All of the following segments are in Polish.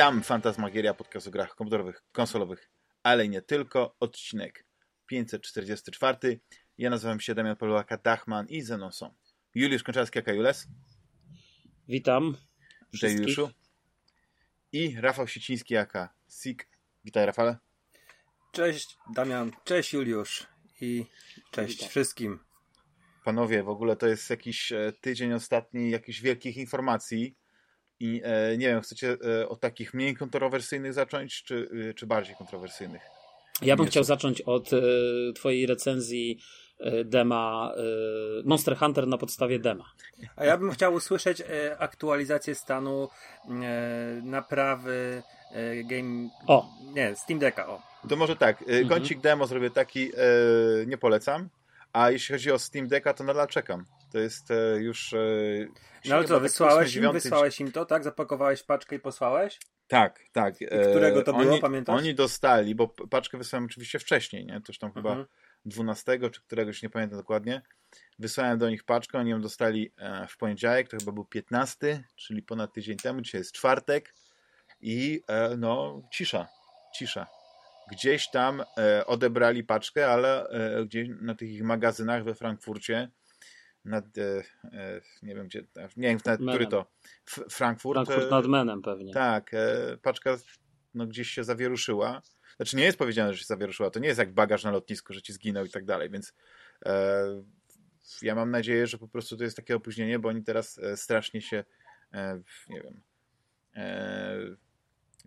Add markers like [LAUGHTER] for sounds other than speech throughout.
Witam, Fantasmagieria, podcast o grach komputerowych, konsolowych, ale nie tylko. Odcinek 544. Ja nazywam się Damian Palułaka Dachman i ze mną są Juliusz Konczarski, aka Jules. Witam. Witaj Juliuszu. I Rafał Siciński, aka Sik. Witaj Rafale. Cześć Damian, cześć Juliusz i cześć Witam. wszystkim. Panowie, w ogóle to jest jakiś e, tydzień ostatni jakichś wielkich informacji i e, nie wiem, chcecie e, od takich mniej kontrowersyjnych zacząć, czy, e, czy bardziej kontrowersyjnych? Ja bym chciał zacząć od e, twojej recenzji e, dema Monster Hunter na podstawie dema. A ja bym chciał usłyszeć aktualizację stanu naprawy game... O! Nie, Steam Decka, o. To może tak, mhm. kącik demo zrobię taki, nie polecam, a jeśli chodzi o Steam Decka, to nadal czekam. To jest e, już. E, no ale co, wysłałeś im, wysłałeś im to, tak? Zapakowałeś paczkę i posłałeś? Tak, tak. I którego to było, pamiętasz? Oni dostali, bo paczkę wysłałem oczywiście wcześniej, nie? Toż tam mhm. chyba 12 czy któregoś, nie pamiętam dokładnie. Wysłałem do nich paczkę, oni ją dostali e, w poniedziałek, to chyba był 15, czyli ponad tydzień temu, dzisiaj jest czwartek i no, cisza, cisza gdzieś tam e, odebrali paczkę, ale e, gdzieś na tych magazynach we Frankfurcie nad, e, nie wiem gdzie, nie wiem nad, który to, Frankfurt. Frankfurt nad Menem pewnie. Tak, paczka no, gdzieś się zawieruszyła. Znaczy nie jest powiedziane, że się zawieruszyła, to nie jest jak bagaż na lotnisku, że ci zginął i tak dalej, więc e, ja mam nadzieję, że po prostu to jest takie opóźnienie, bo oni teraz strasznie się e, nie wiem e,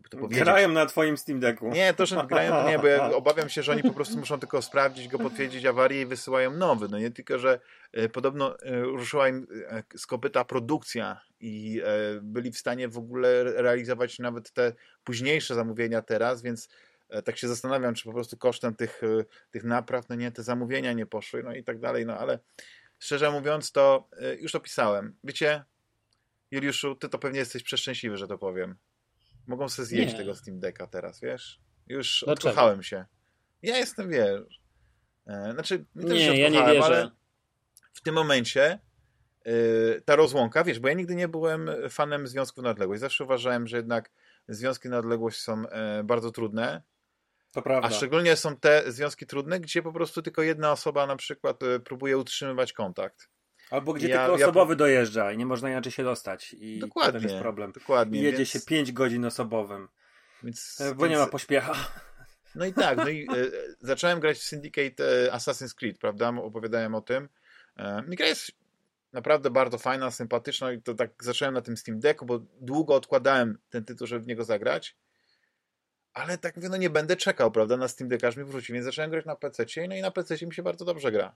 to powiedzieć. Grają na twoim Steam Decku. Nie, to, że grają, nie, bo ja [LAUGHS] obawiam się, że oni po prostu muszą tylko sprawdzić go, potwierdzić awarię i wysyłają nowy. No nie tylko, że e, podobno e, ruszyła im e, z kopyta produkcja i byli w stanie w ogóle realizować nawet te późniejsze zamówienia teraz, więc tak się zastanawiam, czy po prostu kosztem tych, tych napraw, no nie, te zamówienia nie poszły, no i tak dalej, no ale szczerze mówiąc, to już to pisałem. Wiecie, Juliuszu, ty to pewnie jesteś przeszczęśliwy, że to powiem. Mogą sobie zjeść nie. tego Steam Decka teraz, wiesz? Już Dlaczego? odkochałem się. Ja jestem, wiesz... E, znaczy, nie, też nie, ja nie wierzę. ale w tym momencie yy, ta rozłąka, wiesz, bo ja nigdy nie byłem fanem związków na odległość. Zawsze uważałem, że jednak związki na odległość są e, bardzo trudne. To prawda. A szczególnie są te związki trudne, gdzie po prostu tylko jedna osoba na przykład próbuje utrzymywać kontakt. Albo gdzie ja, tylko osobowy ja... dojeżdża i nie można inaczej się dostać. I dokładnie, jest problem. Dokładnie. I jedzie więc... się 5 godzin osobowym. Więc, e, bo więc... nie ma pośpiecha. No i tak, no i e, zacząłem grać w Syndicate e, Assassin's Creed, prawda? Opowiadałem o tym. E, gra jest naprawdę bardzo fajna, sympatyczna i to tak zacząłem na tym Steam Decku, bo długo odkładałem ten tytuł, żeby w niego zagrać. Ale tak mówię, no nie będę czekał, prawda, na Steam Deck aż mi wróci, więc zacząłem grać na PC, no i na PC mi się bardzo dobrze gra.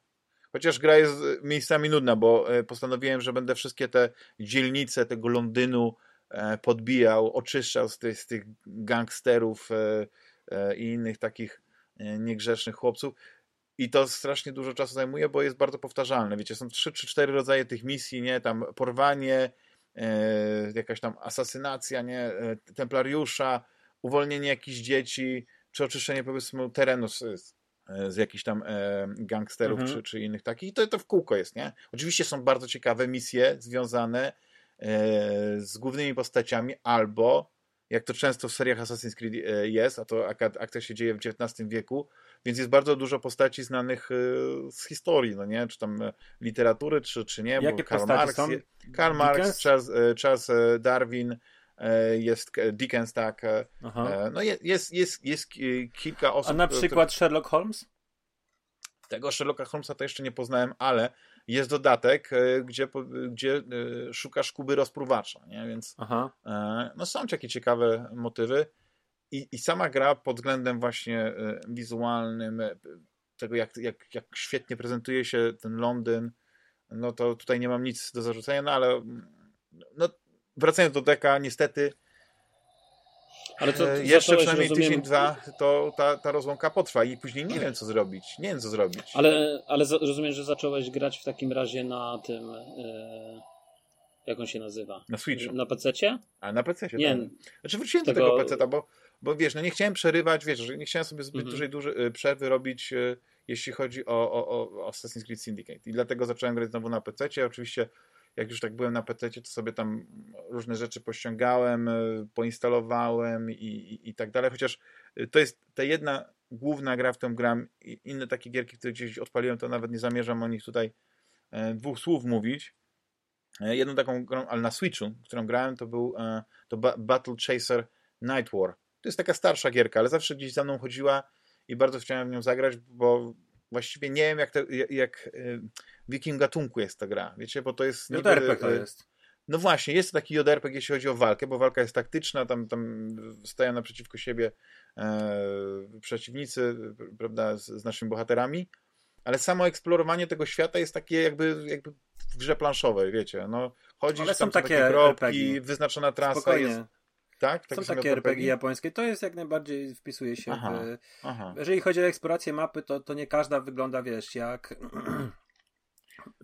Chociaż gra jest miejscami nudna, bo e, postanowiłem, że będę wszystkie te dzielnice tego Londynu e, podbijał, oczyszczał z tych, z tych gangsterów e, i innych takich niegrzecznych chłopców. I to strasznie dużo czasu zajmuje, bo jest bardzo powtarzalne. Wiecie, są trzy czy cztery rodzaje tych misji, nie? Tam porwanie, jakaś tam asasynacja, nie? Templariusza, uwolnienie jakichś dzieci, czy oczyszczenie powiedzmy terenu z jakichś tam e, gangsterów mhm. czy, czy innych takich. I to, to w kółko jest, nie? Oczywiście są bardzo ciekawe misje związane e, z głównymi postaciami albo, jak to często w seriach Assassin's Creed e, jest, a to akcja się dzieje w XIX wieku, więc jest bardzo dużo postaci znanych e, z historii, no nie? Czy tam e, literatury, czy, czy nie. Jakie Karl Marx, są? Karl Marx, Charles, Charles Darwin, jest Dickens, tak. Aha. No jest, jest, jest, jest kilka osób. A na przykład które... Sherlock Holmes? Tego Sherlocka Holmesa to jeszcze nie poznałem, ale jest dodatek, gdzie, gdzie szukasz kuby rozpruwacza, nie? Więc Aha. no są takie ciekawe motywy. I, I sama gra pod względem właśnie wizualnym, tego jak, jak, jak świetnie prezentuje się ten Londyn, no to tutaj nie mam nic do zarzucenia, no ale no, wracając do deka, niestety ale to e, jeszcze przynajmniej rozumiem... tydzień, dwa, to ta, ta rozłąka potrwa i później nie wiem, co zrobić. Nie wiem, co zrobić. Ale, ale rozumiem, że zacząłeś grać w takim razie na tym... E, jak on się nazywa? Na Switchu. Na PC-cie? A, na PC-cie, nie. Tak. Znaczy wróciłem tego... do tego PC-ta, bo, bo wiesz, no nie chciałem przerywać, wiesz, nie chciałem sobie zbyt mhm. dużej duży, e, przerwy robić, jeśli chodzi o, o, o Assassin's Creed Syndicate. I dlatego zacząłem grać znowu na PC-cie. Oczywiście jak już tak byłem na PC, to sobie tam różne rzeczy pościągałem, y, poinstalowałem i, i, i tak dalej, chociaż y, to jest ta jedna główna gra, w którą gram, i inne takie gierki, które gdzieś odpaliłem, to nawet nie zamierzam o nich tutaj e, dwóch słów mówić. E, jedną taką grą, ale na Switchu, którą grałem, to był e, to Battle Chaser Night War. To jest taka starsza gierka, ale zawsze gdzieś za mną chodziła i bardzo chciałem w nią zagrać, bo właściwie nie wiem, jak, te, jak w jakim gatunku jest ta gra, wiecie, bo to jest... JRPG to jest. No właśnie, jest to taki JRPG, jeśli chodzi o walkę, bo walka jest taktyczna, tam, tam stoją naprzeciwko siebie e, przeciwnicy, prawda, z, z, naszymi bohaterami, ale samo eksplorowanie tego świata jest takie jakby, jakby w grze planszowej, wiecie, no chodzisz, ale są tam takie, takie kropki, RPG. wyznaczona trasa Spokojnie. jest... Tak? Są takie RPG, RPG japońskie, to jest jak najbardziej wpisuje się aha, w... Aha. Jeżeli chodzi o eksplorację mapy, to, to nie każda wygląda, wiesz, jak [CLEARS THROAT]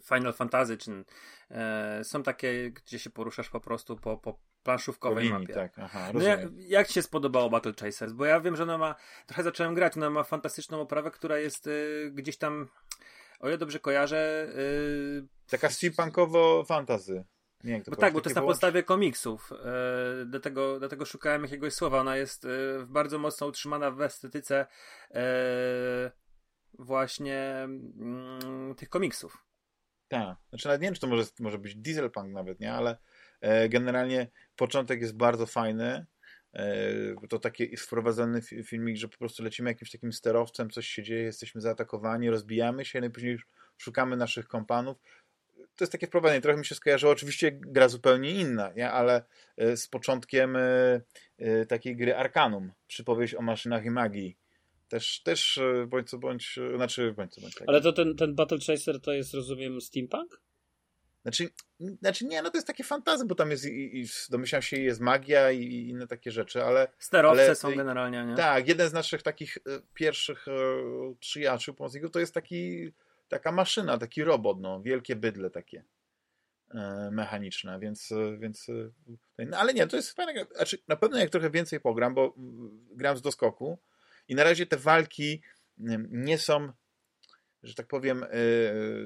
Final Fantasy, czy e, są takie, gdzie się poruszasz po prostu po, po planszówkowej mapie. Tak, aha, no jak, jak Ci się spodobało Battle Chasers? Bo ja wiem, że ona ma, trochę zacząłem grać, ona ma fantastyczną oprawę, która jest y, gdzieś tam, o ile dobrze kojarzę... Y, Taka steampunkowo fantazy. Nie, bo tak, bo to jest na podstawie komiksów. E, dlatego, dlatego szukałem jakiegoś słowa. Ona jest e, bardzo mocno utrzymana w estetyce e, właśnie mm, tych komiksów. Tak. Znaczy nawet nie wiem, czy to może, może być dieselpunk nawet, nie? Ale e, generalnie początek jest bardzo fajny. E, to taki wprowadzony filmik, że po prostu lecimy jakimś takim sterowcem, coś się dzieje, jesteśmy zaatakowani, rozbijamy się, no i później szukamy naszych kompanów. To jest takie wprowadzenie. Trochę mi się skojarzyło. Oczywiście gra zupełnie inna, nie? ale e, z początkiem e, e, takiej gry Arkanum, przypowieść o maszynach i magii też, też e, bądź co bądź, e, znaczy bądź co bądź. Tak. Ale to ten, ten Battle Chaser to jest, rozumiem, steampunk? Znaczy, znaczy nie, no to jest takie fantazy, bo tam jest i, i domyślam się jest magia i, i, inne takie rzeczy, ale... Sterowce ale, są generalnie, nie? Tak, jeden z naszych takich e, pierwszych przyjaciół pomocników to jest taki, taka maszyna, taki robot, no, wielkie bydle takie mechaniczne, więc, więc no, ale nie, to jest fajne, znaczy na pewno jak trochę więcej pogram, bo gram z doskoku, i na razie te walki nie są, że tak powiem, e,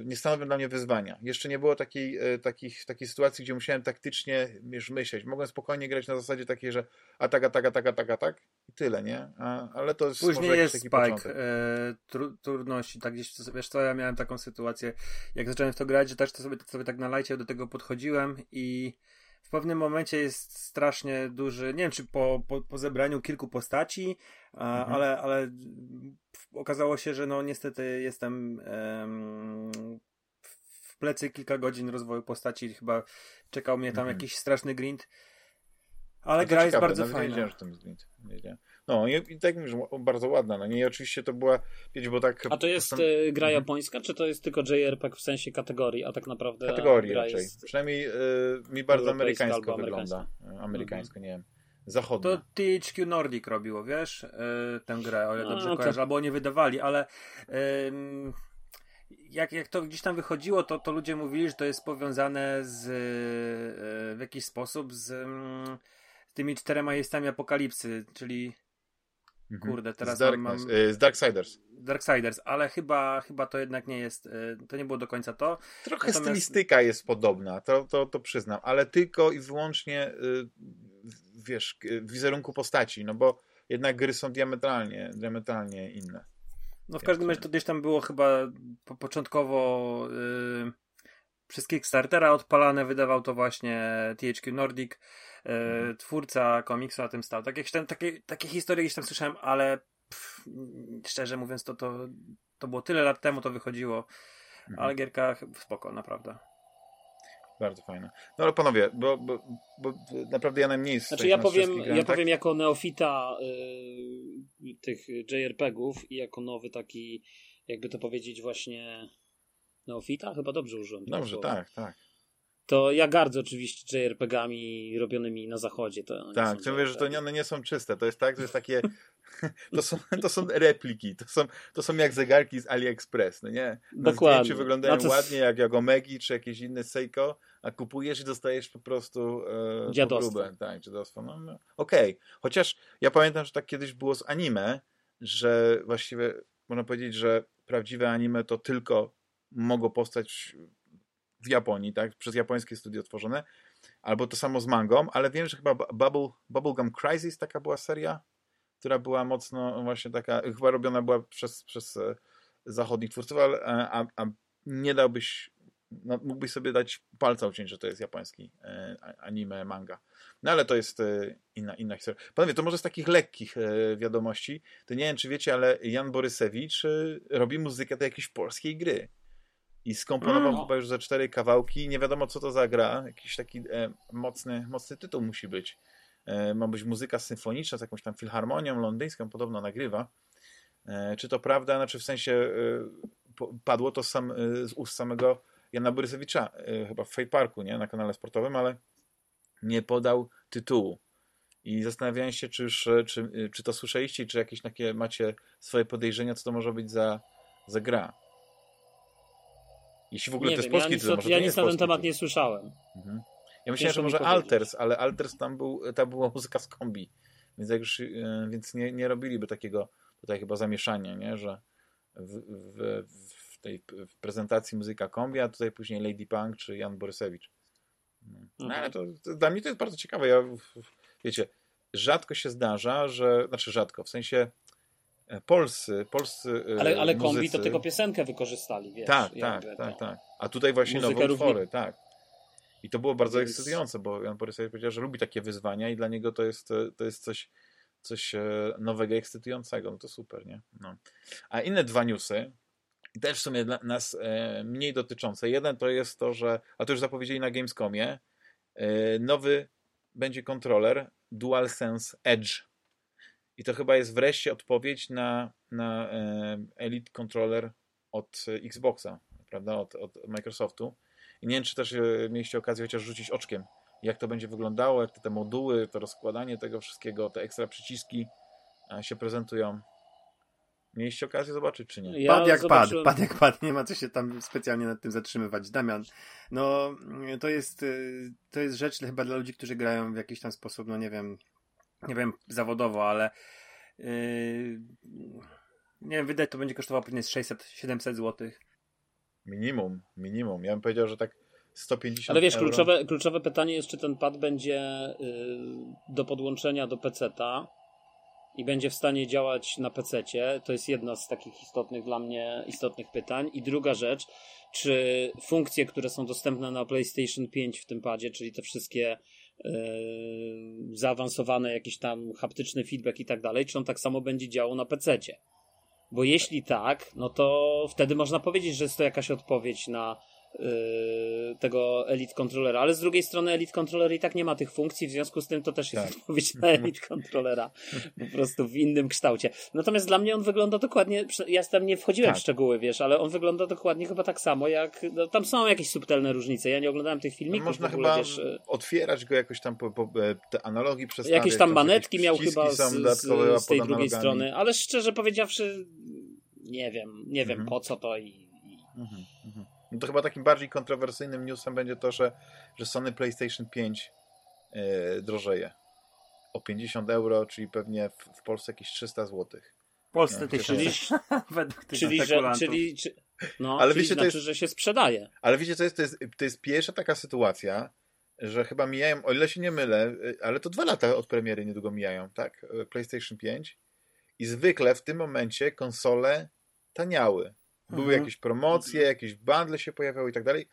nie stanowią dla mnie wyzwania. Jeszcze nie było takiej, e, takich, takiej sytuacji, gdzie musiałem taktycznie już myśleć. Mogłem spokojnie grać na zasadzie takiej, że atak, atak, atak, atak, atak i tyle, nie? A, ale to jest Później jest spike e, tru, trudności, tak gdzieś, wiesz co, ja miałem taką sytuację, jak zacząłem w to grać, że też to sobie, to sobie tak na lajcie do tego podchodziłem i w pewnym momencie jest strasznie duży, nie wiem czy po, po, po zebraniu kilku postaci, a, mhm. ale, ale okazało się, że no niestety jestem em, w plecy kilka godzin rozwoju postaci, chyba czekał mnie tam mhm. jakiś straszny grind, ale gra jest bardzo fajna. Nie wiedziałem, że tam jest grind. Nie wiedziałem. No i, i tak mówisz, bardzo ładna. No nie, i oczywiście to była, wiecie, bo tak... A to jest postan... E, gra mhm. japońska, czy to jest tylko JRPG w sensie kategorii, a tak naprawdę... Kategorii raczej. Jest... Przynajmniej y, mi bardzo amerykańsko wygląda. Amerykańsko, amerykańsko nie wiem. Zachodnio. To THQ Nordic robiło, wiesz, y, tę grę, o ile dobrze no, kojarzę, albo oni wydawali, ale... Jak, jak to gdzieś tam wychodziło, to, to ludzie mówili, że to jest powiązane z, w jakiś sposób z, mm, z tymi czterema jeźdźcami apokalipsy, czyli Mhm. Kurde, teraz z, Darkness, mam... Y, z Darksiders. Darksiders, ale chyba, chyba to jednak nie jest, y, to nie było do końca to. Trochę Natomiast... stylistyka jest podobna, to, to, to przyznam, ale tylko i wyłącznie y, wiesz, w wizerunku postaci, no bo jednak gry są diametralnie, diametralnie inne. No w każdym razie to gdzieś tam było chyba po, początkowo yy, przez Kickstartera odpalane, wydawał to właśnie THQ Nordic. E, twórca komiksu na tym stał. Tak jak tam, takie, takie historie gdzieś tam słyszałem, ale pff, szczerze mówiąc, to, to, to było tyle lat temu, to wychodziło. Mhm. Ale gierka spoko, naprawdę. Bardzo fajne. No ale panowie, bo, bo, bo naprawdę ja najmniej Znaczy ja powiem, ja tak? powiem jako neofita y, tych JRPG-ów i jako nowy taki, jakby to powiedzieć właśnie neofita? Chyba dobrze użyłem. Dobrze, tak, tak to ja gardzę oczywiście JRPG-ami robionymi na zachodzie. To tak, chcę mówię, że to nie, one nie są czyste. To jest tak, to jest takie. [LAUGHS] to, są, to są repliki. To są, to są jak zegarki z AliExpress. No nie? Na Dokładnie. wyglądają to... ładnie jak Jagomegi czy jakieś inne Seiko, a kupujesz i dostajesz po prostu e, dziadostwo. Tak, dziadostwo. No, no. Okej. Okay. Chociaż ja pamiętam, że tak kiedyś było z anime, że właściwie można powiedzieć, że prawdziwe anime to tylko mogło powstać w Japonii, tak, przez japońskie studio tworzone, albo to samo z mangą, ale wiem, że chyba Bubble, Bubblegum Crisis taka była seria, która była mocno właśnie taka, chyba robiona była przez, przez e, zachodnich twórców, ale, a, a nie dałbyś, no, mógłbyś sobie dać palca uciąć, że to jest japoński e, anime, manga. No ale to jest e, inna, inna historia. Panowie, to może z takich lekkich wiadomości, to nie wiem, czy wiecie, ale Jan Borysewicz robi muzykę do jakiejś polskiej gry i skomponował mm. chyba już ze cztery kawałki. Nie wiadomo, co to za gra. Jakiś taki e, mocny, mocny tytuł musi być. E, ma być muzyka symfoniczna z jakąś tam filharmonią londyńską, podobno nagrywa. E, czy to prawda? Znaczy w sensie e, padło to sam, e, z ust samego Jana Borysewicza, e, chyba w Fate Parku, nie? Na kanale sportowym, ale nie podał tytułu. I zastanawiałem się, czy, już, czy, czy to słyszeliście, czy jakieś takie macie swoje podejrzenia, co to może być za, za gra. Jeśli w ogóle nie to jest wiem, polski ja tytuł. Może ja nic na ten temat nie słyszałem. Mhm. Ja myślałem, że może Alters, ale Alters tam, był, tam była muzyka z kombi. Więc, jak już, e, więc nie, nie robiliby takiego tutaj chyba zamieszania, nie? że w, w, w tej w prezentacji muzyka kombi, a tutaj później Lady Punk czy Jan Borysewicz. No, mhm. ale to, to, dla mnie to jest bardzo ciekawe. Ja, wiecie, rzadko się zdarza, że, znaczy rzadko, w sensie polscy, polscy e, Ale, ale muzycy... kombi to tylko piosenkę wykorzystali, wiesz. Tak, tak, tak, tak. A tutaj właśnie nowe utwory, tak. I to było bardzo jest... ekscytujące, bo Jan Borysewicz powiedział, że lubi takie wyzwania i dla niego to jest, to jest coś, coś e, nowego, ekscytującego. No to super, nie? No. A inne dwa newsy, też w sumie dla nas e, mniej dotyczące. Jeden to jest to, że, a to już zapowiedzieli na Gamescomie, e, nowy będzie kontroler DualSense Edge i to chyba jest wreszcie odpowiedź na, na e, Elite Controller od Xboxa, prawda, od, od Microsoftu. I nie wiem, czy też e, mieliście okazję chociaż rzucić oczkiem, jak to będzie wyglądało, jak te, te moduły, to rozkładanie tego wszystkiego, te ekstra przyciski e, się prezentują. Mieliście okazję zobaczyć, czy nie? Ja pad jak zobaczyłem... pad, pad jak pad, nie ma co się tam specjalnie nad tym zatrzymywać. Damian, no to jest, to jest rzecz chyba dla ludzi, którzy grają w jakiś tam sposób, no nie wiem, nie wiem zawodowo, ale yy, nie wiem, wydać to będzie kosztowało pewnie 600-700 zł. Minimum, minimum. Ja bym powiedział, że tak 150 Ale wiesz, euro. kluczowe, kluczowe pytanie jest, czy ten pad będzie yy, do podłączenia do PC-ta i będzie w stanie działać na PC-cie. To jest jedna z takich istotnych dla mnie istotnych pytań. I druga rzecz, czy funkcje, które są dostępne na PlayStation 5 w tym padzie, czyli te wszystkie Yy, zaawansowane jakiś tam haptyczny feedback i tak dalej, czy on tak samo będzie działał na PC-cie. Bo jeśli tak, no to wtedy można powiedzieć, że jest to jakaś odpowiedź na tego Elite Controllera, ale z drugiej strony Elite Controller i tak nie ma tych funkcji, w związku z tym to też jest tak. odpowiedź na [LAUGHS] Elite Controllera, po prostu w innym kształcie. Natomiast dla mnie on wygląda dokładnie, ja tam nie wchodziłem tak. w szczegóły, wiesz, ale on wygląda dokładnie chyba tak samo, jak, no, tam są jakieś subtelne różnice, ja nie oglądałem tych filmików. Można ogóle, chyba wiesz, e, otwierać go jakoś tam po, po e, te analogii przez Jakieś tam manetki miał chyba z, z, z tej drugiej strony, ale szczerze powiedziawszy nie wiem, nie wiem mhm. po co to i, i... Mhm. Mhm. No to chyba takim bardziej kontrowersyjnym newsem będzie to, że, że Sony PlayStation 5 yy, drożeje o 50 euro, czyli pewnie w, w Polsce jakieś 300 zł. W Polsce czyli, [LAUGHS] według tych czyli, że, czyli, czy, no, ale czyli wiecie, znaczy, to jest, że się sprzedaje. Ale wiecie co jest? To, jest? to jest pierwsza taka sytuacja, że chyba mijają, o ile się nie mylę, y, ale to dwa lata od premiery niedługo mijają, tak? PlayStation 5 i zwykle w tym momencie konsole taniały. Były mhm. jakieś promocje, jakieś bundle się pojawiały i tak dalej.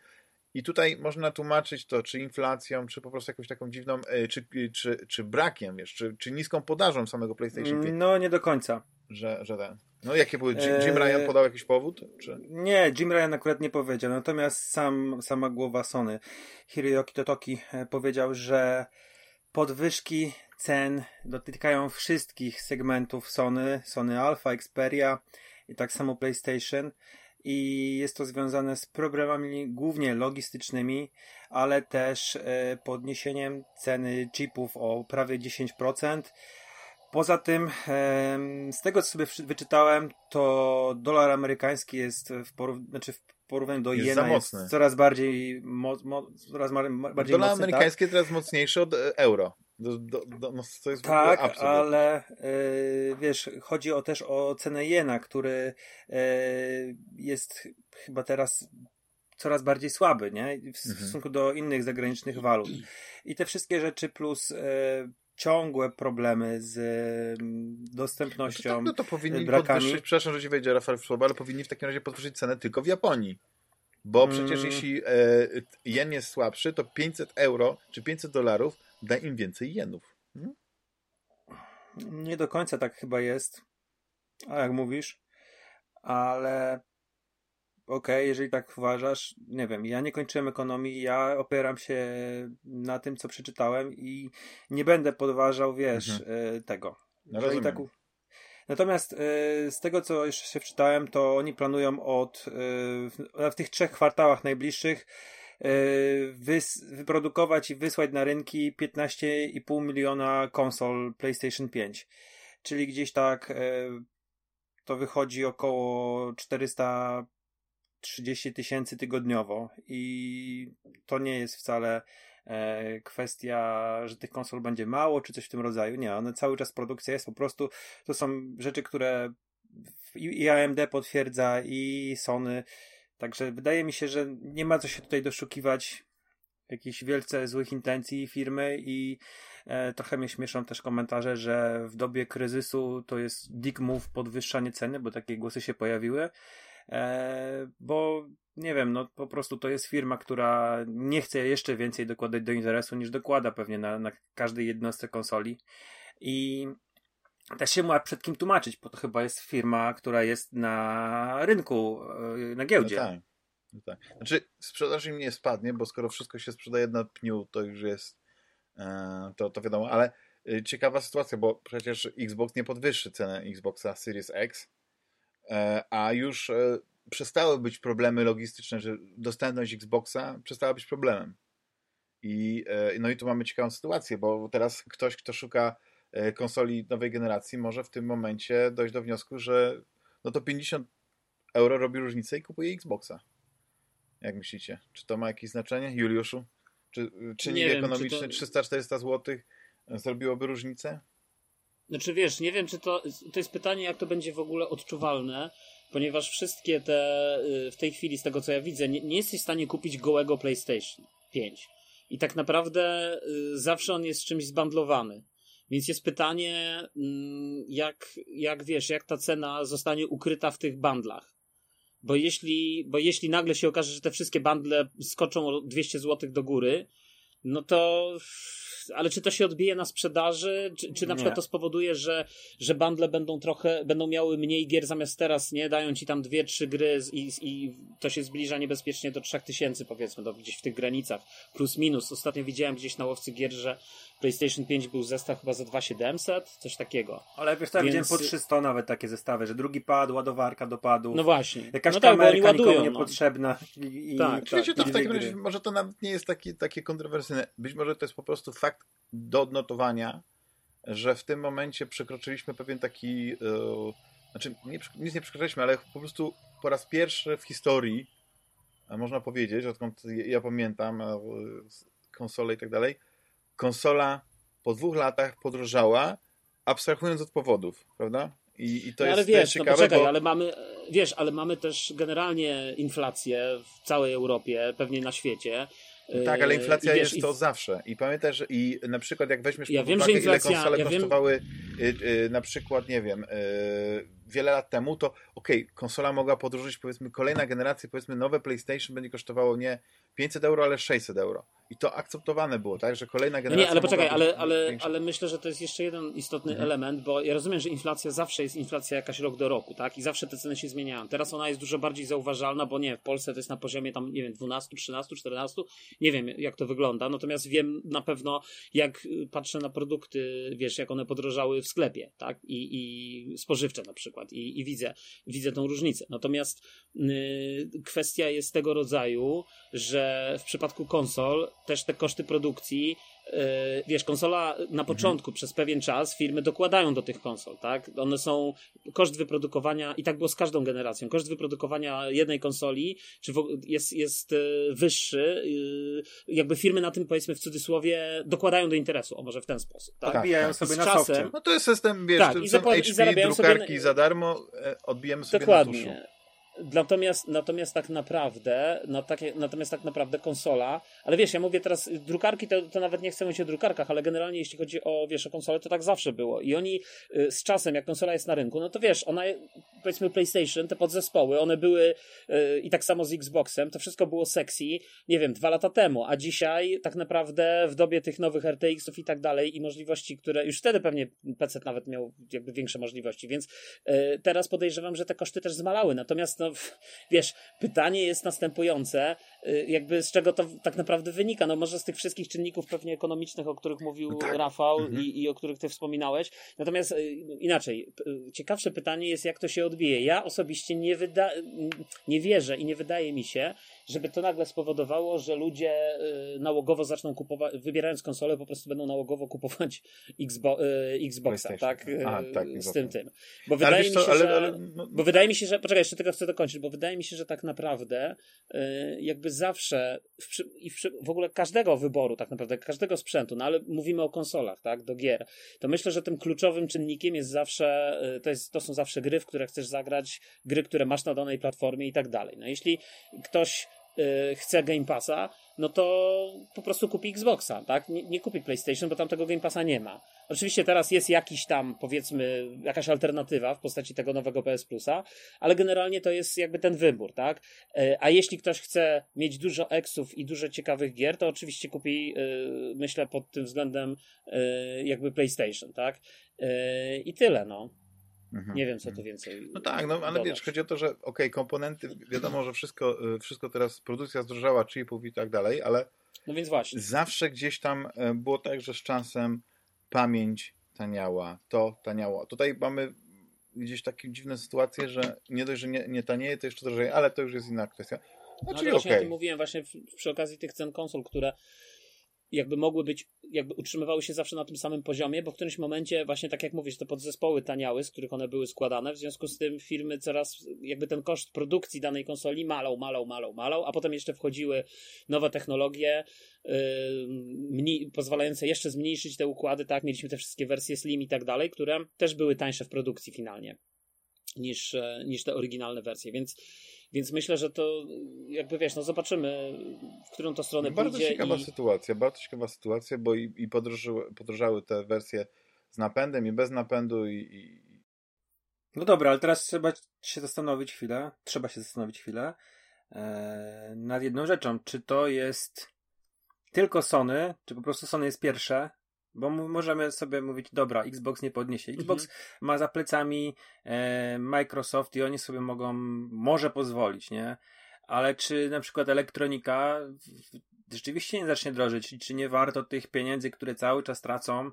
I tutaj można tłumaczyć to, czy inflacją, czy po prostu jakąś taką dziwną, e, czy, czy, czy brakiem, wiesz, czy, czy niską podażą samego PlayStation 5. No, nie do końca. Że, że ten. No, jakie były? Jim, Jim Ryan podał jakiś powód? Czy? Nie, Jim Ryan akurat nie powiedział, natomiast sam, sama głowa Sony, Hiroyoki Totoki, e, powiedział, że podwyżki cen dotykają wszystkich segmentów Sony, Sony Alpha, Xperia, i tak samo PlayStation. I jest to związane z problemami głównie logistycznymi, ale też e, podniesieniem ceny chipów o prawie 10%. Poza tym, z tego co sobie wyczytałem, to dolar amerykański jest w, porów- znaczy w porównaniu do jest jena jest coraz bardziej, mo- mo- coraz bardziej Dolar mocny, amerykański tak? jest teraz mocniejszy od e, euro. Do, do, do, no to jest tak, ale yy, wiesz, chodzi o też o cenę jena, który yy, jest chyba teraz coraz bardziej słaby, nie? W mhm. stosunku do innych zagranicznych walut. I te wszystkie rzeczy plus e, ciągłe problemy z mm, dostępnością. No to, tak, no to powinni brakami. podwyższyć, przepraszam, że ci wejdzie Rafał w słowo, ale powinni w takim razie podwyższyć cenę tylko w Japonii. Bo przecież mm. jeśli e, jen jest słabszy, to 500 euro czy 500 dolarów da im więcej jenów. Hmm? Nie do końca tak chyba jest. A jak mówisz, ale okej, okay, jeżeli tak uważasz, nie wiem, ja nie kończyłem ekonomii, ja opieram się na tym, co przeczytałem i nie będę podważał, wiesz, mhm. E, tego. No tak... Natomiast y, z tego, co jeszcze się wczytałem, to oni planują od, y, w, w tych trzech kwartałach najbliższych wys, wyprodukować i wysłać na rynki 15,5 miliona konsol PlayStation 5. Czyli gdzieś tak to wychodzi około 430 tysięcy tygodniowo i to nie jest wcale e, kwestia, że tych konsol będzie mało, czy coś w tym rodzaju. Nie, one cały czas produkcja jest po prostu, to są rzeczy, które i AMD potwierdza, i Sony. Także wydaje mi się, że nie ma co się tutaj doszukiwać jakichś wielce złych intencji firmy i e, trochę mnie śmieszą też komentarze, że w dobie kryzysu to jest dick move podwyższanie ceny, bo takie głosy się pojawiły. E, bo nie wiem, no po prostu to jest firma, która nie chce jeszcze więcej dokładać do interesu niż dokłada pewnie na, na każdej jednostce konsoli. I też się ma przed kim tłumaczyć, bo to chyba jest firma, która jest na rynku, e, na giełdzie. No tak. No tak. Znaczy, sprzedaż im nie spadnie, bo skoro wszystko się sprzedaje na pniu, to już jest, e, to, to wiadomo, ale ciekawa sytuacja, bo przecież Xbox nie podwyższy cenę Xboxa Series X, a już przestały być problemy logistyczne, że dostępność Xboxa przestała być problemem. I, no i tu mamy ciekawą sytuację, bo teraz ktoś, kto szuka konsoli nowej generacji, może w tym momencie dojść do wniosku, że no to 50 euro robi różnicę i kupuje Xboxa. Jak myślicie? Czy to ma jakieś znaczenie, Juliuszu? Czy czynnik ekonomiczny to... 300-400 zł zrobiłoby różnicę? Znaczy wiesz, nie wiem, czy to. To jest pytanie, jak to będzie w ogóle odczuwalne, ponieważ wszystkie te. Y, w tej chwili, z tego co ja widzę, nie, nie jesteś w stanie kupić gołego PlayStation 5. I tak naprawdę y, zawsze on jest czymś zbandlowany. Więc jest pytanie, mm, jak, jak wiesz, jak ta cena zostanie ukryta w tych bandlach. Bo jeśli, bo jeśli nagle się okaże, że te wszystkie bundle skoczą o 200 zł do góry, no to ale czy to się odbije na sprzedaży? Czy, czy na przykład to spowoduje, że, że bundle będą trochę, będą miały mniej gier zamiast teraz, nie? Dają ci tam dwie, trzy gry i, i to się zbliża niebezpiecznie do 3000 powiedzmy, do, gdzieś w tych granicach. Plus minus. Ostatnio widziałem gdzieś na łowcy gier, że PlayStation 5 był zestaw chyba za 2700, coś takiego. Ale wiesz, tak Więc... widziałem po 300 nawet takie zestawy, że drugi pad, ładowarka do padu. No właśnie. Jakaś no tak, kamerka ładują, niepotrzebna. No. I, tak, i, tak. to w takim razie może to nawet nie jest taki, takie kontrowersyjne. Być może to jest po prostu fakt do odnotowania, że w tym momencie przekroczyliśmy pewien taki yy, znaczy nie, nic nie przekroczyliśmy, ale po prostu po raz pierwszy w historii można powiedzieć, odkąd ja pamiętam konsole i tak dalej, konsola po dwóch latach podrożała, abstrahując od powodów, prawda? I, i to no, jest, ale wiesz, ciekawe, no poczekaj, bo... ale mamy, wiesz, ale mamy też generalnie inflację w całej Europie, pewnie na świecie. Tak, ale inflacja wiesz, jest to i... zawsze. I pamiętaj, że i na przykład jak weźmiesz ja pod wiem, uwagę, inflacja, ile konsole ja kosztowały wiem... Y, y, na przykład, nie wiem, y, wiele lat temu, to okej, okay, konsola mogła podróżyć, powiedzmy, kolejna generacja, powiedzmy, nowe PlayStation będzie kosztowało nie 500 euro, ale 600 euro. I to akceptowane było, tak, że kolejna generacja. No nie, ale poczekaj, ale, ale, ale myślę, że to jest jeszcze jeden istotny mhm. element, bo ja rozumiem, że inflacja zawsze jest inflacja jakaś rok do roku, tak? I zawsze te ceny się zmieniają. Teraz ona jest dużo bardziej zauważalna, bo nie, w Polsce to jest na poziomie tam, nie wiem, 12, 13, 14. Nie wiem, jak to wygląda. Natomiast wiem na pewno, jak patrzę na produkty, wiesz, jak one podrożały w sklepie, tak? I, i spożywcze na przykład. I, i widzę, widzę tą różnicę. Natomiast yy, kwestia jest tego rodzaju, że w przypadku konsol też te koszty produkcji wiesz, konsola na mhm. początku mhm. przez pewien czas firmy dokładają do tych konsol, tak? One są, koszt wyprodukowania, i tak było z każdą generacją, koszt wyprodukowania jednej konsoli czy jest, jest e, wyższy, e, jakby firmy na tym, powiedzmy w cudzysłowie, dokładają do interesu, o może w ten sposób, tak? Odbijają tak, sobie na czasem, No to jest system, wiesz, tak, i, HP, i zarabiają drukarki sobie... za darmo, odbijemy sobie Dokładnie. na tuszu. Natomiast, natomiast tak naprawdę, na takie, natomiast tak naprawdę konsola, ale wiesz, ja mówię teraz, drukarki to, to nawet nie chcę mówić o drukarkach, ale generalnie jeśli chodzi o, wiesz, o konsolę, to tak zawsze było. I oni y, z czasem, jak konsola jest na rynku, no to wiesz, ona, powiedzmy PlayStation, te podzespoły, one były y, i tak samo z Xboxem, to wszystko było sexy, nie wiem, dwa lata temu, a dzisiaj tak naprawdę w dobie tych nowych RTX-ów i tak dalej i możliwości, które już wtedy pewnie PC nawet miał jakby większe możliwości, więc y, teraz podejrzewam, że te koszty też zmalały. Natomiast no, wiesz, pytanie jest następujące, y, jakby z czego to tak naprawdę wynika. No może z tych wszystkich czynników pewnie ekonomicznych, o których mówił no tak. Rafał mhm. i, i o których ty wspominałeś. Natomiast y, inaczej, ciekawsze pytanie jest, jak to się odbije. Ja osobiście nie, wyda nie wierzę i nie wydaje mi się, żeby to nagle spowodowało, że ludzie y, nałogowo zaczną kupować, wybierając konsolę, po prostu będą nałogowo kupować Xbo y, Xboxa, tak? A, y, tak z tym tym. Bo wydaje mi się, to, ale, że, ale, no... bo wydaje mi się, że, poczekaj, jeszcze tylko chcę dokończyć, bo wydaje mi się, że tak naprawdę jakby zawsze w, i w, w ogóle każdego wyboru, tak naprawdę, każdego sprzętu, no ale mówimy o konsolach, tak, do gier, to myślę, że tym kluczowym czynnikiem jest zawsze, to, jest, to są zawsze gry, w które chcesz zagrać, gry, które masz na danej platformie i tak dalej. No jeśli ktoś chce Game Passa, no to po prostu kupi Xboxa, tak? Nie, nie, kupi PlayStation, bo tam tego Game Passa nie ma. Oczywiście teraz jest jakiś tam, powiedzmy, jakaś alternatywa w postaci tego nowego PS Plusa, ale generalnie to jest jakby ten wybór, tak? Y, a jeśli ktoś chce mieć dużo eksów i dużo ciekawych gier, to oczywiście kupi, y, myślę, pod tym względem jakby PlayStation, tak? I tyle, no. Mhm. Nie wiem, co tu więcej. No tak, no ale dodać. wiesz, chodzi o to, że okej, okay, komponenty, wiadomo, że wszystko, y, wszystko teraz, produkcja zdrożała, chipów i tak dalej, ale no więc właśnie. zawsze gdzieś tam y, było tak, że z czasem pamięć taniała, to taniało. Tutaj mamy gdzieś takie dziwne sytuacje, że nie dość, że nie, nie tanieje, to jeszcze drożej, ale to już jest inna kwestia. No, no czyli właśnie okay. o tym mówiłem właśnie przy okazji tych cen konsol, które jakby mogły być, jakby utrzymywały się zawsze na tym samym poziomie, bo w którymś momencie właśnie tak jak mówisz, te podzespoły taniały, z których one były składane, w związku z tym firmy coraz, jakby ten koszt produkcji danej konsoli malał, malał, malał, malał, a potem jeszcze wchodziły nowe technologie, yy, pozwalające jeszcze zmniejszyć te układy, tak, mieliśmy te wszystkie wersje Slim i tak dalej, które też były tańsze w produkcji finalnie niż, e, niż te oryginalne wersje, więc więc myślę, że to jakby wiesz, no zobaczymy, w którą to stronę bardzo pójdzie. Bardzo ciekawa i... sytuacja, bardzo ciekawa sytuacja, bo i, i podróżyły, podróżały te wersje z napędem i bez napędu i, i... No dobra, ale teraz trzeba się zastanowić chwilę, trzeba się zastanowić chwilę e, nad jedną rzeczą. Czy to jest tylko Sony, czy po prostu Sony jest pierwsze bo możemy sobie mówić, dobra, Xbox nie podniesie. Mhm. Xbox mhm. ma za plecami e, Microsoft i oni sobie mogą, może pozwolić, nie? Ale czy na przykład elektronika rzeczywiście nie zacznie drożyć? Czy nie warto tych pieniędzy, które cały czas tracą,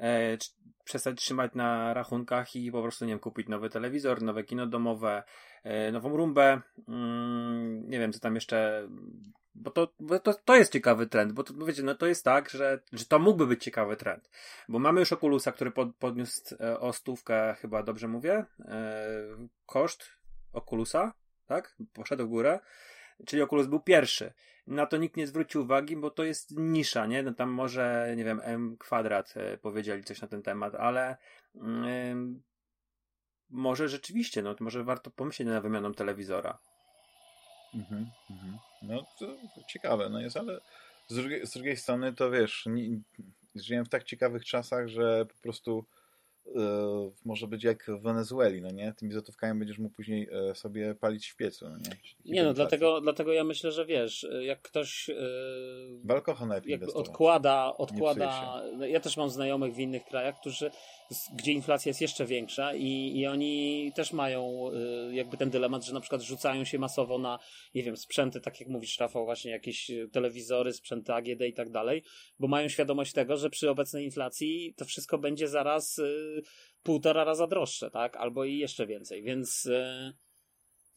e, przestać trzymać na rachunkach i po prostu, nie wiem, kupić nowy telewizor, nowe kino domowe, e, nową rumbę, mm, nie wiem, co tam jeszcze bo to, bo to, to jest ciekawy trend, bo to, wiecie, no to jest tak, że, że to mógłby być ciekawy trend. Bo mamy już Oculusa, który pod, podniósł e, o stówkę, chyba dobrze mówię, e, koszt Oculusa, tak? Poszedł w górę. Czyli Oculus był pierwszy. Na to nikt nie zwrócił uwagi, bo to jest nisza, nie? No tam może, nie wiem, M kwadrat e, powiedzieli coś na ten temat, ale mm, może rzeczywiście, no może warto pomyśleć na wymianą telewizora. Mhm, mhm. No to ciekawe, no jest, ale z drugiej, z drugiej strony to wiesz, nie, żyjemy w tak ciekawych czasach, że po prostu może być jak w Wenezueli, no nie? Tymi złotówkami będziesz mógł później e, sobie palić w piecu, no nie? Nie no, dlatego, dlatego ja myślę, że wiesz, jak ktoś yy, odkłada, odkłada, ja też mam znajomych w innych krajach, którzy gdzie inflacja jest jeszcze większa i, i oni też mają y, jakby ten dylemat, że na przykład rzucają się masowo na, nie wiem, sprzęty, tak jak mówisz Rafał, właśnie jakieś telewizory, sprzęty AGD i tak dalej, bo mają świadomość tego, że przy obecnej inflacji to wszystko będzie zaraz y, półtora raza droższe, tak? Albo i jeszcze więcej, więc y,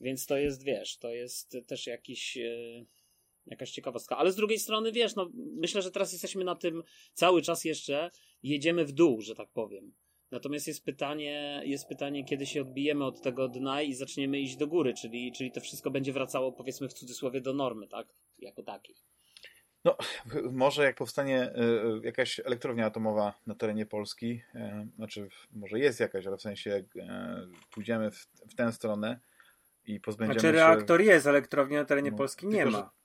więc to jest, wiesz, to jest też jakiś jakaś ciekawostka. Ale z drugiej strony, wiesz, no, myślę, że teraz jesteśmy na tym cały czas jeszcze, jedziemy w dół, że tak powiem. Natomiast jest pytanie, jest pytanie, kiedy się odbijemy od tego dna i zaczniemy iść do góry, czyli, czyli to wszystko będzie wracało, powiedzmy w cudzysłowie, do normy, tak? Jako takiej. No, może jak powstanie e, jakaś elektrownia atomowa na terenie Polski, e, znaczy może jest jakaś, ale w sensie jak pójdziemy w, w tę stronę i pozbędziemy znaczy, się... reaktor jest, elektrowni na terenie No, Polski nie tylko, ma.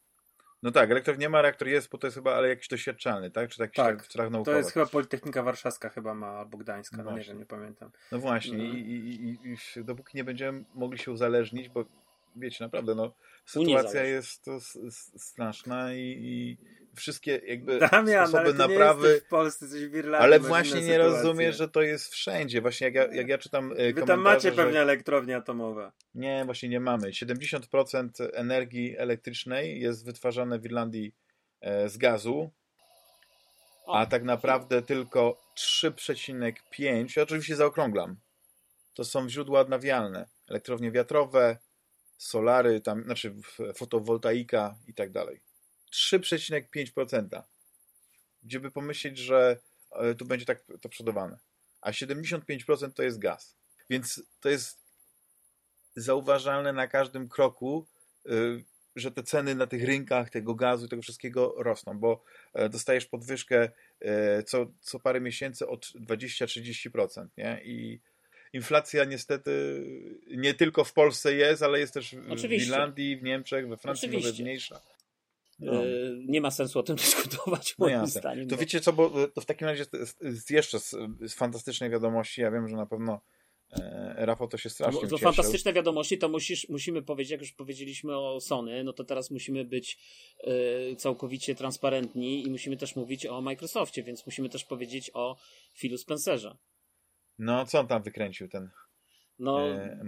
No tak, reaktor nie ma, reaktor jest, bo to jest chyba, ale jakiś doświadczalny, tak? Czy taki Tak, tak, strach To jest chyba Politechnika Warszawska chyba ma, albo Gdańska, No no, nie wiem, nie pamiętam. No właśnie, No. I, i, i, i dopóki nie będziemy mogli się uzależnić, bo wiecie, naprawdę, no, sytuacja jest to straszna i, i wszystkie jakby Damian, sposoby ale ty nie naprawy... w Polsce, coś w Irlandii. Ale właśnie nie sytuacje. rozumiesz, że to jest wszędzie. Właśnie jak ja, jak ja czytam e, Wy tam macie że... pewnie elektrownie atomowe. Nie, właśnie nie mamy. 70% energii elektrycznej jest wytwarzane w Irlandii e, z gazu, a tak naprawdę tylko 3,5, ja oczywiście zaokrąglam, to są źródła odnawialne. Elektrownie wiatrowe, solary, tam, znaczy fotowoltaika i tak dalej. 3,5%. Gdzie by pomyśleć, że e, tu będzie tak to przodowane. A 75% to jest gaz. Więc to jest zauważalne na każdym kroku, y, że te ceny na tych rynkach tego gazu i tego wszystkiego rosną, bo e, dostajesz podwyżkę e, co, co parę miesięcy od 20-30%, nie? I inflacja niestety nie tylko w Polsce jest, ale jest też w Oczywiście. Irlandii, w Niemczech, we Francji może Oczywiście. mniejsza. No. e, nie ma sensu o tym [LAUGHS] dyskutować, No moim jasne. zdaniem. To bo- wiecie co, bo e, to w takim razie z, jeszcze z, z fantastycznej wiadomości, ja wiem, że na pewno e, Rafał to się strasznie To cieszył. fantastyczne wiadomości, to musisz, musimy powiedzieć, jak już powiedzieliśmy o Sony, no to teraz musimy być całkowicie transparentni i musimy też mówić o Microsoftie, więc musimy też powiedzieć o Philu Spencerze. No, co on tam wykręcił, ten No, e?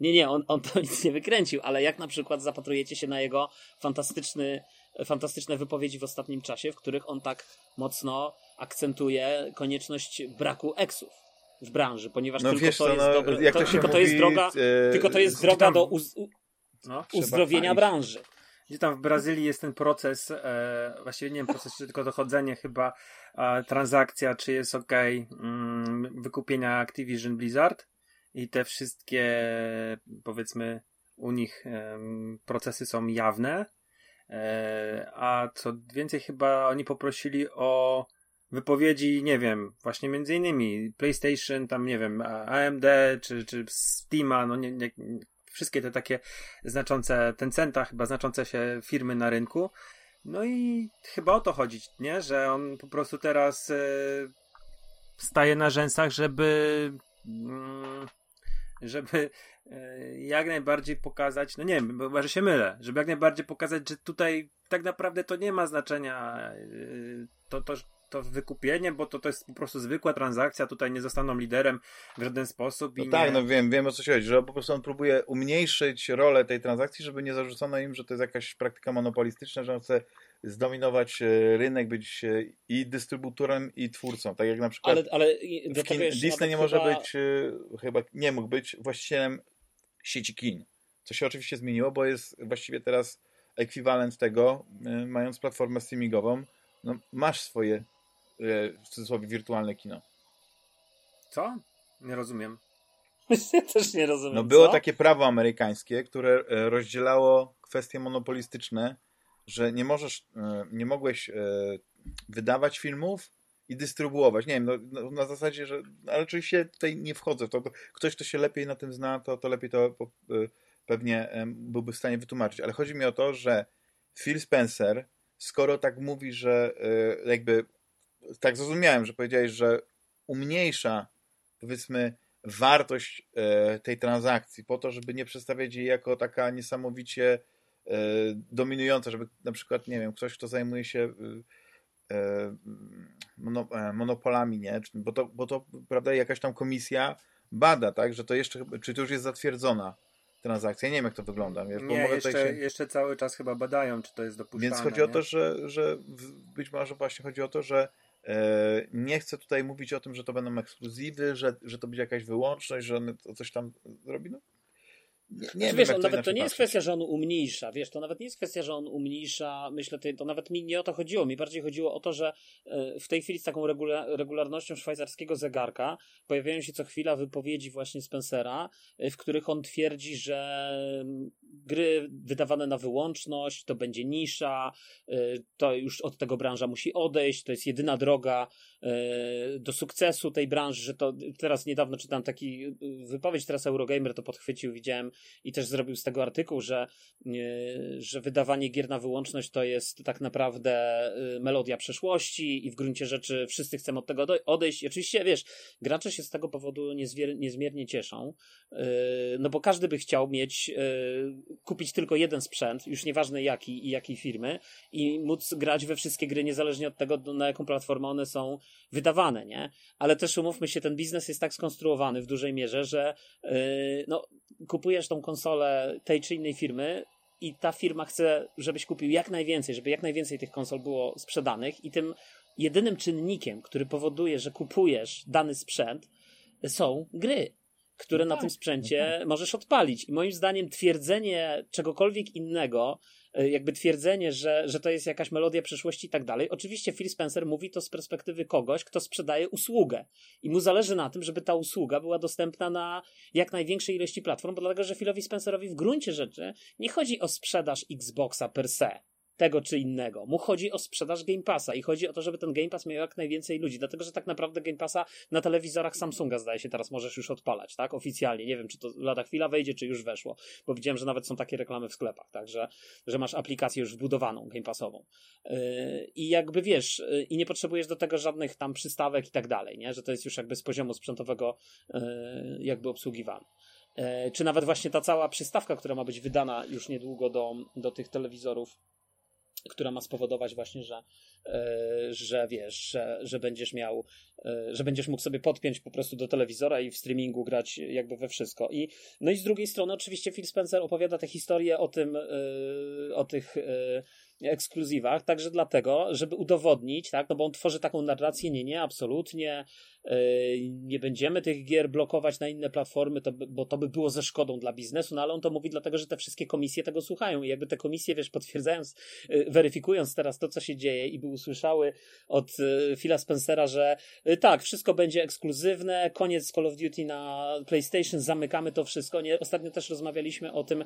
Nie, nie, on, on to [LAUGHS] nic nie wykręcił, ale jak na przykład zapatrujecie się na jego fantastyczny, fantastyczne wypowiedzi w ostatnim czasie, w których on tak mocno akcentuje konieczność braku eksów w branży, ponieważ No tylko wiesz to jest no, jak to, to się tylko mówi, to jest droga, e, tylko to jest droga tam- do uz, u, No. Uzdrowienia branży. Gdzie tam w Brazylii jest ten proces, e, właściwie nie wiem, proces, czy tylko dochodzenie chyba, e, transakcja, czy jest ok, mm, wykupienia Activision Blizzard i te wszystkie, powiedzmy, u nich procesy są jawne, e, a co więcej chyba oni poprosili o wypowiedzi, nie wiem, właśnie między innymi PlayStation, tam nie wiem, AMD, czy, czy Steama, no nie, nie, wszystkie te takie znaczące, Tencenta chyba znaczące się firmy na rynku. No i chyba o to chodzi, nie? Że on po prostu teraz e, staje na rzęsach, żeby mm, żeby e, jak najbardziej pokazać, no nie wiem, bo może się mylę, żeby jak najbardziej pokazać, że tutaj tak naprawdę to nie ma znaczenia e, to, to, to wykupienie, bo to, to jest po prostu zwykła transakcja, tutaj nie zostaną liderem w żaden sposób. No i tak, nie... no wiem, wiem o co się chodzi, że po prostu on próbuje umniejszyć rolę tej transakcji, żeby nie zarzucono im, że to jest jakaś praktyka monopolistyczna, że on chce zdominować e, rynek, być e, i dystrybutorem, i twórcą. Tak jak na przykład Ale, ale kin, Disney nie może chyba- być, e, chyba nie mógł być właścicielem sieci kin. Co się oczywiście zmieniło, bo jest właściwie teraz ekwiwalent tego, mając platformę streamingową, no, masz swoje w cudzysłowie wirtualne kino. Co? Nie rozumiem. [LAUGHS] Ja też nie rozumiem. No było co? takie prawo amerykańskie, które e, rozdzielało kwestie monopolistyczne, że nie możesz, e, nie mogłeś e, wydawać filmów i dystrybuować. Nie wiem, no, no, na zasadzie, że. Ale oczywiście tutaj nie wchodzę w to. to. Ktoś, kto się lepiej na tym zna, to, to lepiej to po- e, pewnie e, byłby w stanie wytłumaczyć. Ale chodzi mi o to, że Phil Spencer, skoro tak mówi, że e, jakby. Tak zrozumiałem, że powiedziałeś, że umniejsza powiedzmy wartość e, tej transakcji po to, żeby nie przedstawiać jej jako taka niesamowicie e, dominująca, żeby na przykład, nie wiem, ktoś, kto zajmuje się e, mono, monopolami, nie? Bo to, bo to, prawda, jakaś tam komisja bada, tak, że to jeszcze, czy to już jest zatwierdzona transakcja. Ja nie wiem, jak to wygląda, wiesz, bo Nie, jeszcze, się... jeszcze cały czas chyba badają, czy to jest dopuszczalne. Więc chodzi o nie? to, że, że być może właśnie chodzi o to, że nie chcę tutaj mówić o tym, że to będą ekskluzywy, że, że to będzie jakaś wyłączność, że on coś tam zrobi. No, nie, Znaczy, wiem, wiesz, to nawet to nie jest kwestia, że on umniejsza, wiesz, to nawet nie jest kwestia, że on umniejsza, myślę, to, nawet mi nie o to chodziło, mi bardziej chodziło o to, że e, w tej chwili z taką regula regularnością szwajcarskiego zegarka pojawiają się co chwila wypowiedzi właśnie Spencera, e, w których on twierdzi, że mm, gry wydawane na wyłączność, to będzie nisza, y, to już od tego branża musi odejść, to jest jedyna droga do sukcesu tej branży, że to teraz niedawno czytałem taki wypowiedź, teraz Eurogamer to podchwycił, widziałem i też zrobił z tego artykuł, że, że wydawanie gier na wyłączność to jest tak naprawdę melodia przeszłości i w gruncie rzeczy wszyscy chcą od tego odejść. I oczywiście, wiesz, gracze się z tego powodu niezmiernie cieszą, no bo każdy by chciał mieć kupić tylko jeden sprzęt, już nieważne jaki i jakiej firmy, i móc grać we wszystkie gry, niezależnie od tego, na jaką platformę one są wydawane, nie? Ale też umówmy się, ten biznes jest tak skonstruowany w dużej mierze, że no, kupujesz tą konsolę tej czy innej firmy, i ta firma chce, żebyś kupił jak najwięcej, żeby jak najwięcej tych konsol było sprzedanych, i tym jedynym czynnikiem, który powoduje, że kupujesz dany sprzęt, są gry które no na tak. tym sprzęcie no tak. możesz odpalić. I moim zdaniem twierdzenie czegokolwiek innego, jakby twierdzenie, że, że to jest jakaś melodia przeszłości i tak dalej. Oczywiście Phil Spencer mówi to z perspektywy kogoś, kto sprzedaje usługę. I mu zależy na tym, żeby ta usługa była dostępna na jak największej ilości platform, bo dlatego, że Philowi Spencerowi w gruncie rzeczy nie chodzi o sprzedaż Xboxa per se tego czy innego. Mu chodzi o sprzedaż Game Passa i chodzi o to, żeby ten Game Pass miał jak najwięcej ludzi, dlatego że tak naprawdę Game Passa na telewizorach Samsunga zdaje się teraz możesz już odpalać, tak? Oficjalnie. Nie wiem, czy to lada chwila wejdzie, czy już weszło, bo widziałem, że nawet są takie reklamy w sklepach, tak? Że, że masz aplikację już wbudowaną, Game Passową. Yy, I jakby wiesz, yy, i nie potrzebujesz do tego żadnych tam przystawek i tak dalej, nie? Że to jest już jakby z poziomu sprzętowego yy, jakby obsługiwane. Yy, czy nawet właśnie ta cała przystawka, która ma być wydana już niedługo do, do tych telewizorów, która ma spowodować właśnie, że, e, że wiesz, że, że będziesz miał, e, że będziesz mógł sobie podpiąć po prostu do telewizora i w streamingu grać jakby we wszystko. I, no i z drugiej strony oczywiście Phil Spencer opowiada tę historię o tym, e, o tych ekskluzywach, także dlatego, żeby udowodnić, tak, no bo on tworzy taką narrację, nie, nie, absolutnie, yy, nie będziemy tych gier blokować na inne platformy, to, bo to by było ze szkodą dla biznesu, no ale on to mówi dlatego, że te wszystkie komisje tego słuchają i jakby te komisje, wiesz, potwierdzając, yy, weryfikując teraz to, co się dzieje i by usłyszały od yy, Phila Spencera, że yy, tak, wszystko będzie ekskluzywne, koniec Call of Duty na PlayStation, zamykamy to wszystko, nie, ostatnio też rozmawialiśmy o tym,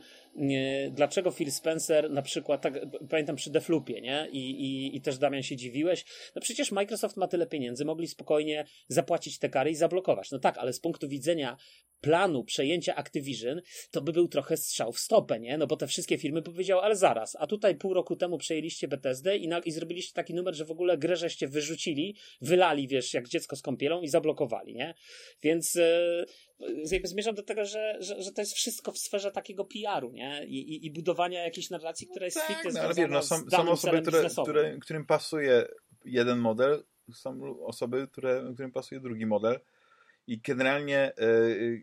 dlaczego Phil Spencer na przykład, tak, pamiętam przy Deflupie, nie? I, i, I też Damian się dziwiłeś. No przecież Microsoft ma tyle pieniędzy, mogli spokojnie zapłacić te kary i zablokować. No tak, ale z punktu widzenia planu przejęcia Activision, to by był trochę strzał w stopę, nie? No bo te wszystkie firmy powiedziały, ale zaraz, a tutaj pół roku temu przejęliście BTSD i, na, i zrobiliście taki numer, że w ogóle grę żeście wyrzucili, wylali, wiesz, jak dziecko z kąpielą i zablokowali, nie? Więc jakby zmierzam do tego, że, że, że to jest wszystko w sferze takiego PR-u, nie? I, i, i budowania jakiejś narracji, która jest no tak, no, ale wiesz, no, są, są osoby, które, które, którym pasuje jeden model, są osoby, które, którym pasuje drugi model. I generalnie yy,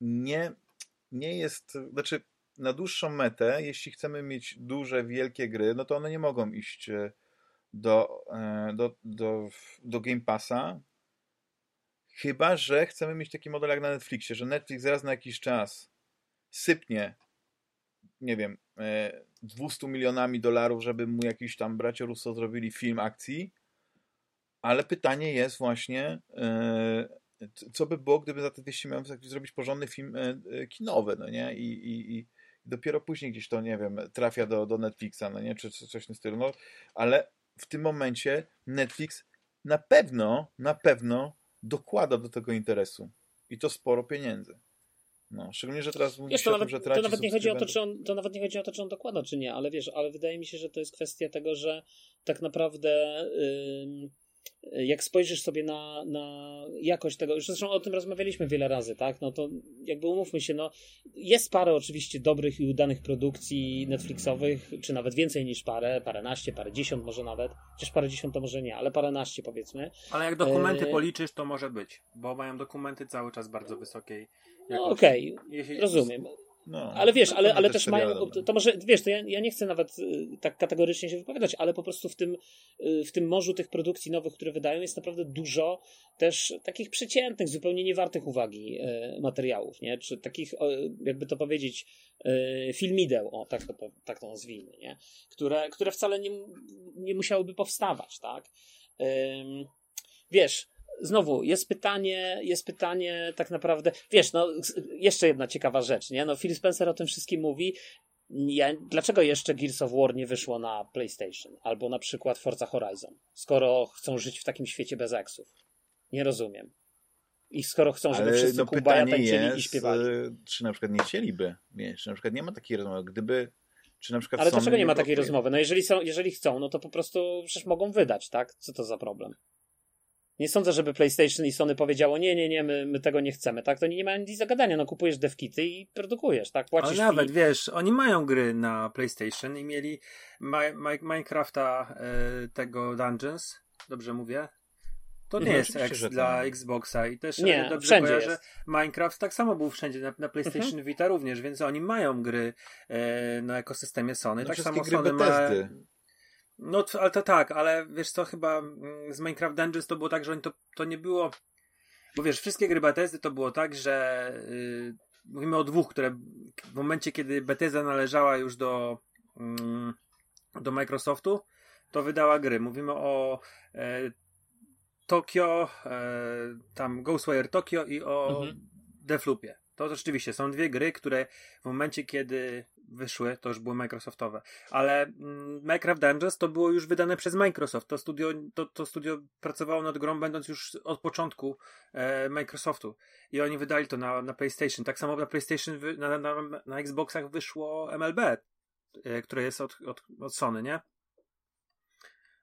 nie, nie jest, znaczy na dłuższą metę, jeśli chcemy mieć duże, wielkie gry, no to one nie mogą iść e, do, e, do, do, do Game Passa, chyba, że chcemy mieć taki model jak na Netflixie, że Netflix raz na jakiś czas sypnie, nie wiem, 200 e, milionami dolarów, żeby mu jakiś tam bracia Russo zrobili film akcji, ale pytanie jest właśnie, co by było, gdyby za te 200 milionów zrobić porządny film e, e, kinowy, no nie? I, i, i dopiero później gdzieś to, nie wiem, trafia do, do Netflixa, no nie? Czy, czy coś w tym stylu, no, ale w tym momencie Netflix na pewno, na pewno dokłada do tego interesu. I to sporo pieniędzy. No, szczególnie, że teraz wiesz, to, nawet, tym, że to nawet nie chodzi o to, czy on, to nawet nie chodzi o to, czy on dokłada, czy nie, ale wiesz, ale wydaje mi się, że to jest kwestia tego, że tak naprawdę yy, jak spojrzysz sobie na, na jakość tego, już zresztą o tym rozmawialiśmy wiele razy, tak, no to jakby umówmy się, no jest parę oczywiście dobrych i udanych produkcji Netflixowych, czy nawet więcej niż parę, paręnaście, parę dziesiąt może nawet, chociaż parę dziesiąt to może nie, ale paręnaście powiedzmy. Ale jak dokumenty e... policzysz, to może być, bo mają dokumenty cały czas bardzo wysokiej jakości. No okej, okay, rozumiem. No, ale wiesz, ale, ale też mają. To, może wiesz, to ja, ja nie chcę nawet y, tak kategorycznie się wypowiadać, ale po prostu w tym, y, w tym morzu tych produkcji nowych, które wydają, jest naprawdę dużo też takich przeciętnych, zupełnie niewartych uwagi y, materiałów, nie? Czy takich, jakby to powiedzieć, filmideł, o tak to, tak to nazwijmy, nie? Które, które wcale nie, nie musiałyby powstawać, tak? Wiesz, znowu jest pytanie, jest pytanie tak naprawdę, wiesz, no jeszcze jedna ciekawa rzecz, nie? No Phil Spencer o tym wszystkim mówi. Ja, dlaczego jeszcze Gears of War nie wyszło na PlayStation? Albo na przykład Forza Horizon, skoro chcą żyć w takim świecie bez eksów? Nie rozumiem. I skoro chcą, żeby Ale wszyscy no Kubaja tańczyli jest, i śpiewali. e, czy na przykład nie chcieliby, wiesz, czy na przykład nie ma takiej rozmowy, gdyby, czy na przykład Ale Sony dlaczego nie ma takiej rozmowy? No jeżeli, są, jeżeli chcą, no to po prostu przecież mogą wydać, tak? Co to za problem? Nie sądzę, żeby PlayStation i Sony powiedziało, nie, nie, nie, my, my tego nie chcemy, tak? To oni nie mają nic zagadania, no kupujesz devkity i produkujesz, tak? Ale Płacisz nawet, fee. wiesz, oni mają gry na PlayStation i mieli Mi- Mi- Minecrafta e, tego Dungeons, dobrze mówię? To nie Mhm, jest dla tak. Xboxa i też Nie, dobrze wszędzie kojarzę. jest. Minecraft tak samo był wszędzie, na, na PlayStation Mhm. Vita również, więc oni mają gry e, na ekosystemie Sony. No tak samo gry Sony ma... No, ale to tak, ale wiesz co, chyba mm, z Minecraft Dungeons to było tak, że oni to, to nie było... Bo wiesz, wszystkie gry Bethesdy to było tak, że y, mówimy o dwóch, które w momencie, kiedy Bethesda należała już do, mm, do Microsoftu, to wydała gry. Mówimy o e, Tokio, e, tam Ghostwire Tokyo i o Mhm. Deathloopie. To rzeczywiście są dwie gry, które w momencie, kiedy wyszły, to już były Microsoftowe. Ale mm, Minecraft Dungeons to było już wydane przez Microsoft. To studio, to, to studio pracowało nad grą, będąc już od początku e, Microsoftu. I oni wydali to na, na PlayStation. Tak samo na PlayStation, na, na, na Xboxach wyszło MLB, e, które jest od, od, od Sony, nie?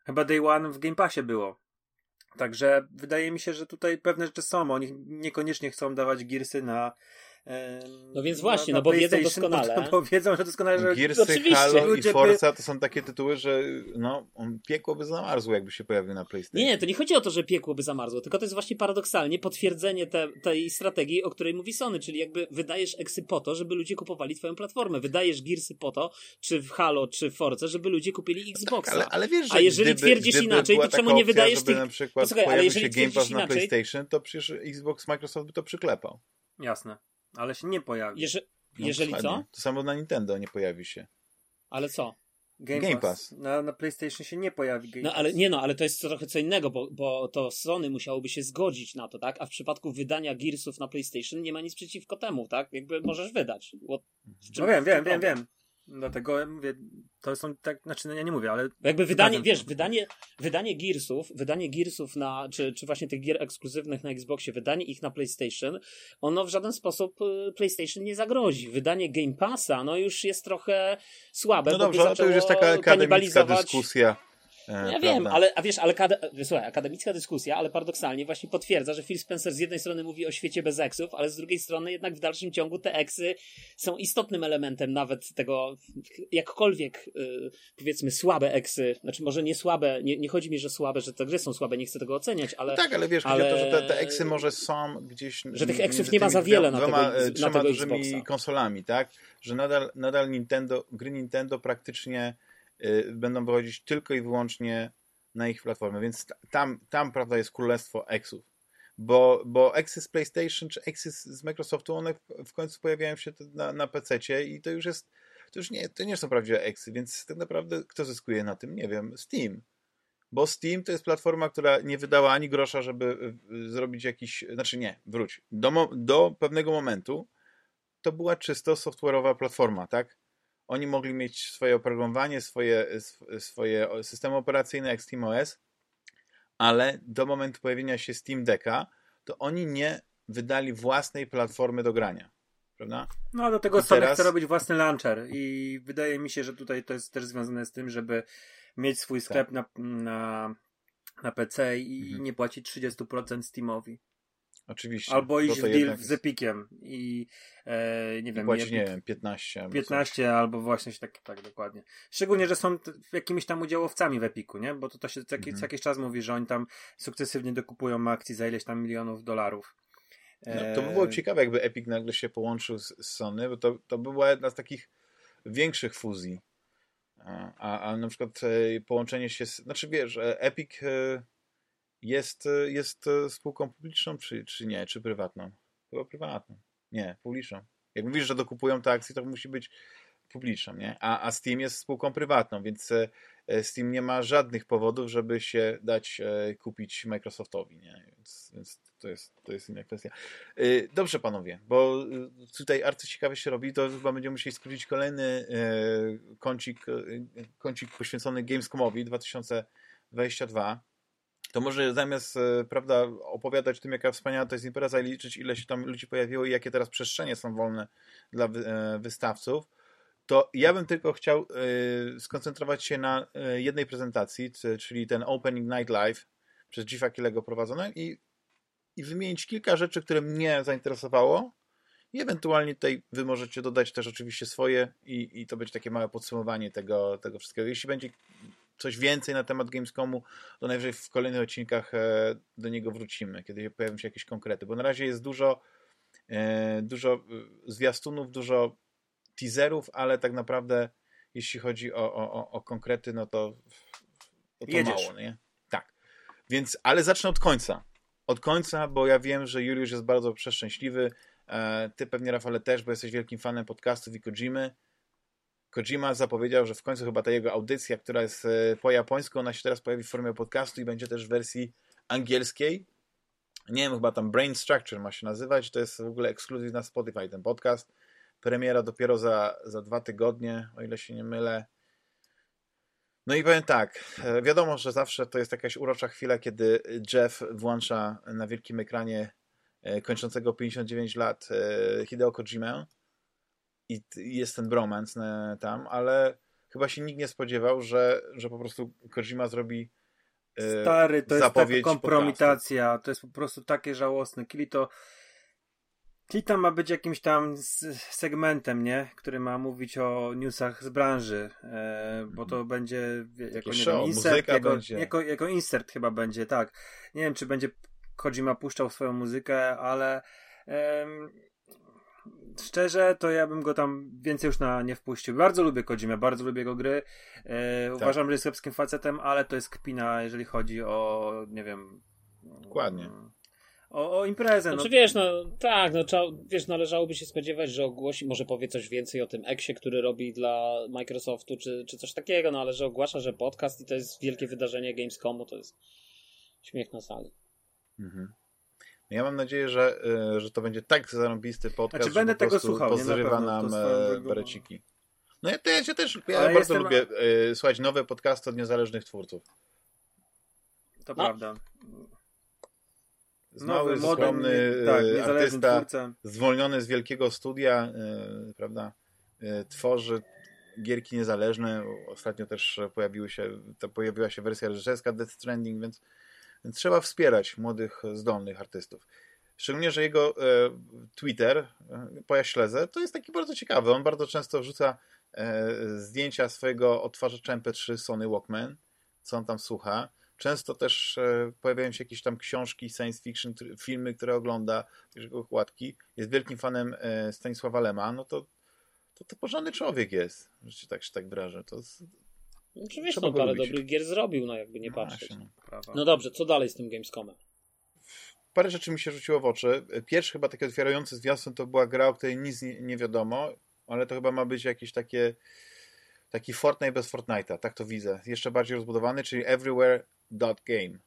Chyba Day One w Game Passie było. Także wydaje mi się, że tutaj pewne rzeczy są. Oni niekoniecznie chcą dawać girsy na. No więc właśnie, na, no bo wiedzą doskonale. Bo, bo wiedzą, że doskonale, że Gearsy, oczywiście. Halo i Forza to są takie tytuły, że no, on piekło by zamarzło, jakby się pojawił na PlayStation. Nie, nie, to nie chodzi o to, że piekło by zamarzło, tylko to jest właśnie paradoksalnie potwierdzenie te, tej strategii, o której mówi Sony, czyli jakby wydajesz eksy po to, żeby ludzie kupowali twoją platformę, wydajesz Gearsy po to, czy w Halo, czy w Force, żeby ludzie kupili Xboxa. Ale, ale wiesz, że A jeżeli gdyby, twierdzisz gdyby inaczej, to czemu taka nie opcja, wydajesz tych- na przykład Posłuchaj, ale jeżeli się Game Pass na inaczej- PlayStation, to przecież Xbox Microsoft by to przyklepał. Jasne. Ale się nie pojawi. Jeże, No, jeżeli co? To samo na Nintendo nie pojawi się. Ale co? Game, Game Pass. Pass. Na, na PlayStation się nie pojawi Game No Pass. ale nie no, ale to jest trochę co innego, bo, bo to Sony musiałoby się zgodzić na to, tak? A w przypadku wydania Gearsów na PlayStation nie ma nic przeciwko temu, tak? Jakby możesz wydać. Bo No wiem, w czym wiem, wiem, Dlatego mówię, to są tak, znaczy no ja nie mówię, ale jakby wydanie, wiesz, wydanie, wydanie Gearsów, wydanie Gearsów na, czy, czy właśnie tych gier ekskluzywnych na Xboxie, wydanie ich na PlayStation, ono w żaden sposób y, PlayStation nie zagrozi. Wydanie Game Passa, no już jest trochę słabe, No dobrze, to już jest taka akademicka dyskusja. E, Ja prawda? wiem, ale a wiesz, ale słuchaj, akademicka dyskusja, ale paradoksalnie właśnie potwierdza, że Phil Spencer z jednej strony mówi o świecie bez eksów, ale z drugiej strony jednak w dalszym ciągu te eksy są istotnym elementem nawet tego, jakkolwiek y, powiedzmy słabe eksy, znaczy może nie słabe, nie, nie chodzi mi, że słabe, że te gry są słabe, nie chcę tego oceniać, ale No tak, ale wiesz, ale- chodzi o to, że te, te eksy może są gdzieś... Że tych eksów nie ma za wiele na dwoma, tego- e, na trzema tego dużymi Xboxa. konsolami, tak? Że nadal, nadal Nintendo, gry Nintendo praktycznie będą wychodzić tylko i wyłącznie na ich platformę, więc ta- tam, tam prawda, jest królestwo eksów. Bo, bo eksy z PlayStation czy eksy z, Microsoftu, one w, końcu pojawiają się na, na PC-cie i to już jest, to już nie, to nie są prawdziwe eksy, więc tak naprawdę kto zyskuje na tym? Nie wiem, Steam. Bo Steam to jest platforma, która nie wydała ani grosza, żeby y, zrobić jakiś. Znaczy nie, wróć. Do, do pewnego momentu to była czysto software'owa platforma, tak? Oni mogli mieć swoje oprogramowanie, swoje, sw- swoje systemy operacyjne jak SteamOS, ale do momentu pojawienia się Steam Decka, to oni nie wydali własnej platformy do grania. Prawda? No, a do tego Sony teraz- chce robić własny launcher i wydaje mi się, że tutaj to jest też związane z tym, żeby mieć swój sklep na, na, na PC i Tak. Mhm. nie płacić 30% Steamowi. Oczywiście. Albo bo iść w deal jednak z Epikiem i e, nie i wiem, płacić, Epic- nie wiem, 15 albo coś. 15 albo właśnie się tak, tak dokładnie. Szczególnie, że są t- jakimiś tam udziałowcami w Epiku, nie? Bo to, to się co jakiś, Mhm. co jakiś czas mówi, że oni tam sukcesywnie dokupują akcji za ileś tam milionów dolarów. No, to by było E, ciekawe, jakby Epic nagle się połączył z, z Sony, bo to, to by była jedna z takich większych fuzji. A, a, a na przykład e, połączenie się z... Znaczy wiesz, e, Epic e, jest, e, jest e, spółką publiczną, czy, czy nie? Czy prywatną? Chyba prywatną. Nie, publiczną. Jak mówisz, że dokupują te akcje, to musi być publiczną, nie? A, a Steam jest spółką prywatną, więc e, Steam nie ma żadnych powodów, żeby się dać kupić Microsoftowi, nie? więc, więc to, jest, to jest inna kwestia. Dobrze, panowie, bo tutaj arcy ciekawe się robi, to chyba będziemy musieli skrócić kolejny kącik, kącik poświęcony Gamescomowi 2022 to może zamiast prawda, opowiadać tym, jaka wspaniała to jest impreza i liczyć, ile się tam ludzi pojawiło i jakie teraz przestrzenie są wolne dla wystawców, to ja bym tylko chciał skoncentrować się na jednej prezentacji, czyli ten Opening Night Live przez Jiffa Killego prowadzone i i wymienić kilka rzeczy, które mnie zainteresowało i ewentualnie tutaj wy możecie dodać też oczywiście swoje i, i to będzie takie małe podsumowanie tego, tego wszystkiego. Jeśli będzie coś więcej na temat Gamescomu, to najwyżej w kolejnych odcinkach e, do niego wrócimy, kiedy pojawią się jakieś konkrety, bo na razie jest dużo e, dużo e, zwiastunów, dużo teaserów, ale tak naprawdę jeśli chodzi o, o, o konkrety, no to, to, to mało, nie? Tak. Więc, ale zacznę od końca od końca, bo ja wiem, że Juliusz jest bardzo przeszczęśliwy. Ty pewnie, Rafale, też, bo jesteś wielkim fanem podcastów i Kojimy. Kojima zapowiedział, że w końcu chyba ta jego audycja, która jest e, po japońsku, ona się teraz pojawi w formie podcastu i będzie też w wersji angielskiej. Nie wiem, chyba tam Brain Structure ma się nazywać. To jest w ogóle ekskluzyw na Spotify ten podcast. Premiera dopiero za, za dwa tygodnie, o ile się nie mylę. No i powiem tak, e, wiadomo, że zawsze to jest jakaś urocza chwila, kiedy Jeff włącza na wielkim ekranie e, kończącego 59 lat Hideo Kojimę i jest ten bromance tam, ale chyba się nikt nie spodziewał, że, że po prostu Kojima zrobi Stary, to jest taka kompromitacja, podcastu. to jest po prostu takie żałosne. Kili to Klita ma być jakimś tam segmentem, nie? Który ma mówić o newsach z branży, e, bo to mhm. będzie jako nie show, wiem, insert, jako. Jako, jako insert chyba będzie, tak. Nie wiem, czy będzie Kojima puszczał swoją muzykę, ale e, szczerze, to ja bym go tam więcej już na nie wpuścił. Bardzo lubię Kojima, bardzo lubię jego gry. E, tak. Uważam, że jest kiepskim facetem, ale to jest kpina, jeżeli chodzi o, nie wiem... Dokładnie o, o imprezę. Znaczy, no. wiesz, no tak, no wiesz, należałoby się spodziewać, że ogłosi, może powie coś więcej o tym Exie, który robi dla Microsoftu, czy, czy coś takiego, no ale że ogłasza, że podcast i to jest wielkie wydarzenie Gamescomu, to jest śmiech na sali. Mhm. Ja mam nadzieję, że, y, że to będzie tak zarąbisty podcast, znaczy, będę tego słuchał, pozrywa nie, nam e, bereciki. No ja, ja, ja też ja bardzo jestem... lubię y, słuchać nowe podcasty od niezależnych twórców. To no. prawda. Mały, Nowy, skromny tak, e, artysta, twórca. zwolniony z wielkiego studia, yy, prawda, yy, tworzy gierki niezależne. Ostatnio też pojawiły się, to pojawiła się wersja reżyserska Death Stranding, więc, więc trzeba wspierać młodych, zdolnych artystów. Szczególnie, że jego Twitter, po ja śledzę, to jest taki bardzo ciekawy. On bardzo często wrzuca zdjęcia swojego odtwarzacza MP3 Sony Walkman, co on tam słucha Często też e, pojawiają się jakieś tam książki, science fiction, filmy, które ogląda, jego okładki. Jest wielkim fanem e, Stanisława Lema, no to to, to porządny człowiek jest, że się tak, się tak wyrażę. To jest, Oczywiście, no, parę dobrych gier zrobił, no jakby nie no patrzeć. Właśnie, no. no dobrze, co dalej z tym Gamescomem? Parę rzeczy mi się rzuciło w oczy. Pierwszy chyba taki otwierający zwiastun to była gra, o której nic nie, nie wiadomo, ale to chyba ma być jakieś takie taki Fortnite bez Fortnite'a, tak to widzę. Jeszcze bardziej rozbudowany, czyli Everywhere dot game.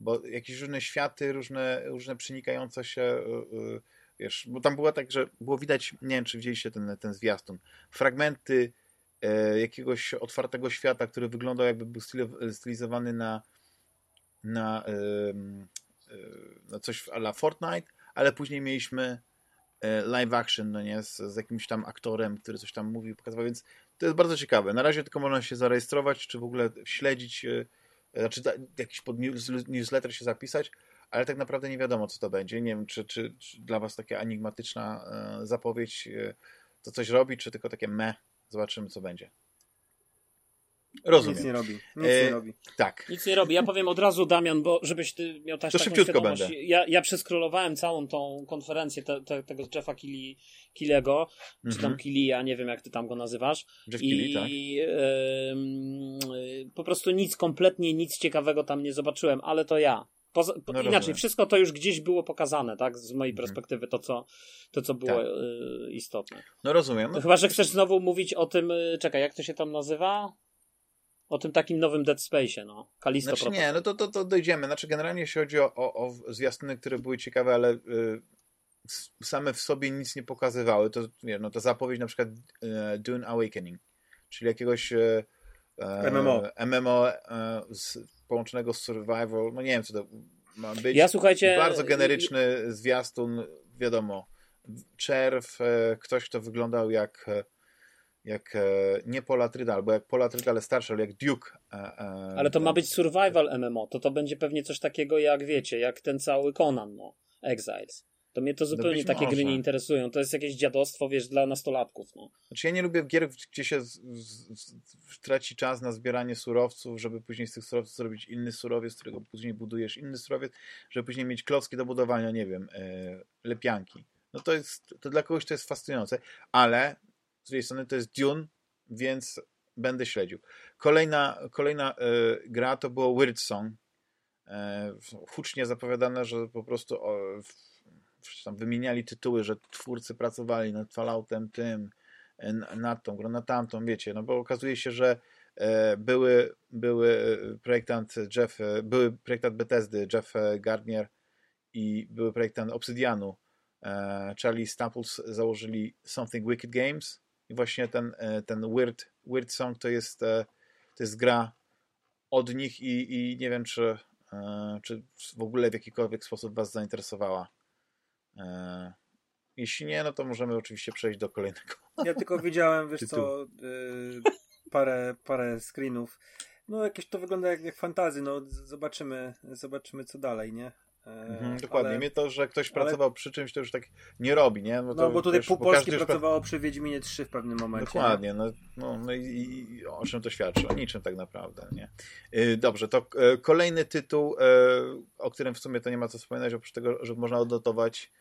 Bo jakieś różne światy, różne, różne przenikające się, yy, wiesz, bo tam było tak, że było widać, nie wiem, czy widzieliście ten, ten zwiastun, fragmenty jakiegoś otwartego świata, który wyglądał jakby był stylizowany na na, yy, na coś ala Fortnite, ale później mieliśmy live action, no nie, z, z, jakimś tam aktorem, który coś tam mówił, pokazywał, więc to jest bardzo ciekawe. Na razie tylko można się zarejestrować, czy w ogóle śledzić znaczy jakiś pod newsletter się zapisać, ale tak naprawdę nie wiadomo, co to będzie. Nie wiem, czy, czy, czy dla Was taka enigmatyczna e, zapowiedź e, to coś robi, czy tylko takie me. Zobaczymy, co będzie. Rozumiem. Nic nie robi. Nic e, nie robi. Tak. Nic nie robi. Ja powiem od razu, Damian, bo żebyś ty miał też to taką szybciutko będę. Ja, ja przeskrolowałem całą tą konferencję te, te, tego Jeffa Kili, Kiliego, mm -hmm. czy tam mhm. Kilia, nie wiem jak ty tam go nazywasz. Jeff I Kili, tak. po prostu nic, kompletnie nic ciekawego tam nie zobaczyłem, ale to ja. Poza, no inaczej, wszystko to już gdzieś było pokazane, tak? Z mojej mhm. perspektywy, to co, to, co było tak. y, istotne. No rozumiem. No. Chyba, że chcesz znowu mówić o tym, y, czekaj, jak to się tam nazywa? O tym takim nowym Dead Space'ie, no. Kalisto Znaczy nie, no to, to, to dojdziemy. Znaczy generalnie jeśli chodzi o, o, o zwiastuny, które były ciekawe, ale y, same w sobie nic nie pokazywały, to nie, no to zapowiedź na przykład y, Dune Awakening, czyli jakiegoś y, MMO, MMO z, połączonego z survival, no nie wiem co to ma być. Ja słuchajcie... Bardzo generyczny zwiastun, wiadomo, czerw, ktoś kto wyglądał jak jak e, nie Polatrydal, albo jak Polatrydal, ale starszy, ale jak Duke. E, e, ale to ma być survival MMO, to to będzie pewnie coś takiego jak, wiecie, jak ten cały Conan, no, Exiles. To mnie to zupełnie no takie może. gry nie interesują. To jest jakieś dziadostwo, wiesz, dla nastolatków. No. Znaczy ja nie lubię gier, gdzie się z, z, z, traci czas na zbieranie surowców, żeby później z tych surowców zrobić inny surowiec, z którego później budujesz inny surowiec, żeby później mieć klocki do budowania, nie wiem, e, lepianki. No to jest, to dla kogoś to jest fascynujące, ale z drugiej strony to jest Dune, więc będę śledził. Kolejna, kolejna y, gra to było Weird Song. Y, hucznie zapowiadane, że po prostu tam wymieniali tytuły, że twórcy pracowali nad Falloutem tym, nad tą grą, nad tamtą, wiecie, no bo okazuje się, że były, były projektant Jeff, były projektant Bethesdy, Jeff Gardner i były projektant Obsidianu, Charlie Staples założyli Something Wicked Games i właśnie ten, e, ten Weird, Weird Song to jest, e, to jest gra od nich i, i nie wiem, czy, e, czy w ogóle w jakikolwiek sposób Was zainteresowała. Jeśli nie, no to możemy oczywiście przejść do kolejnego. [LAUGHS] Ja tylko widziałem, wiesz co, parę, parę screenów. No jakieś to wygląda jak, jak fantazy, no zobaczymy, zobaczymy co dalej, nie? Mhm, e, dokładnie. Ale... Mnie to, że ktoś pracował ale... przy czymś, to już tak nie robi, nie? No, to, no bo tutaj pół Polski pracowało już... przy Wiedźminie 3 w pewnym momencie. Dokładnie. No, no, no i, i, o czym to świadczy? O niczym tak naprawdę, nie? Y, dobrze, to e, kolejny tytuł, e, o którym w sumie to nie ma co wspominać, oprócz tego, że można odnotować,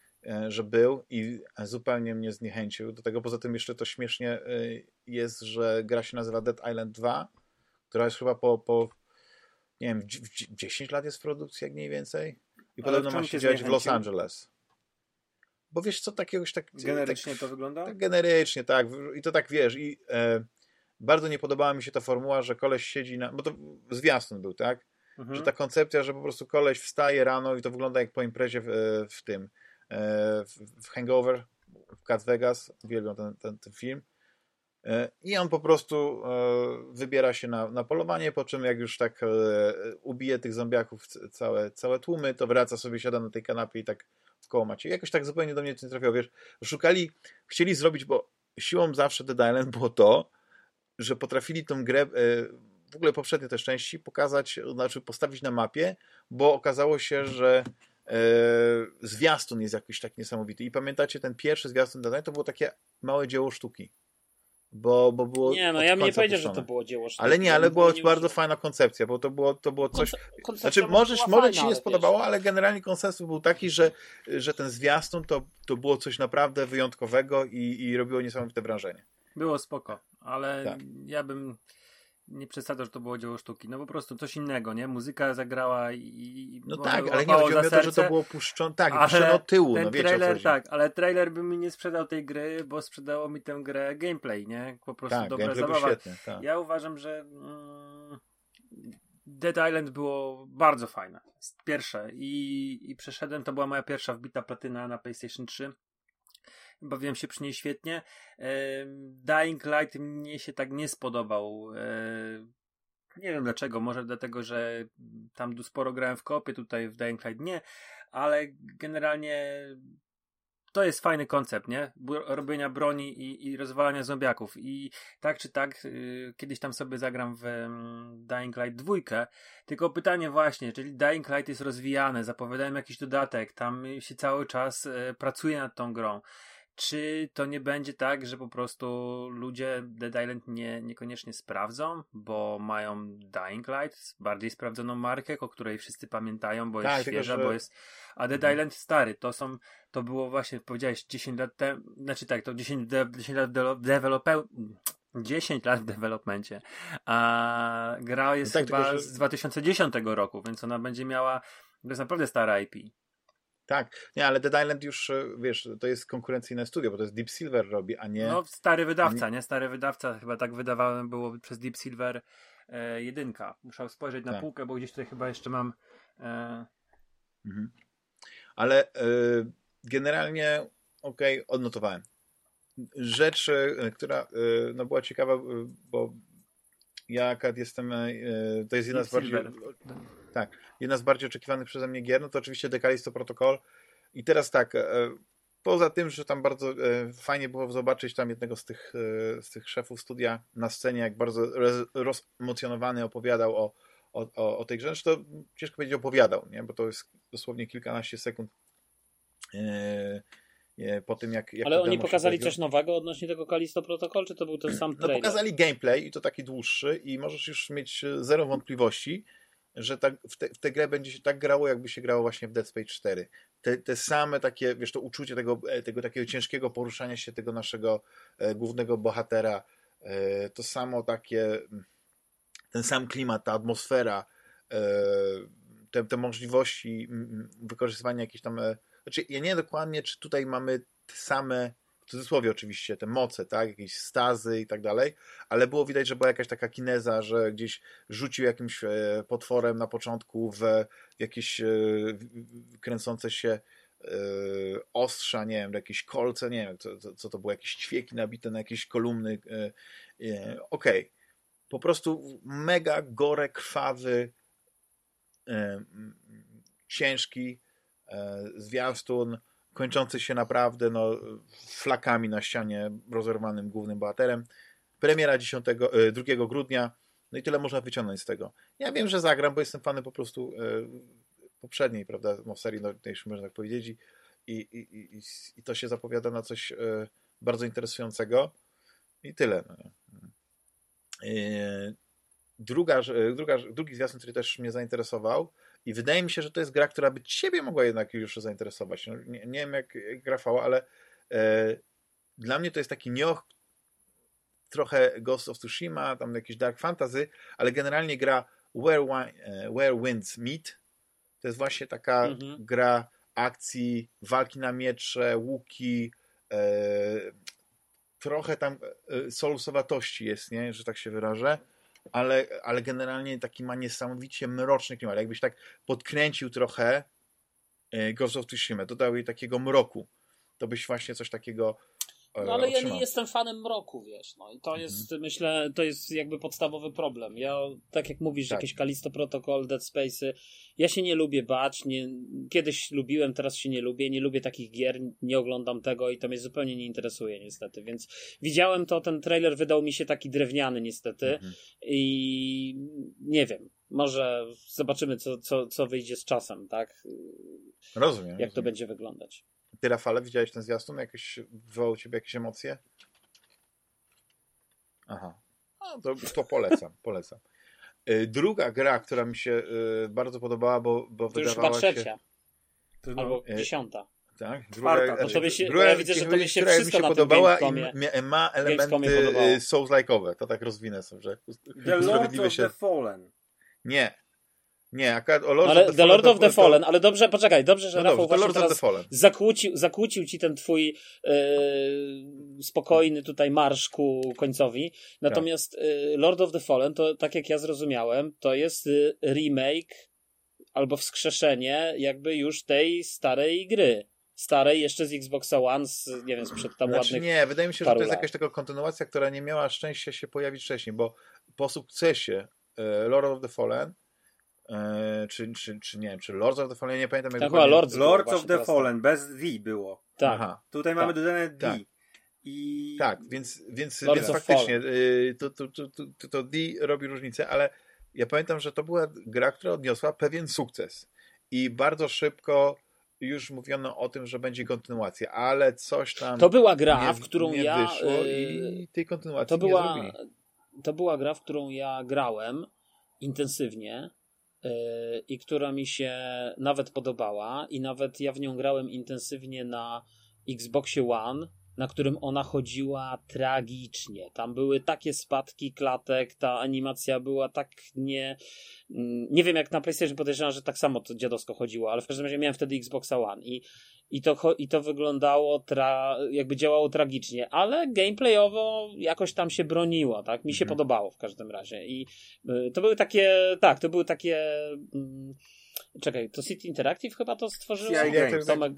że był i zupełnie mnie zniechęcił do tego. Poza tym jeszcze to śmiesznie jest, że gra się nazywa Dead Island 2, która jest chyba po, po nie wiem, 10 lat jest w produkcji, jak mniej więcej. I podobno ma się dziać w Los Angeles. Bo wiesz co, takiegoś tak... Generycznie tak, to wygląda? Tak generycznie, tak. I to tak, wiesz, i e, bardzo nie podobała mi się ta formuła, że koleś siedzi na... Bo to zwiastun był, tak? Mhm. Że ta koncepcja, że po prostu koleś wstaje rano i to wygląda jak po imprezie w, e, w tym, e, w, w Hangover, w Cat Vegas. Uwielbiam ten, ten, ten film E, I on po prostu e, wybiera się na, na polowanie, po czym jak już tak e, ubije tych zombiaków całe, całe tłumy, to wraca sobie, siada na tej kanapie i tak w koło macie. Jakoś tak zupełnie do mnie nie trafiło, wiesz, szukali, chcieli zrobić, bo siłą zawsze Dead Island było to, że potrafili tą grę, w ogóle poprzednie te części, pokazać, znaczy postawić na mapie, bo okazało się, że zwiastun jest jakiś tak niesamowity. I pamiętacie, ten pierwszy zwiastun Dead Island to było takie małe dzieło sztuki bo, bo było. Nie, no ja bym nie powiedział, że to było dzieło sztuki. Ale nie, ale była bardzo fajna koncepcja, bo to było, to było coś. Konce znaczy, możesz, może ci się nie spodobało, ale generalnie konsensus był taki, że, że ten zwiastun to, to było coś naprawdę wyjątkowego i, i robiło niesamowite wrażenie. Było spoko, ale tak. ja bym nie przesadzał, że to było dzieło sztuki. No po prostu coś innego, nie? Muzyka zagrała i. No tak, ale nie chodzi o to, że to było puszczone, tak, puszczone od tyłu, ten no wiecie trailer, tak, ale trailer by mi nie sprzedał tej gry, bo sprzedało mi tę grę gameplay, nie? Po prostu tak, dobra zabawa. Świetny, tak. Ja uważam, że mm, Dead Island było bardzo fajne. Pierwsze i, i przeszedłem, to była moja pierwsza wbita platyna na PlayStation 3 bawiłem się przy niej świetnie. Dying Light mnie się tak nie spodobał. Nie wiem dlaczego, może dlatego, że tam sporo grałem w kopie, tutaj w Dying Light nie, ale generalnie to jest fajny koncept, nie? Robienia broni i, i rozwalania zombiaków. I tak czy tak, yy, kiedyś tam sobie zagram w yy, Dying Light 2. Tylko pytanie właśnie, czyli Dying Light jest rozwijane, zapowiadają jakiś dodatek, tam się cały czas yy, pracuje nad tą grą. Czy to nie będzie tak, że po prostu ludzie Dead Island nie, niekoniecznie sprawdzą, bo mają Dying Light, bardziej sprawdzoną markę, o której wszyscy pamiętają, bo tak, jest świeża, tylko, że... bo jest. A Dead mhm. Island stary, to są, to było właśnie, powiedziałeś, 10 lat temu, znaczy tak, to 10, de, 10 lat de, developer, 10 lat w developmencie, a gra jest no tak, chyba tylko, że... z 2010 roku, więc ona będzie miała, to jest naprawdę stara IP. Tak, nie, ale Dead Island już, e, wiesz, to jest konkurencyjne studio, bo to jest Deep Silver robi, a nie... No, stary wydawca, nie? nie? Stary wydawca, chyba tak wydawałem było przez Deep Silver e, jedynka. Muszę spojrzeć na Tak. półkę, bo gdzieś tutaj chyba jeszcze mam. E, Mhm. Ale e, generalnie, okej, odnotowałem. Rzecz, e, która e, no, była ciekawa, bo ja jestem, e, to jest jedna z bardziej, Silver. tak, jedna z bardziej oczekiwanych przeze mnie gier, no to oczywiście Dekalisto Protocol. I teraz tak, e, poza tym, że tam bardzo e, fajnie było zobaczyć tam jednego z tych, z tych szefów studia na scenie, jak bardzo roz- rozemocjonowany opowiadał o, o, o, o tej grze, to ciężko powiedzieć opowiadał, nie? bo to jest dosłownie kilkanaście sekund po tym, jak, jak Ale oni pokazali coś nowego odnośnie tego Kalisto Protocol, czy to był ten sam No trailer? pokazali gameplay i to taki dłuższy i możesz już mieć e, zero wątpliwości, że tak, w, te, w tę grę będzie się tak grało, jakby się grało właśnie w Dead Space 4. Te, te same takie, wiesz, to uczucie tego, e, tego takiego ciężkiego poruszania się tego naszego e, głównego bohatera, e, to samo takie, mm, ten sam klimat, ta atmosfera, e, te, te możliwości mm, wykorzystywania jakichś tam, e, znaczy ja nie dokładnie, czy tutaj mamy te same, w cudzysłowie oczywiście, te moce, tak, jakieś stazy i tak dalej, ale było widać, że była jakaś taka kineza, że gdzieś rzucił jakimś e, potworem na początku w jakieś e, kręcące się e, ostrza, nie wiem, jakieś kolce, nie wiem, co, co, to było, jakieś ćwieki nabite na jakieś kolumny. Okej. Po prostu mega gore, krwawy, ciężki zwiastun, kończący się naprawdę no, flakami na ścianie rozerwanym głównym bohaterem. Premiera 10, e, 2 grudnia. No i tyle można wyciągnąć z tego. Ja wiem, że zagram, bo jestem fanem po prostu e, poprzedniej, prawda, no, serii, no, tej, można tak powiedzieć, i, i, i, i, to się zapowiada na coś e, bardzo interesującego. I tyle. No. E, druga, druga, drugi zwiastun, który też mnie zainteresował, i wydaje mi się, że to jest gra, która by ciebie mogła jednak już zainteresować. No, nie, nie wiem jak, jak Rafała, ale e, dla mnie to jest taki nioch, trochę Ghost of Tsushima, tam jakiś Dark Fantasy, ale generalnie gra Where, e, Where Winds Meet. To jest właśnie taka Mhm. gra akcji, walki na miecze, łuki, e, trochę tam e, jest, nie? że tak się wyrażę, ale, ale generalnie taki ma niesamowicie mroczny klimat. Jakbyś tak podkręcił trochę e, Ghost of Tsushima, dodał jej takiego mroku, to byś właśnie coś takiego No ale ja otrzymał. nie jestem fanem mroku, wiesz, no i to Mhm. jest, myślę, to jest jakby podstawowy problem. Ja, tak jak mówisz, Tak. jakieś Kalisto Protocol, Dead Space'y, ja się nie lubię bać, nie, kiedyś lubiłem, teraz się nie lubię, nie lubię takich gier, nie oglądam tego i to mnie zupełnie nie interesuje niestety, więc widziałem to, ten trailer wydał mi się taki drewniany niestety Mhm. i nie wiem, może zobaczymy co, co, co wyjdzie z czasem, tak, Rozumiem. jak to rozumiem. będzie wyglądać. Ty, Rafale, widziałeś ten zwiastun? Jakieś, wywołał ciebie jakieś emocje? Aha. No, to, to polecam, [LAUGHS] polecam. Y, Druga gra, która mi się y, bardzo podobała, bo, bo To już chyba wydawała się... trzecia, to no, albo e, dziesiąta. Tak, Czwarta, druga, bo tobie się- druga, ja widzę, że tobie się która mi wszystko się na tym podobała i ma, elementy y, souls-like'owe. To tak rozwinę sobie, że The Lord usprawiedliwię of się. the Fallen. Nie. Nie, akurat o Lord Ale of the The Lord Fallen of the to- to- Fallen, ale dobrze, poczekaj, dobrze, że No Rafał dobrze, właśnie teraz Fallen. zakłócił, zakłócił ci ten twój e, spokojny tutaj marsz ku końcowi. Natomiast e, Lord of the Fallen, to tak jak ja zrozumiałem, to jest e, remake albo wskrzeszenie jakby już tej starej gry. Starej jeszcze z Xboxa One, z, nie wiem, sprzed tam Znaczy ładnych... nie, wydaje mi się, że to jest lat. jakaś taka kontynuacja, która nie miała szczęścia się pojawić wcześniej, bo po sukcesie Lord of the Fallen, e, czy, czy, czy nie wiem, czy Lord of the Fallen, nie pamiętam jak Tak, dokładnie- chyba Lords Lords of the Fallen, bez V było. Tak, Aha, Tutaj Tak. mamy dodane D. Tak. I tak, więc, więc, Lords więc faktycznie y, to, to, to, to, to, D robi różnicę, ale ja pamiętam, że to była gra, która odniosła pewien sukces i bardzo szybko już mówiono o tym, że będzie kontynuacja, ale coś tam To była gra, nie, w którą nie ja... wyszło e, i tej kontynuacji To nie była, zrobili. to była gra, w którą ja grałem intensywnie yy, i która mi się nawet podobała i nawet ja w nią grałem intensywnie na Xboxie One na którym ona chodziła tragicznie. Tam były takie spadki klatek, ta animacja była tak nie. Mm, nie wiem, jak na PlayStation podejrzewam, że tak samo to dziadowsko chodziło, ale w każdym razie miałem wtedy Xboxa One i, i, to, i to wyglądało, tra, jakby działało tragicznie, ale gameplayowo jakoś tam się broniło, tak? Mi się mhm. podobało w każdym razie. I y, to były takie, tak, to były takie. Mm, czekaj, to City Interactive chyba to stworzyło? Ja, Tomek,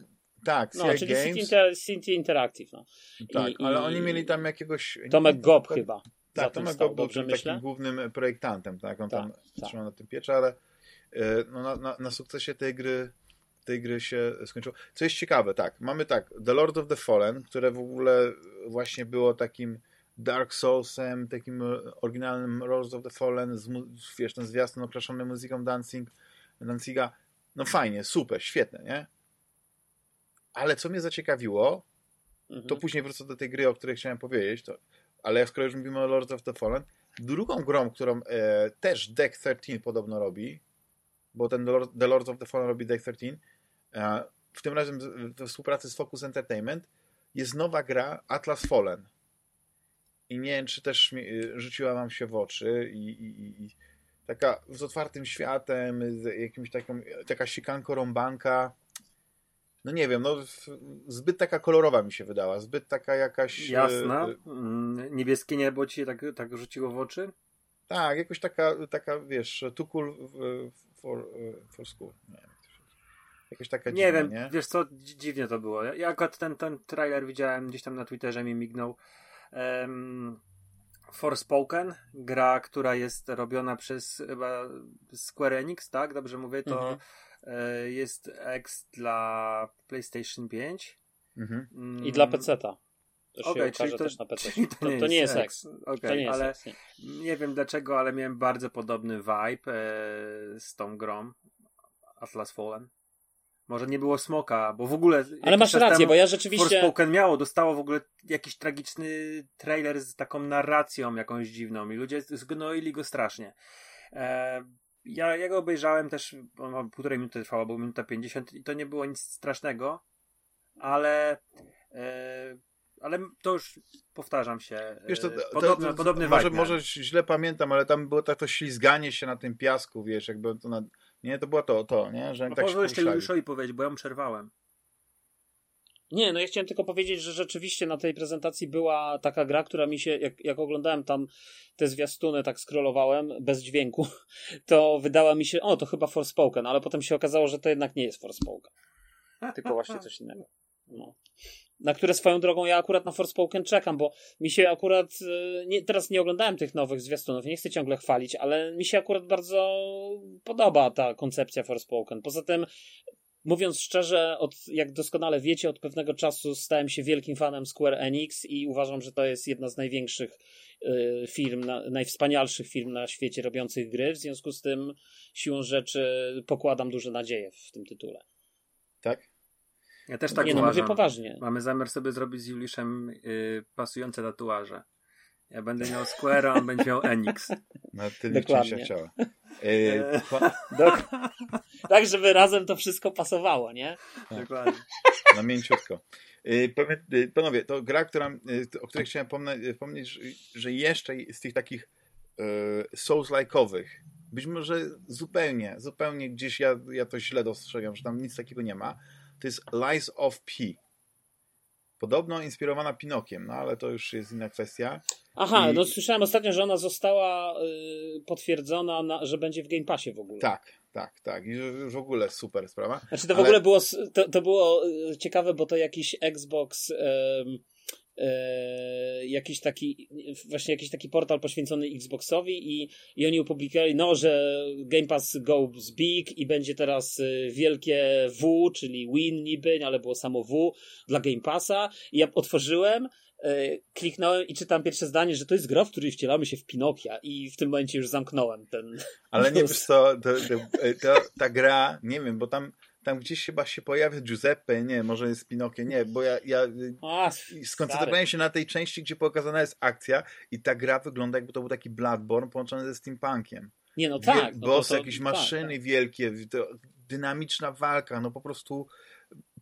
tak, no, czyli City, Inter, City Interactive. No. Tak, I, ale i... oni mieli tam jakiegoś... Tomek Gob chyba. Tak, Tomek Gob był takim myślę? głównym projektantem, tak? On tak, tam tak. trzymał na tym piecze, ale e, no, na, na, na, sukcesie tej gry tej gry się skończyło. Co jest ciekawe, tak, mamy tak, The Lord of the Fallen, które w ogóle właśnie było takim Dark Soulsem, takim oryginalnym Lord of the Fallen, z, wiesz, ten zwiastun okraszony muzyką Dancing, Danziga, no fajnie, super, świetne, nie? Ale co mnie zaciekawiło, mhm. to później wrócę do tej gry, o której chciałem powiedzieć, to, ale skoro już mówimy o Lords of the Fallen, drugą grą, którą e, też Deck 13 podobno robi, bo ten The Lords of the Fallen robi Deck 13, e, w tym razem we współpracy z Focus Entertainment, jest nowa gra Atlas Fallen. I nie wiem, czy też e, rzuciła wam się w oczy i, i, i taka z otwartym światem, z jakimś taką, taka sikanko rąbanka, no nie wiem, no zbyt taka kolorowa mi się wydała, zbyt taka jakaś... E, Jasna, e, mm, niebieskie niebo ci tak, tak rzuciło w oczy? Tak, jakoś taka, taka wiesz, too cool for, e, for school, nie wiem. Jakoś taka Nie wiem, nie? wiesz co, dziwnie to było. Ja akurat ten, ten trailer widziałem gdzieś tam na Twitterze, mi mignął. Um, Forspoken, gra, która jest robiona przez chyba Square Enix, tak? Dobrze mówię, to mhm. E, jest X dla PlayStation 5. Mhm. Mm. I dla PC-ta. To się okay, okaże to, też na PC. To, to, nie, to nie jest X. Okay, nie ale jest X, nie. nie. wiem dlaczego, ale miałem bardzo podobny vibe e, z tą grą Atlas Fallen. Może nie było smoka, bo w ogóle. Ale masz rację, bo ja rzeczywiście. Forspoken miało, dostało w ogóle jakiś tragiczny trailer z taką narracją jakąś dziwną i ludzie zgnoili go strasznie. E, ja, ja go obejrzałem też, on półtorej minuty trwało, bo minuta 50 i to nie było nic strasznego, ale e, ale to już powtarzam się. E, wiesz, to, to, podobny, to, podobny może, może źle pamiętam, ale tam było tak to ślizganie się na tym piasku, wiesz, jakby to na, nie, to było to, to, nie, że no tak pozwól jeszcze Juliuszowi powiedzieć, bo ja mu przerwałem. Nie, no ja chciałem tylko powiedzieć, że rzeczywiście na tej prezentacji była taka gra, która mi się, jak, jak oglądałem tam te zwiastuny, tak scrollowałem bez dźwięku, [LAUGHS] to wydała mi się, o, to chyba Forspoken, ale potem się okazało, że to jednak nie jest Forspoken. Tylko właśnie coś innego. No. Na które swoją drogą ja akurat na Forspoken czekam, bo mi się akurat, y, nie, teraz nie oglądałem tych nowych zwiastunów, nie chcę ciągle chwalić, ale mi się akurat bardzo podoba ta koncepcja Forspoken. Poza tym Mówiąc szczerze, od, jak doskonale wiecie, od pewnego czasu stałem się wielkim fanem Square Enix i uważam, że to jest jedna z największych y, firm, na, najwspanialszych firm na świecie robiących gry. W związku z tym, siłą rzeczy, pokładam duże nadzieje w tym tytule. Tak? Ja też tak Nie, no, mówię poważnie. Mamy zamiar sobie zrobić z Juliuszem y, pasujące tatuaże. Ja będę miał Square, a on będzie miał Enix. [LAUGHS] No, ty Dokładnie. się chciała. Yy, tak, żeby razem to wszystko pasowało, nie? Dokładnie. Na mięciutko. Yy, panowie, to gra, która, o której chciałem wspomnieć, że jeszcze z tych takich Souls-like'owych, być może zupełnie, zupełnie gdzieś ja, ja to źle dostrzegam, że tam nic takiego nie ma, to jest Lies of P. Podobno inspirowana Pinokiem, no ale to już jest inna kwestia. Aha, I... no słyszałem ostatnio, że ona została y, potwierdzona, na, że będzie w Game Passie w ogóle. Tak, tak, tak. I w ogóle super sprawa. Znaczy to ale... w ogóle było, to, to było y, ciekawe, bo to jakiś Xbox... Y, e, jakiś taki, właśnie jakiś taki portal poświęcony Xboxowi i, i oni opublikowali, no, że Game Pass goes big i będzie teraz e, wielkie W, czyli win niby, ale było samo W dla Game Passa. I ja otworzyłem e, kliknąłem i czytam pierwsze zdanie, że to jest gra, w której wcielamy się w Pinokia i w tym momencie już zamknąłem ten... Ale nie [LAUGHS] wiesz co, to, to, to, ta gra, nie wiem, bo tam tam gdzieś chyba się pojawia Giuseppe, nie, może jest Pinokio, nie, bo ja, ja A, skoncentrowałem się na tej części, gdzie pokazana jest akcja i ta gra wygląda jakby to był taki Bloodborne połączony ze steampunkiem. Nie, no tak. No boss, to, jakieś tak, maszyny tak, wielkie, dynamiczna walka, no po prostu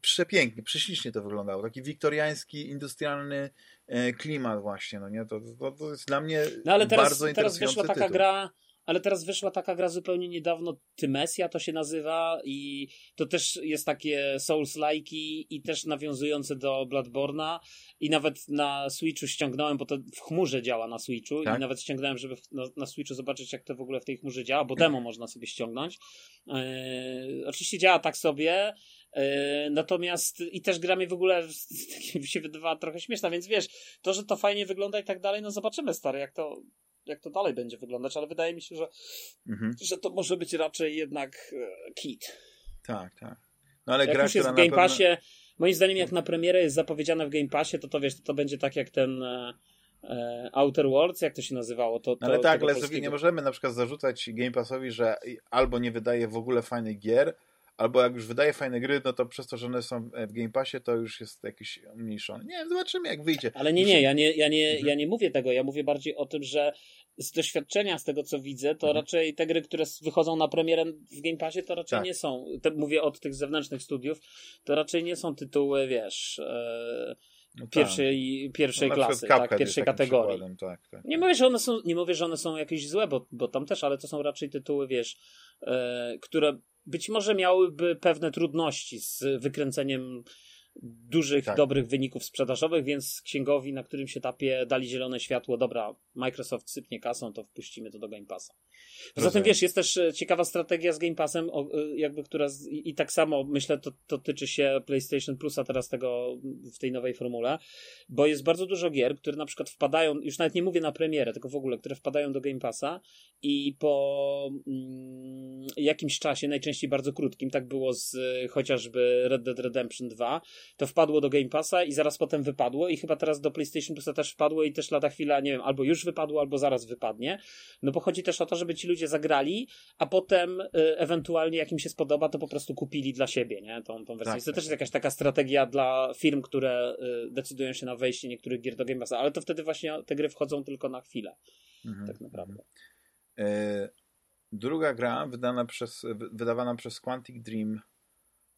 przepięknie, prześlicznie to wyglądało. Taki wiktoriański, industrialny e, klimat właśnie, no nie? To, to, to jest dla mnie no, ale teraz, bardzo teraz wyszła taka tytuł. gra ale teraz wyszła taka gra zupełnie niedawno, Tymesia to się nazywa i to też jest takie Souls-like i też nawiązujące do Bloodborna i nawet na Switchu ściągnąłem, bo to w chmurze działa na Switchu tak? i nawet ściągnąłem, żeby na, na Switchu zobaczyć jak to w ogóle w tej chmurze działa, bo demo można sobie ściągnąć. Yy, oczywiście działa tak sobie, Yy, natomiast i też gra mi w ogóle [LAUGHS] się wydawała trochę śmieszna, więc wiesz, to, że to fajnie wygląda i tak dalej, no zobaczymy stary, jak to, jak to dalej będzie wyglądać, ale wydaje mi się, że, mhm. że to może być raczej jednak e, kit. Tak, tak. No ale jak gra, już jest w Game Passie, pewno... moim zdaniem jak na premierę jest zapowiedziane w Game Passie, to to wiesz, to, to będzie tak jak ten e, e Outer Worlds, jak to się nazywało. To, to ale tak, ale sobie nie możemy na przykład zarzucać Game Passowi, że albo nie wydaje w ogóle fajnych gier, albo jak już wydaje fajne gry, no to przez to, że one są w Game Passie, to już jest jakiś umniejszony. Nie zobaczymy jak wyjdzie. Ale nie, nie, ja nie, ja nie, mhm. ja nie mówię tego, ja mówię bardziej o tym, że z doświadczenia, z tego co widzę, to mhm. raczej te gry, które wychodzą na premierę w Game Passie, to raczej tak. nie są, te, mówię od tych zewnętrznych studiów, to raczej nie są tytuły, wiesz... E, no tak. pierwszej, pierwszej no, klasy, tak, pierwszej kategorii. Tak, tak, nie, mówię, że one są, nie mówię, że one są jakieś złe, bo, bo tam też, ale to są raczej tytuły, wiesz, e, które być może miałyby pewne trudności z wykręceniem dużych, tak. dobrych wyników sprzedażowych, więc księgowi na którym się tapie dali zielone światło, dobra, Microsoft sypnie kasą, to wpuścimy to do Game Passa. Poza tym wiesz, jest też e, ciekawa strategia z Game Passem, e, jakby która z, i, i, tak samo myślę to, to tyczy się PlayStation Plusa teraz tego w tej nowej formule, bo jest bardzo dużo gier, które na przykład wpadają, już nawet nie mówię na premierę, tylko w ogóle, które wpadają do Game Passa i po mm, jakimś czasie, najczęściej bardzo krótkim, tak było z chociażby Red Dead Redemption 2, to wpadło do Game Passa i zaraz potem wypadło i chyba teraz do PlayStation Plusa też wpadło i też lada chwila, nie wiem, albo już wypadło, albo zaraz wypadnie. No bo chodzi też o to, żeby ci ludzie zagrali, a potem y, ewentualnie jak im się spodoba, to po prostu kupili dla siebie, nie? Tą, tą wersję. Tak, to tak. też jest jakaś taka strategia dla firm, które y, decydują się na wejście niektórych gier do Game Passa, ale to wtedy właśnie te gry wchodzą tylko na chwilę. Mhm. Tak naprawdę. E, druga gra wydana przez, wydawana przez Quantic Dream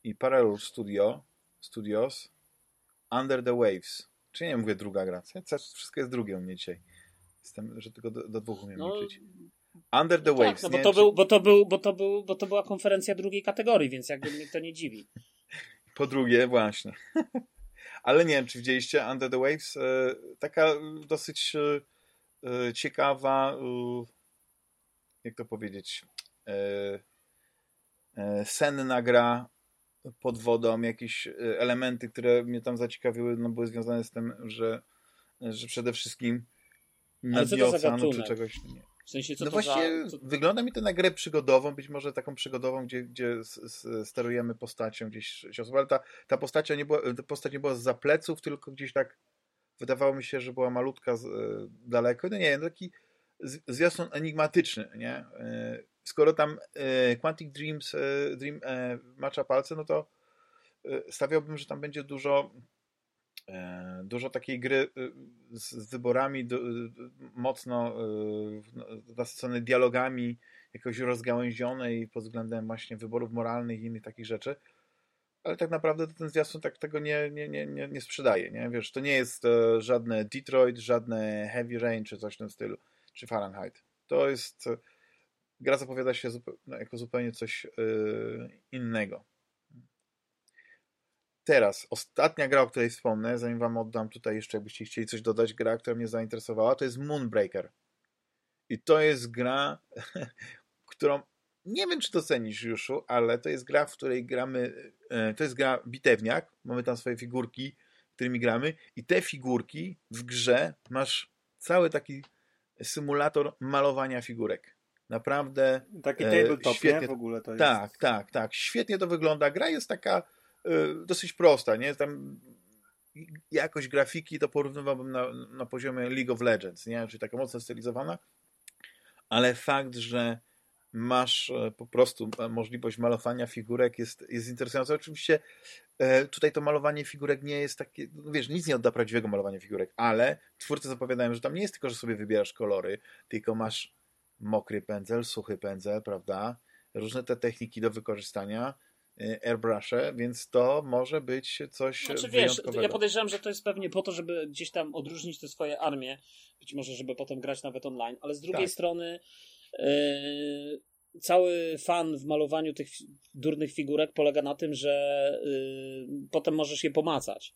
i Parallel Studio Studios Under the Waves. Czy nie mówię druga gra? Wszystko jest drugie u mnie dzisiaj. Jestem, że tylko do, do dwóch umiem no, liczyć. Under the no Waves. Tak, no bo, to był, bo, to był, bo, to był, bo to była konferencja drugiej kategorii, więc jakby mnie to nie dziwi. [LAUGHS] Po drugie, właśnie. [LAUGHS] Ale nie wiem, czy widzieliście Under the Waves. E, taka dosyć e, e, ciekawa, jak to powiedzieć, senna gra pod wodą, jakieś elementy, które mnie tam zaciekawiły, no były związane z tym, że, że przede wszystkim na dnie oceanu czy czegoś nie. W sensie, co no właśnie, za... wygląda mi to na grę przygodową, być może taką przygodową, gdzie, gdzie sterujemy postacią gdzieś osób, ale ta, ta, postać nie była, ta postać nie była z pleców, tylko gdzieś tak wydawało mi się, że była malutka z, e, daleko. No nie, taki zwiastun enigmatyczny, nie? E, skoro tam e, Quantic Dreams e, Dream e, macza palce, no to stawiałbym, że tam będzie dużo dużo takiej gry z wyborami mocno nasycone dialogami, jakoś rozgałęzionej pod względem właśnie wyborów moralnych i innych takich rzeczy. Ale tak naprawdę ten zwiastun tak tego nie, nie, nie, nie, nie sprzedaje. Nie? Wiesz, to nie jest żadne Detroit, żadne Heavy Rain czy coś w tym stylu, czy Fahrenheit. To jest gra zapowiada się no, jako zupełnie coś innego. Teraz, ostatnia gra, o której wspomnę, zanim wam oddam tutaj jeszcze, jakbyście chcieli coś dodać, gra, która mnie zainteresowała, to jest Moonbreaker. I to jest gra, [LAUGHS] którą nie wiem, czy docenisz Juszu, ale to jest gra, w której gramy, yy, to jest gra bitewniak, mamy tam swoje figurki, którymi gramy i te figurki w grze masz cały taki symulator malowania figurek. Naprawdę. Taki e, tabletop, świetnie, nie? W ogóle to jest. Tak, tak, tak. Świetnie to wygląda. Gra jest taka dosyć prosta, nie? Tam jakość grafiki to porównywałbym na, na poziomie League of Legends, nie? Czyli taka mocno stylizowana, ale fakt, że masz e, po prostu możliwość malowania figurek jest, jest interesujące. Oczywiście tutaj to malowanie figurek nie jest takie, no wiesz, nic nie odda prawdziwego malowania figurek, ale twórcy zapowiadają, że tam nie jest tylko, że sobie wybierasz kolory, tylko masz mokry pędzel, suchy pędzel, prawda? Różne te techniki do wykorzystania. Y, airbrusze, więc to może być coś znaczy, wiesz, ja podejrzewam, że to jest pewnie po to, żeby gdzieś tam odróżnić te swoje armie, być może, żeby potem grać nawet online, ale z drugiej tak. strony yy, cały fan w malowaniu tych durnych figurek polega na tym, że yy, potem możesz je pomacać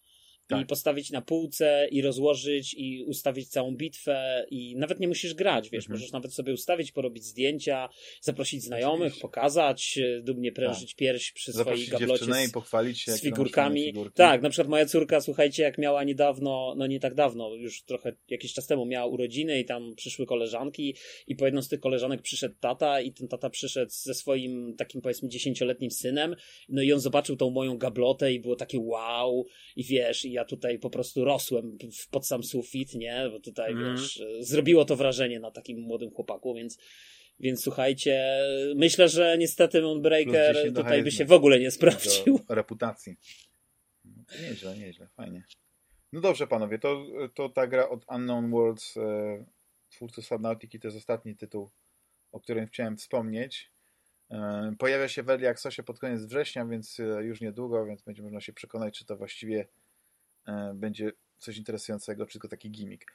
tak. i postawić na półce i rozłożyć i ustawić całą bitwę i nawet nie musisz grać, wiesz, mhm. możesz nawet sobie ustawić, porobić zdjęcia, zaprosić znajomych, pokazać, e, dumnie prężyć tak. pierś przy zaprosić swojej gablocie z, i pochwalić się, z figurkami. Tak, na przykład moja córka, słuchajcie, jak miała niedawno, no nie tak dawno, już trochę jakiś czas temu miała urodziny i tam przyszły koleżanki i po jedną z tych koleżanek przyszedł tata i ten tata przyszedł ze swoim takim powiedzmy dziesięcioletnim synem, no i on zobaczył tą moją gablotę i było takie wow i wiesz, i ja tutaj po prostu rosłem pod sam sufit, nie? Bo tutaj, mm. wiesz, zrobiło to wrażenie na takim młodym chłopaku, więc więc słuchajcie, myślę, że niestety Moonbreaker tutaj by się w ogóle nie sprawdził. [LAUGHS] reputacji. No, nieźle, nieźle, fajnie. No dobrze, panowie, to, to ta gra od Unknown Worlds, e, twórców Subnautiki, to jest ostatni tytuł, o którym chciałem wspomnieć. E, pojawia się w Early Accessie pod koniec września, więc e, już niedługo, więc będzie można się przekonać, czy to właściwie E, będzie coś interesującego, czy tylko taki gimmick.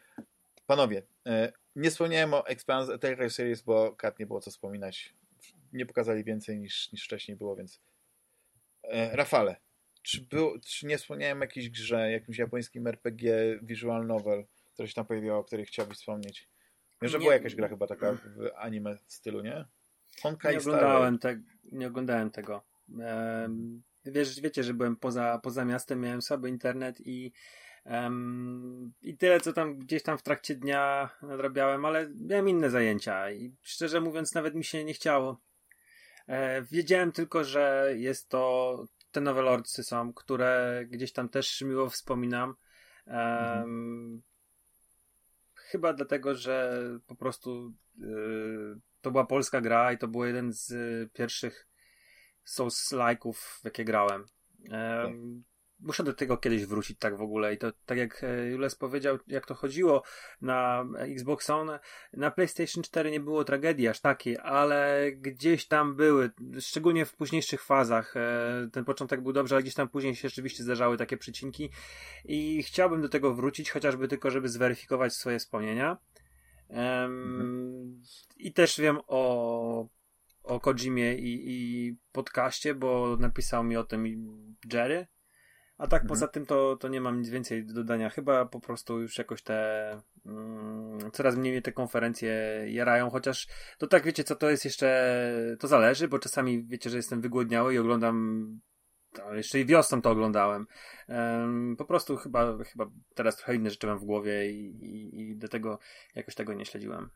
Panowie, e, nie wspomniałem o Expans Telltale Series, bo kat nie było co wspominać. Nie pokazali więcej niż, niż wcześniej było, więc e, Rafale, czy, był, czy nie wspomniałem o jakiejś grze, jakimś japońskim RPG visual novel, która się tam pojawiła, o której chciałbyś wspomnieć? Wiem, że nie, była jakaś gra chyba taka w anime stylu, nie? Honkai nie oglądałem, te, nie oglądałem tego. Um, wiesz, wiecie, że byłem poza, poza miastem, miałem słaby internet i um, i tyle, co tam gdzieś tam w trakcie dnia nadrabiałem, ale miałem inne zajęcia i szczerze mówiąc nawet mi się nie chciało. E, wiedziałem tylko, że jest to te nowe lordsy są, które gdzieś tam też miło wspominam. Mhm. Chyba dlatego, że po prostu y, to była polska gra i to był jeden z pierwszych Souls-like'ów, w jakie grałem. Um, muszę do tego kiedyś wrócić tak w ogóle i to tak jak e, Jules powiedział, jak to chodziło na Xbox One, na PlayStation 4 nie było tragedii aż takiej, ale gdzieś tam były, szczególnie w późniejszych fazach, e, ten początek był dobrze, ale gdzieś tam później się rzeczywiście zdarzały takie przycinki i chciałbym do tego wrócić, chociażby tylko, żeby zweryfikować swoje wspomnienia. Um, mhm. I też wiem o o Kojimie i, i podcaście, bo napisał mi o tym Jerry. A tak mhm. poza tym to, to nie mam nic więcej do dodania. Chyba po prostu już jakoś te mm, coraz mniej te konferencje jarają, chociaż to tak wiecie co, to jest jeszcze, to zależy, bo czasami wiecie, że jestem wygłodniały i oglądam to jeszcze i wiosną to oglądałem. Um, po prostu chyba, chyba teraz trochę inne rzeczy mam w głowie i, i, i do tego jakoś tego nie śledziłem.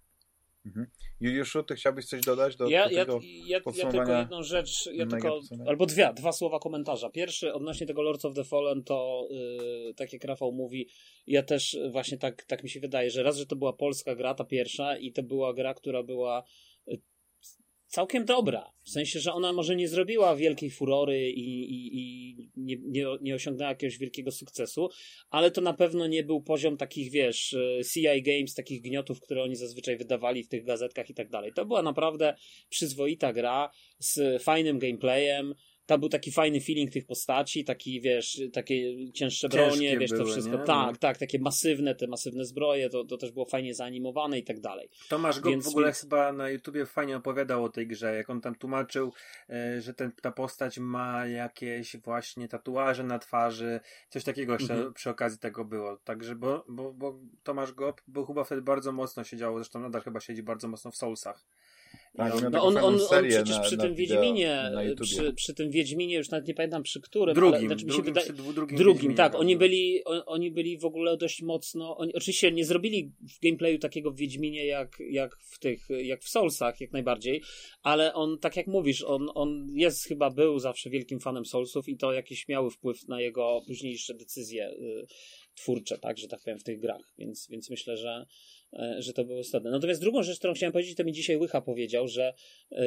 Mhm. Juliuszu, ty chciałbyś coś dodać do, ja, do tego ja, ja, ja tylko jedną rzecz, ja tylko, albo dwie, dwa słowa komentarza. Pierwszy odnośnie tego Lords of the Fallen, to yy, tak jak Rafał mówi, ja też właśnie tak, tak mi się wydaje, że raz, że to była polska gra, ta pierwsza i to była gra, która była całkiem dobra. W sensie, że ona może nie zrobiła wielkiej furory i, i, i nie, nie, nie, osiągnęła jakiegoś wielkiego sukcesu, ale to na pewno nie był poziom takich, wiesz, e, CI Games, takich gniotów, które oni zazwyczaj wydawali w tych gazetkach i tak dalej. To była naprawdę przyzwoita gra z fajnym gameplayem, tam był taki fajny feeling tych postaci, taki wiesz, takie cięższe bronie, wiesz, to wszystko. Nie? Tak, tak, takie masywne, te masywne zbroje, to, to też było fajnie zaanimowane i tak dalej. Tomasz Gop Więc... w ogóle chyba na YouTubie fajnie opowiadał o tej grze, jak on tam tłumaczył, e, że ten, ta postać ma jakieś właśnie tatuaże na twarzy, coś takiego jeszcze mhm. przy okazji tego było. Także, bo, bo, bo Tomasz Gop był chyba wtedy bardzo mocno siedział, zresztą nadal chyba siedzi bardzo mocno w Soulsach. Tak, no on, on, on przecież na, przy tym Wiedźminie, przy, przy, tym Wiedźminie, już nawet nie pamiętam przy którym, drugim, ale, znaczy drugim, wydaje, drugim, drugim tak, oni byli, on, oni byli w ogóle dość mocno, oni oczywiście nie zrobili w gameplayu takiego w Wiedźminie jak, jak w tych, jak w Soulsach, jak najbardziej, ale on, tak jak mówisz, on, on jest chyba, był zawsze wielkim fanem Soulsów i to jakiś miały wpływ na jego późniejsze decyzje y, twórcze, tak, że tak powiem, w tych grach, więc, więc myślę, że E, że to było istotne. Natomiast drugą rzecz, którą chciałem powiedzieć, to mi dzisiaj Łycha powiedział, że yy,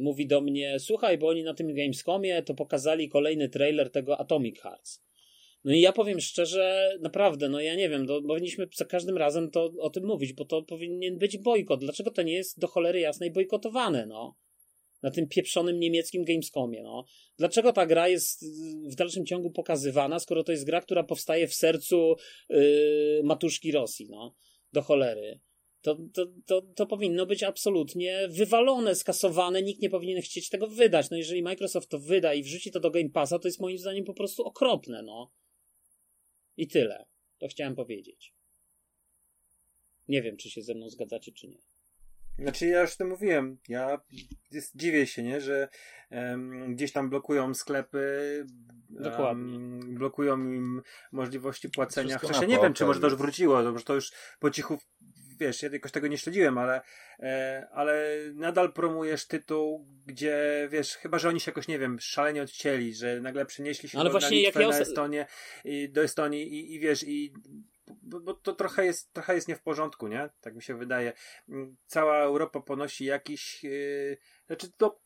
mówi do mnie, słuchaj, bo oni na tym Gamescomie to pokazali kolejny trailer tego Atomic Hearts. No i ja powiem szczerze, naprawdę, no ja nie wiem, to powinniśmy za każdym razem to o tym mówić, bo to powinien być bojkot. Dlaczego to nie jest do cholery jasnej bojkotowane, no? na tym pieprzonym niemieckim Gamescomie. No. Dlaczego ta gra jest w dalszym ciągu pokazywana, skoro to jest gra, która powstaje w sercu yy, matuszki Rosji, no, do cholery. To, to, to, to powinno być absolutnie wywalone, skasowane, nikt nie powinien chcieć tego wydać. No jeżeli Microsoft to wyda i wrzuci to do Game Passa, to jest moim zdaniem po prostu okropne, no. I tyle. To chciałem powiedzieć. Nie wiem, czy się ze mną zgadzacie, czy nie. Znaczy ja już to mówiłem, ja dziwię się, nie, że um, gdzieś tam blokują sklepy, Dokładnie. Um, blokują im możliwości płacenia. Wcześniej nie wiem, czy może to już wróciło, to, to już po cichu, wiesz, ja jakoś tego nie śledziłem, ale, e, ale nadal promujesz tytuł, gdzie, wiesz, chyba, że oni się jakoś, nie wiem, szalenie odcięli, że nagle przenieśli się ale do, właśnie na Litwę, jak ja... na Estonię, i, do Estonii i, i wiesz, i bo, to trochę jest, trochę jest nie w porządku, nie? Tak mi się wydaje. Mm, cała Europa ponosi jakiś, yy, znaczy to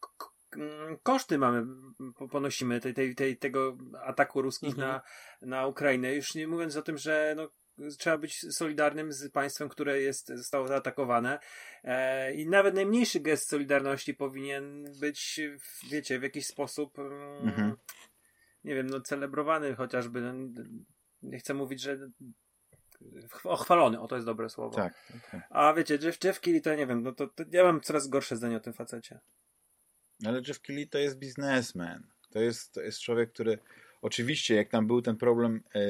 mm, koszty mamy, ponosimy tej, tej, tej, tego ataku ruskich mhm. na, na Ukrainę. Już nie mówiąc o tym, że no, trzeba być solidarnym z państwem, które jest, zostało zaatakowane. E, I nawet najmniejszy gest solidarności powinien być, wiecie, w jakiś sposób, mm, mhm. nie wiem, no, celebrowany chociażby. No, nie chcę mówić, że Ochwalony, o to jest dobre słowo. Tak. tak, tak. A wiecie, Jeff, Jeff Kelly to nie wiem, no to, to ja mam coraz gorsze zdanie o tym facecie. Ale Jeff Kelly to jest biznesmen. To jest, to jest człowiek, który oczywiście, jak tam był ten problem e,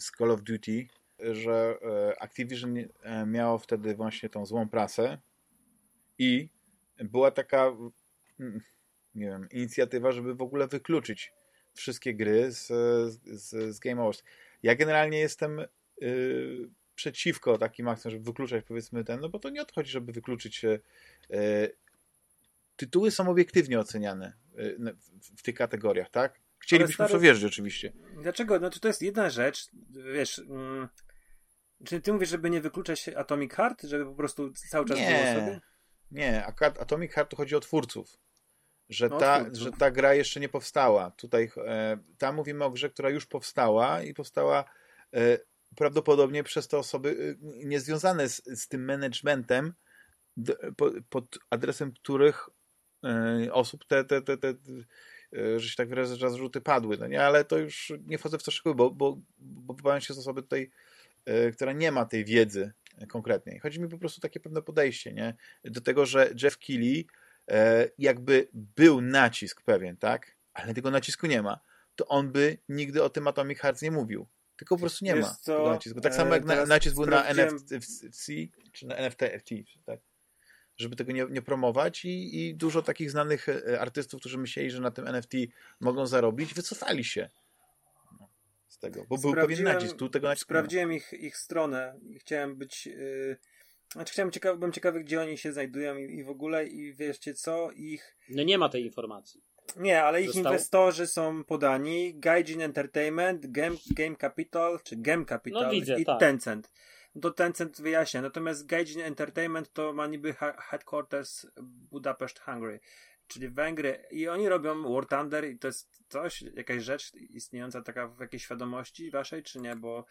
z Call of Duty, że e, Activision e, miało wtedy właśnie tą złą prasę i była taka mm, nie wiem, inicjatywa, żeby w ogóle wykluczyć wszystkie gry z, z, z Game Awards. Ja generalnie jestem yy, przeciwko takim akcjom, żeby wykluczać powiedzmy ten, no bo to nie odchodzi, żeby wykluczyć yy, tytuły są obiektywnie oceniane yy, w, w, tych kategoriach, tak? Chcielibyśmy stary, w to wierzyć oczywiście. Dlaczego? Znaczy to jest jedna rzecz, wiesz, mm, czy ty mówisz, żeby nie wykluczać Atomic Heart, żeby po prostu cały czas nie, było sobie? Nie, akurat Atomic Heart to chodzi o twórców. Że, no, ta, twórców. że ta gra jeszcze nie powstała. Tutaj e, tam mówimy o grze, która już powstała i powstała e, prawdopodobnie przez te osoby y, niezwiązane z, z tym managementem, pod adresem których y, osób te, te, te, te y, że się tak wyrażę, zarzuty padły, no nie, ale to już nie wchodzę w to szczegóły, bo, bo, bo wybawiam się z osoby tutaj, która nie ma tej wiedzy konkretnej. Chodzi mi po prostu takie pewne podejście, nie, do tego, że Jeff Keighley jakby był nacisk pewien, tak, ale tego nacisku nie ma, to on by nigdy o tym Atomic Hearts nie mówił. Tylko po prostu nie Wiesz ma co? Tak samo jak na, nacisk był na NFC, czy na NFT, tak? żeby tego nie, nie promować i, i, dużo takich znanych e, artystów, którzy myśleli, że na tym NFT mogą zarobić, wycofali się no, z tego, bo był pewien nacisk. Tu tego nacisku sprawdziłem ich, ich stronę i chciałem być... Yy... Znaczy chciałem ciekawy, byłem ciekawy, gdzie oni się znajdują i, i w ogóle i wieszcie co, ich... No nie ma tej informacji. Nie, ale ich Został? inwestorzy są podani. Gaijin Entertainment, Game, Game Capital, czy Game Capital no, widzę, i tak. Tencent. No to Tencent wyjaśnia. Natomiast Gaijin Entertainment to ma niby headquarters Budapest, Hungary czyli Węgry i oni robią War Thunder i to jest coś, jakaś rzecz istniejąca taka w jakiejś świadomości waszej, czy nie, bo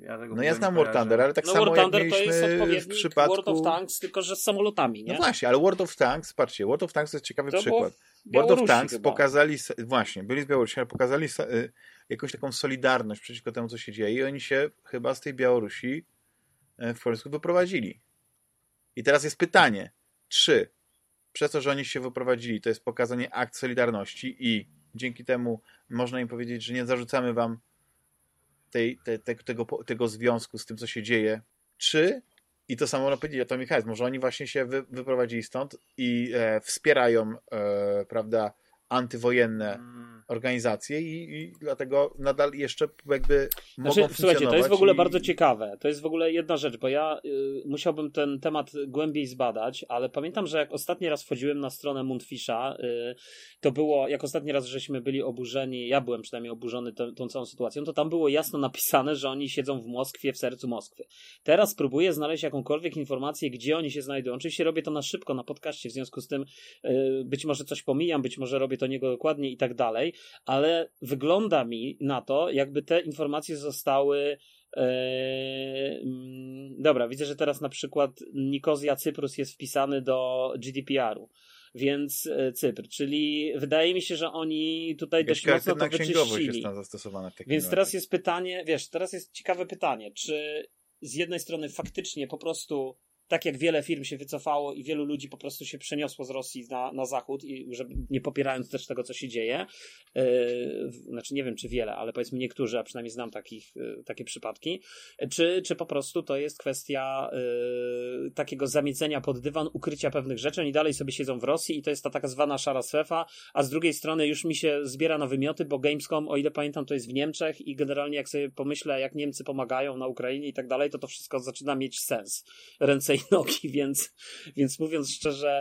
ja tego No ja znam War Thunder, ale tak no, samo War Thunder jak to jest odpowiednik w przypadku... World of Tanks, tylko że z samolotami, nie? No właśnie, ale World of Tanks, patrzcie, World of Tanks to jest ciekawy to przykład. World of Tanks chyba. pokazali, właśnie, byli z Białorusi, ale pokazali y, jakąś taką solidarność przeciwko temu, co się dzieje i oni się chyba z tej Białorusi y, w Polsku wyprowadzili. I teraz jest pytanie, czy przez to, że oni się wyprowadzili, to jest pokazanie akt solidarności i dzięki temu można im powiedzieć, że nie zarzucamy wam tej, te, te, tego, tego związku z tym, co się dzieje. Czy, i to samo można powiedzieć o Tommy Hayes, może oni właśnie się wy, wyprowadzili stąd i e, wspierają, e, prawda, antywojenne mm. Organizacje i, i, dlatego nadal jeszcze jakby znaczy, mogą Słuchajcie, to jest w ogóle i... bardzo ciekawe. To jest w ogóle jedna rzecz, bo ja y, musiałbym ten temat głębiej zbadać, ale pamiętam, że jak ostatni raz wchodziłem na stronę Mundfisha, y, to było, jak ostatni raz żeśmy byli oburzeni, ja byłem przynajmniej oburzony tą, tą całą sytuacją, to tam było jasno napisane, że oni siedzą w Moskwie, w sercu Moskwy. Teraz próbuję znaleźć jakąkolwiek informację, gdzie oni się znajdują. Oczywiście robię to na szybko, na podcaście, w związku z tym y, być może coś pomijam, być może robię to niego dokładnie i tak dalej, ale wygląda mi na to, jakby te informacje zostały. Eee, dobra, widzę, że teraz na przykład Nikozja Cyprus jest wpisany do GDPR-u. więc e, Cypr, czyli wydaje mi się, że oni tutaj Jakaś dość mocno to wyczyścili. Więc teraz jest pytanie, wiesz, teraz jest ciekawe pytanie, czy z jednej strony faktycznie po prostu tak jak wiele firm się wycofało i wielu ludzi po prostu się przeniosło z Rosji na, na zachód, i żeby, nie popierając też tego, co się dzieje. Yy, znaczy, nie wiem, czy wiele, ale powiedzmy niektórzy, a przynajmniej znam takich, yy, takie przypadki. Czy, czy po prostu to jest kwestia yy, takiego zamiecenia pod dywan, ukrycia pewnych rzeczy. Oni dalej sobie siedzą w Rosji i to jest ta tak zwana szara strefa, a z drugiej strony już mi się zbiera na wymioty, bo Gamescom, o ile pamiętam, to jest w Niemczech i generalnie jak sobie pomyślę, jak Niemcy pomagają na Ukrainie i tak dalej, to to wszystko zaczyna mieć sens. Ręce i [LAUGHS] nogi, więc, więc mówiąc szczerze,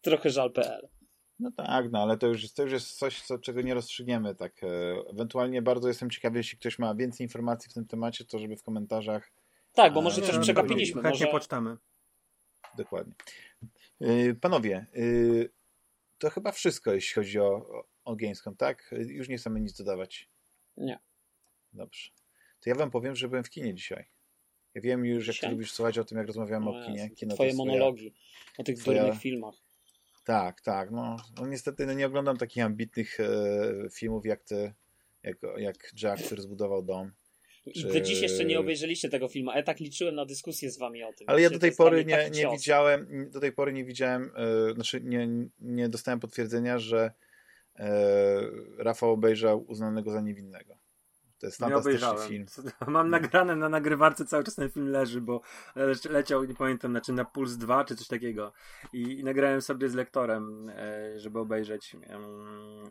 trochę żal.pl. No tak, no ale to już, jest, to już jest coś, co, czego nie rozstrzygniemy. Tak. e, Ewentualnie bardzo jestem ciekawy, jeśli ktoś ma więcej informacji w tym temacie, to żeby w komentarzach Tak, bo może A, coś nie, przegapiliśmy. Chętnie Może... pocztamy. dokładnie. E, Panowie, e, to chyba wszystko, jeśli chodzi o, o, Gamescom, tak? E, Już nie chcemy nic dodawać. Nie. Dobrze. To ja wam powiem, że byłem w kinie dzisiaj. Ja wiem już, jak ty lubisz słuchać o tym, jak rozmawiamy o O kinie. Jezu, Kino Twoje twoja- monologi o tych twoja- durnych filmach. Tak, tak. No, no niestety no, nie oglądam takich ambitnych e, filmów jak ty, jak, jak Jack, który zbudował dom. I Czy- do dziś jeszcze nie obejrzeliście tego filmu, a ja tak liczyłem na dyskusję z wami o tym. Ale ja do tej pory nie, nie widziałem, do tej pory nie widziałem, e, znaczy nie, nie dostałem potwierdzenia, że e, Rafał obejrzał uznanego za niewinnego. To jest fantastyczny film. [LAUGHS] Mam nagrane na nagrywarce, cały czas ten film leży, bo le- leciał, nie pamiętam, znaczy na Puls 2 czy coś takiego. I, i nagrałem sobie z lektorem, e, żeby obejrzeć.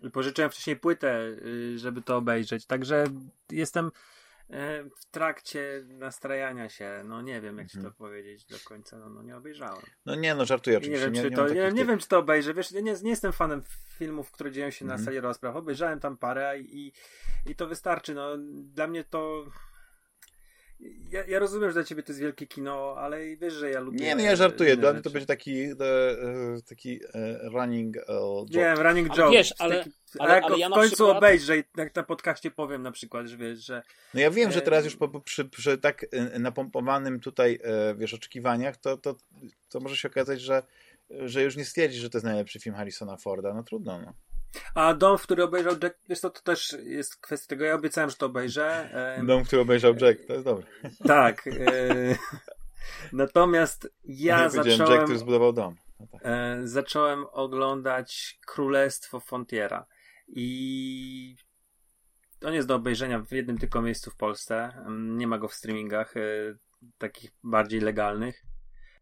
I pożyczyłem wcześniej płytę, y, żeby to obejrzeć. Także jestem w trakcie nastrajania się. No nie wiem, jak ci Mhm. to powiedzieć do końca. No, no nie obejrzałem. No nie, no żartuję I nie oczywiście. wiem, Nie, czy nie, to, nie tych- wiem, czy to obejrzę. Wiesz, ja nie, nie jestem fanem filmów, które dzieją się Mhm. na sali rozpraw. Obejrzałem tam parę i, i to wystarczy. No, dla mnie to. Ja, ja rozumiem, że dla ciebie to jest wielkie kino, ale wiesz, że ja lubię. Nie, no ja żartuję. Dla mnie to będzie taki, e, e, taki e, running e, joke. Nie, running Ale joke. wiesz, ale- taki, ale- ale go ja w na końcu przykład- obejrzę i jak na podcaście powiem na przykład, że wiesz, że No ja wiem, że teraz już po, po, przy, przy tak napompowanym tutaj, e, wiesz, oczekiwaniach, to, to, to może się okazać, że, że już nie stwierdzisz, że to jest najlepszy film Harrisona Forda. No trudno, no. A dom, w który obejrzał Jack, wiesz to, to też jest kwestia tego, ja obiecałem, że to obejrzę. Dom, który obejrzał Jack, to jest dobre. Tak. E, natomiast ja powiedziałem Jack, zacząłem, który zbudował dom. No tak. e, zacząłem oglądać Królestwo Fontiera i on jest do obejrzenia w jednym tylko miejscu w Polsce. Nie ma go w streamingach e, takich bardziej legalnych.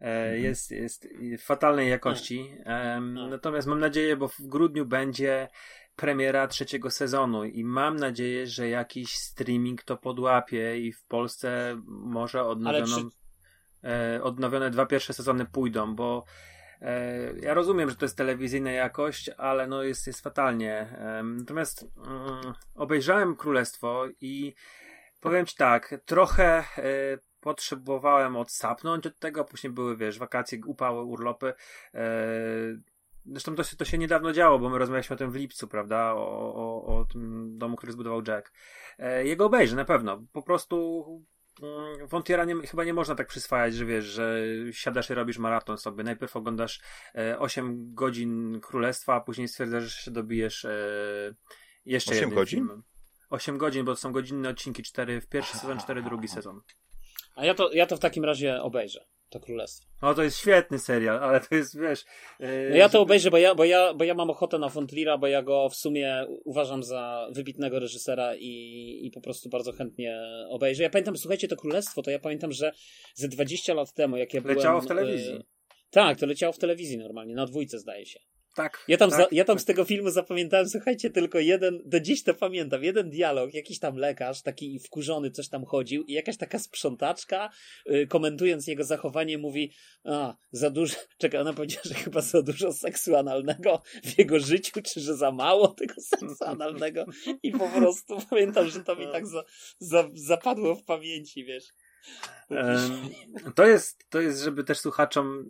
E, Mhm. Jest, jest fatalnej jakości. A. Natomiast mam nadzieję, bo w grudniu będzie premiera trzeciego sezonu i mam nadzieję, że jakiś streaming to podłapie i w Polsce może Ale odnowiono, przy... e, odnowione dwa pierwsze sezony pójdą, bo e, ja rozumiem, że to jest telewizyjna jakość, ale no jest, jest fatalnie. Natomiast mm, obejrzałem Królestwo i powiem ci tak, trochę potrzebowałem odsapnąć od tego, później były, wiesz, wakacje, upały, urlopy. E, Zresztą to się, to się niedawno działo, bo my rozmawialiśmy o tym w lipcu, prawda? O, o, o tym domu, który zbudował Jack. E, jego obejrzę na pewno. Po prostu mm, Wątiera nie, chyba nie można tak przyswajać, że wiesz, że siadasz i robisz maraton sobie. Najpierw oglądasz e, 8 godzin Królestwa, a później stwierdzasz, że się dobijesz e, jeszcze 8 jednym godzin? filmem. 8 godzin, bo to są godzinne odcinki, 4 w pierwszy sezon, 4 drugi sezon. A ja to, ja to w takim razie obejrzę. To królestwo. No to jest świetny serial, ale to jest, wiesz... e, No ja to obejrzę, bo ja, bo, ja, bo ja mam ochotę na Fontrira, bo ja go w sumie uważam za wybitnego reżysera i, i po prostu bardzo chętnie obejrzę. Ja pamiętam, słuchajcie, to Królestwo, to ja pamiętam, że ze 20 lat temu, jak ja byłem... Leciało w telewizji. e, tak, to leciało w telewizji normalnie, na dwójce zdaje się. Tak. Ja tam, tak, za, ja tam tak. z tego filmu zapamiętałem, słuchajcie, tylko jeden, do dziś to pamiętam, jeden dialog, jakiś tam lekarz, taki wkurzony, coś tam chodził i jakaś taka sprzątaczka, y, komentując jego zachowanie, mówi, a, za dużo, [LAUGHS] czekaj, ona powiedziała, że chyba za dużo seksu analnego w jego życiu, czy że za mało tego [LAUGHS] seksu analnego i po prostu pamiętam, że to mi tak za, za, zapadło w pamięci, wiesz. To, jest, to jest, żeby też słuchaczom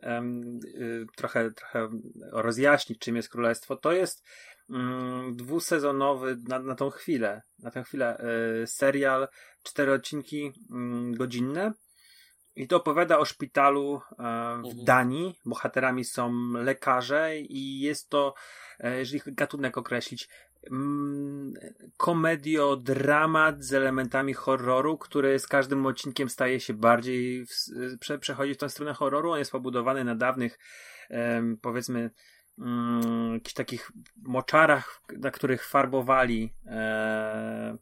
y, trochę, trochę rozjaśnić, czym jest Królestwo. To jest mm, dwusezonowy na, na tą chwilę, na tę chwilę y, serial, cztery odcinki mm, godzinne I to opowiada o szpitalu e, w Mhm. Danii. Bohaterami są lekarze i jest to, e, jeżeli gatunek określić, komedio-dramat z elementami horroru, który z każdym odcinkiem staje się bardziej, w, prze, przechodzi w tę stronę horroru. On jest pobudowany na dawnych, powiedzmy, mm, jakichś takich moczarach, na których farbowali e,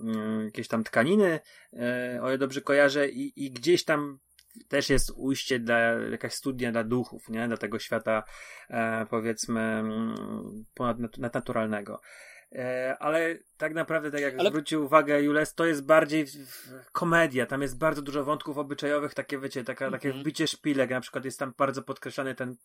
mm, jakieś tam tkaniny, e, o ile dobrze kojarzę, i, i gdzieś tam też jest ujście dla, jakaś studnia dla duchów, nie? Dla tego świata, e, powiedzmy, mm, ponadnaturalnego. E, ale tak naprawdę, tak jak Ale- zwrócił uwagę Jules, to jest bardziej komedia. Tam jest bardzo dużo wątków obyczajowych, takie wiecie, taka, takie Mhm. wbicie szpilek. Na przykład jest tam bardzo podkreślany ten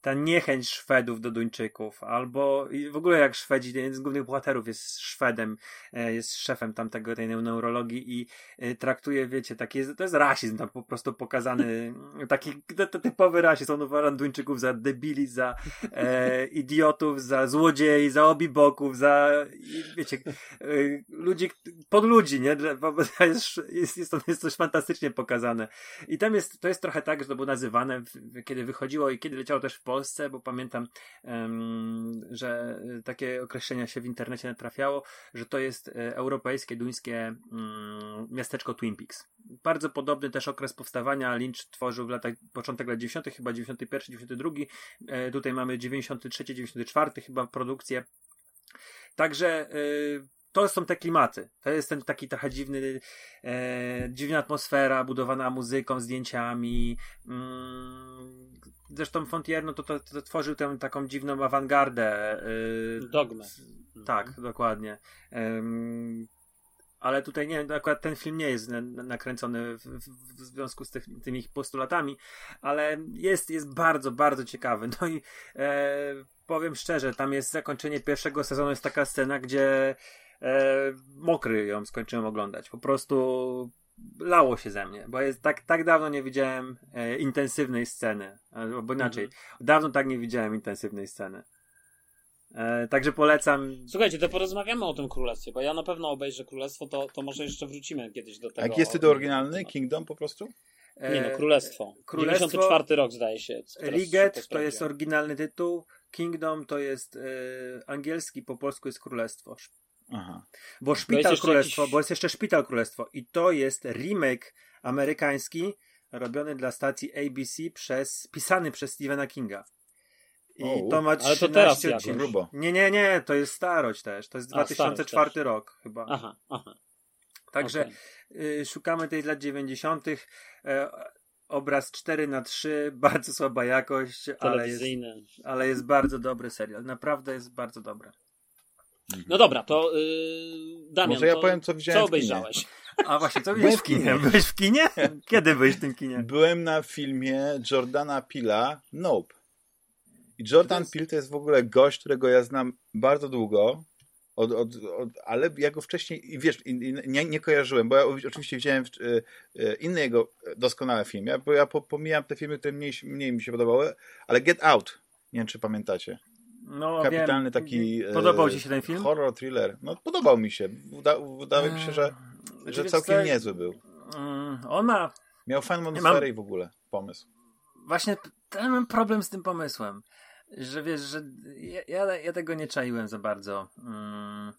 ta niechęć Szwedów do Duńczyków, albo w ogóle jak Szwedzi, jeden z głównych bohaterów jest Szwedem, e, jest szefem tamtego, tej neurologii i e, traktuje, wiecie, taki, jest- to jest rasizm tam po prostu pokazany, [LAUGHS] taki to, to typowy rasizm, on uważa Duńczyków za debili, za e, [LAUGHS] idiotów, za złodziei, za obiboków, za, wiecie, e, ludzi, pod ludzi, nie? Jest, jest, jest, to, jest coś fantastycznie pokazane. I tam jest, to jest trochę tak, że to było nazywane, kiedy wychodziło i kiedy leciało też Polsce, bo pamiętam, że y, takie określenia się w internecie natrafiało, że to jest e, europejskie, duńskie mm, miasteczko Twin Peaks. Bardzo podobny też okres powstawania. Lynch tworzył w latach, początek lat 90., chyba 91, 92. E, tutaj mamy 93, 94 chyba produkcję. Także y, to są te klimaty. To jest ten taki trochę dziwny, e, dziwna atmosfera, budowana muzyką, zdjęciami. Mm, zresztą Fontier, no to, to, to tworzył tę taką dziwną awangardę. y, Dogmę. tak, dokładnie. Em, ale tutaj nie, akurat ten film nie jest na- na- nakręcony w, w, w związku z tych, tymi ich postulatami, ale jest, jest bardzo, bardzo ciekawy. No i e, powiem szczerze, tam jest zakończenie pierwszego sezonu, jest taka scena, gdzie e, mokry ją skończyłem oglądać. Po prostu lało się ze mnie, bo jest tak, tak dawno nie widziałem e, intensywnej sceny, albo inaczej, dawno tak nie widziałem intensywnej sceny. E, także polecam. Słuchajcie, to porozmawiamy o tym królestwie, bo ja na pewno obejrzę królestwo, to, to może jeszcze wrócimy kiedyś do A tego. jaki jest tytuł oryginalny? Kingdom po prostu? Nie no, e, królestwo. Królestwo- 94 rok zdaje się. Szybko to jest oryginalny tytuł, Kingdom to jest e, angielski, po polsku jest królestwo. Aha. Bo Szpital jeszcze Królestwo, jakiś- bo jest jeszcze Szpital Królestwo i to jest remake amerykański robiony dla stacji ABC przez, pisany przez Stephena Kinga. I O, to ma ale 13 to teraz odcinków. Grubo. Nie, nie, nie, to jest starość też. To jest A, starość 2004 też. rok chyba. Aha, aha. Także okej. y, szukamy tej z lat 90. E, obraz 4 na 3 [LAUGHS] bardzo słaba jakość, ale jest, ale jest bardzo dobry serial. Naprawdę jest bardzo dobry. No dobra, to yy, Damian, Może ja to powiem, co widziałem co w kinie. obejrzałeś? A właśnie, co byłeś w kinie. Byłeś w kinie? Kiedy byłeś w tym kinie? Byłem na filmie Jordana Pila Nope. I Jordan jest- Peele to jest w ogóle gość, którego ja znam bardzo długo, od, od, od, ale ja go wcześniej, i wiesz, i, i nie, nie kojarzyłem, bo ja oczywiście widziałem e, e, inne jego doskonałe filmy, ja- bo ja po, pomijam te filmy, które mniej, mniej mi się podobały, ale Get Out, nie wiem, czy pamiętacie. No, Kapitalny wiem. taki... e, Podobał ci się ten film? Horror, thriller. No podobał mi się. Uda, wydaje mi się, że, Eee, że całkiem co, niezły był. mm, On ma Miał fajną atmosferę i w ogóle pomysł. właśnie ten mam problem z tym pomysłem, że wiesz, że ja, ja, ja tego nie czaiłem za bardzo. Mm.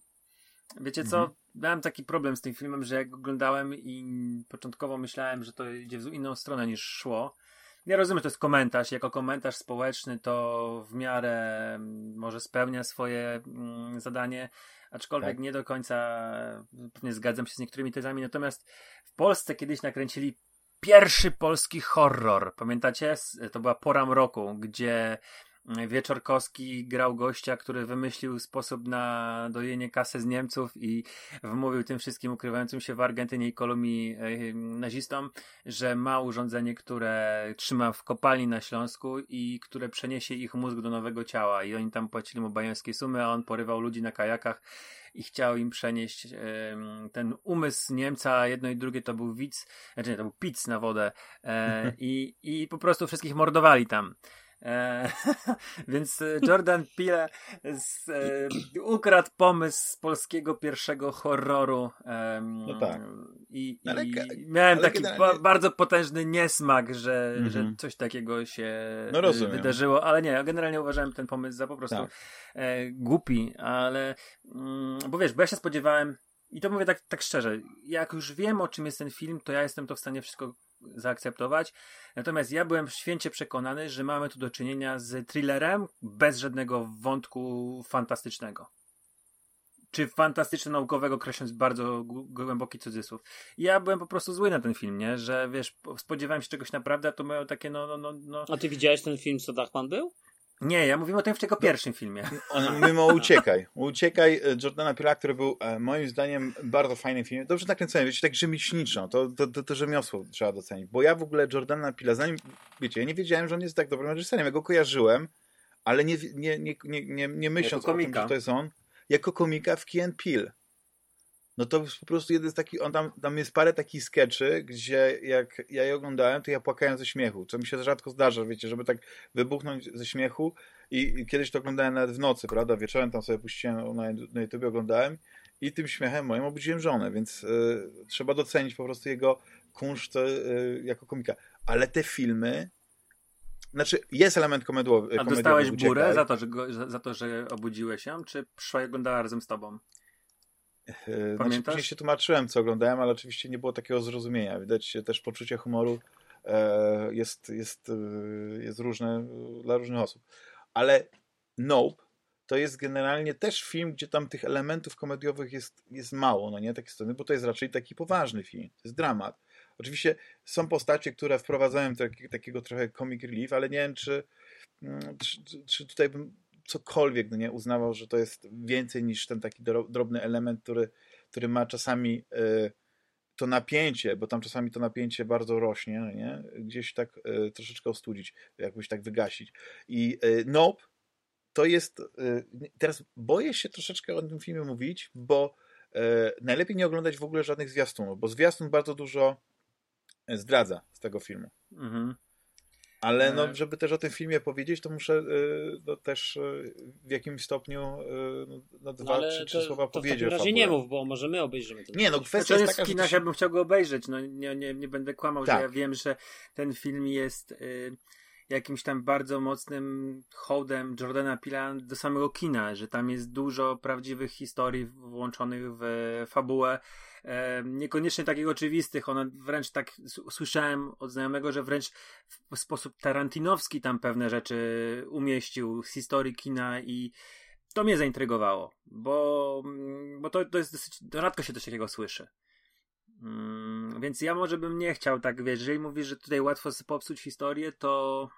Wiecie co? Mhm. Miałem taki problem z tym filmem, że jak oglądałem i początkowo myślałem, że to idzie w inną stronę niż szło. Ja rozumiem, że to jest komentarz. Jako komentarz społeczny to w miarę mm, może spełnia swoje mm, zadanie, aczkolwiek Tak. nie do końca e, pewnie zgadzam się z niektórymi tezami. Natomiast w Polsce kiedyś nakręcili pierwszy polski horror. Pamiętacie? To była pora mroku, gdzie mm, Wieczorkowski grał gościa, który wymyślił sposób na dojenie kasy z Niemców i wmówił tym wszystkim ukrywającym się w Argentynie i Kolumbii e, nazistom, że ma urządzenie, które trzyma w kopalni na Śląsku i które przeniesie ich mózg do nowego ciała. I oni tam płacili mu bajońskie sumy, a on porywał ludzi na kajakach i chciał im przenieść em, ten umysł Niemca, jedno i drugie to był widz, znaczy nie, to był pic na wodę e, [LAUGHS] i, i po prostu wszystkich mordowali tam. E, [LAUGHS] więc e, Jordan Peele z, e, ukradł pomysł z polskiego pierwszego horroru. E, no tak. I, i ale, miałem ale taki ba bardzo potężny niesmak, że, -hmm. że coś takiego się no wydarzyło, ale nie, generalnie uważałem ten pomysł za po prostu tak. E, głupi, ale mm, bo wiesz, bo ja się spodziewałem i to mówię tak, tak szczerze, jak już wiem o czym jest ten film, to ja jestem to w stanie wszystko zaakceptować. Natomiast ja byłem święcie przekonany, że mamy tu do czynienia z thrillerem bez żadnego wątku fantastycznego. Czy fantastyczno-naukowego, kreśląc bardzo głęboki cudzysłów. Ja byłem po prostu zły na ten film, nie? Że wiesz, spodziewałem się czegoś naprawdę, a to miało takie no, no, no, no. A ty widziałeś ten film, co Dachman był? Nie, ja mówimy o tym w tego pierwszym filmie. Mówimy o Uciekaj. Uciekaj e, Jordana Pila, który był e, moim zdaniem bardzo fajnym filmem. Dobrze nakręcony, wiecie, tak rzemieślniczą. To, to, to, to rzemiosło trzeba docenić. Bo ja w ogóle Jordana Pila, zanim, wiecie, ja nie wiedziałem, że on jest tak dobrym reżyserem. Ja go kojarzyłem, ale nie, nie, nie, nie, nie, nie myśląc o tym, że to jest on, jako komika w Key and Peele no to po prostu jeden z takich, on tam, tam jest parę takich skeczy, gdzie jak ja je oglądałem, to ja płakałem ze śmiechu, co mi się rzadko zdarza, wiecie, żeby tak wybuchnąć ze śmiechu i, i kiedyś to oglądałem nawet w nocy, prawda, wieczorem tam sobie puściłem, na, na YouTube oglądałem i tym śmiechem moim obudziłem żonę, więc y, trzeba docenić po prostu jego kunszt y, jako komika. Ale te filmy, znaczy, jest element komediowy. A dostałeś burę za to, że, go, za to, że obudziłeś się, czy przyszła i oglądała razem z tobą? Yy, znaczy, później się tłumaczyłem, co oglądałem, ale oczywiście nie było takiego zrozumienia. Widać też poczucie humoru e, jest, jest, e, jest różne dla różnych osób. Ale Nope to jest generalnie też film, gdzie tam tych elementów komediowych jest, jest mało, no nie, takie strony, bo to jest raczej taki poważny film, to jest dramat. Oczywiście są postacie, które wprowadzają taki, takiego trochę comic relief, ale nie wiem, czy, mm, czy, czy tutaj bym cokolwiek, no nie, uznawał, że to jest więcej niż ten taki drobny element, który, który ma czasami y, to napięcie, bo tam czasami to napięcie bardzo rośnie, no nie, gdzieś tak y, troszeczkę ostudzić, jakoś tak wygasić. I y, Nope to jest, teraz boję się troszeczkę o tym filmie mówić, bo najlepiej nie oglądać w ogóle żadnych zwiastunów, bo zwiastun bardzo dużo zdradza z tego filmu. Mhm. Ale no, e. żeby też o tym filmie powiedzieć, to muszę y, no, też y, w jakimś stopniu y, no, no, dwa, no, trzy, trzy to, słowa to powiedzieć. W takim razie nie mów, bo może my obejrzymy ten Nie, no kwestia znaczy, jest taka, w kinach że... ja bym chciał go obejrzeć, no nie, nie, nie będę kłamał, tak. że ja wiem, że ten film jest y, jakimś tam bardzo mocnym hołdem Jordana Pila do samego kina, że tam jest dużo prawdziwych historii włączonych w fabułę, niekoniecznie takich oczywistych. Ona wręcz tak słyszałem od znajomego, że wręcz w sposób tarantinowski tam pewne rzeczy umieścił z historii kina i to mnie zaintrygowało, bo, bo to, to jest dosyć, rzadko się coś takiego słyszy. Mm, więc ja może bym nie chciał tak, wiesz, jeżeli mówisz, że tutaj łatwo popsuć historię, to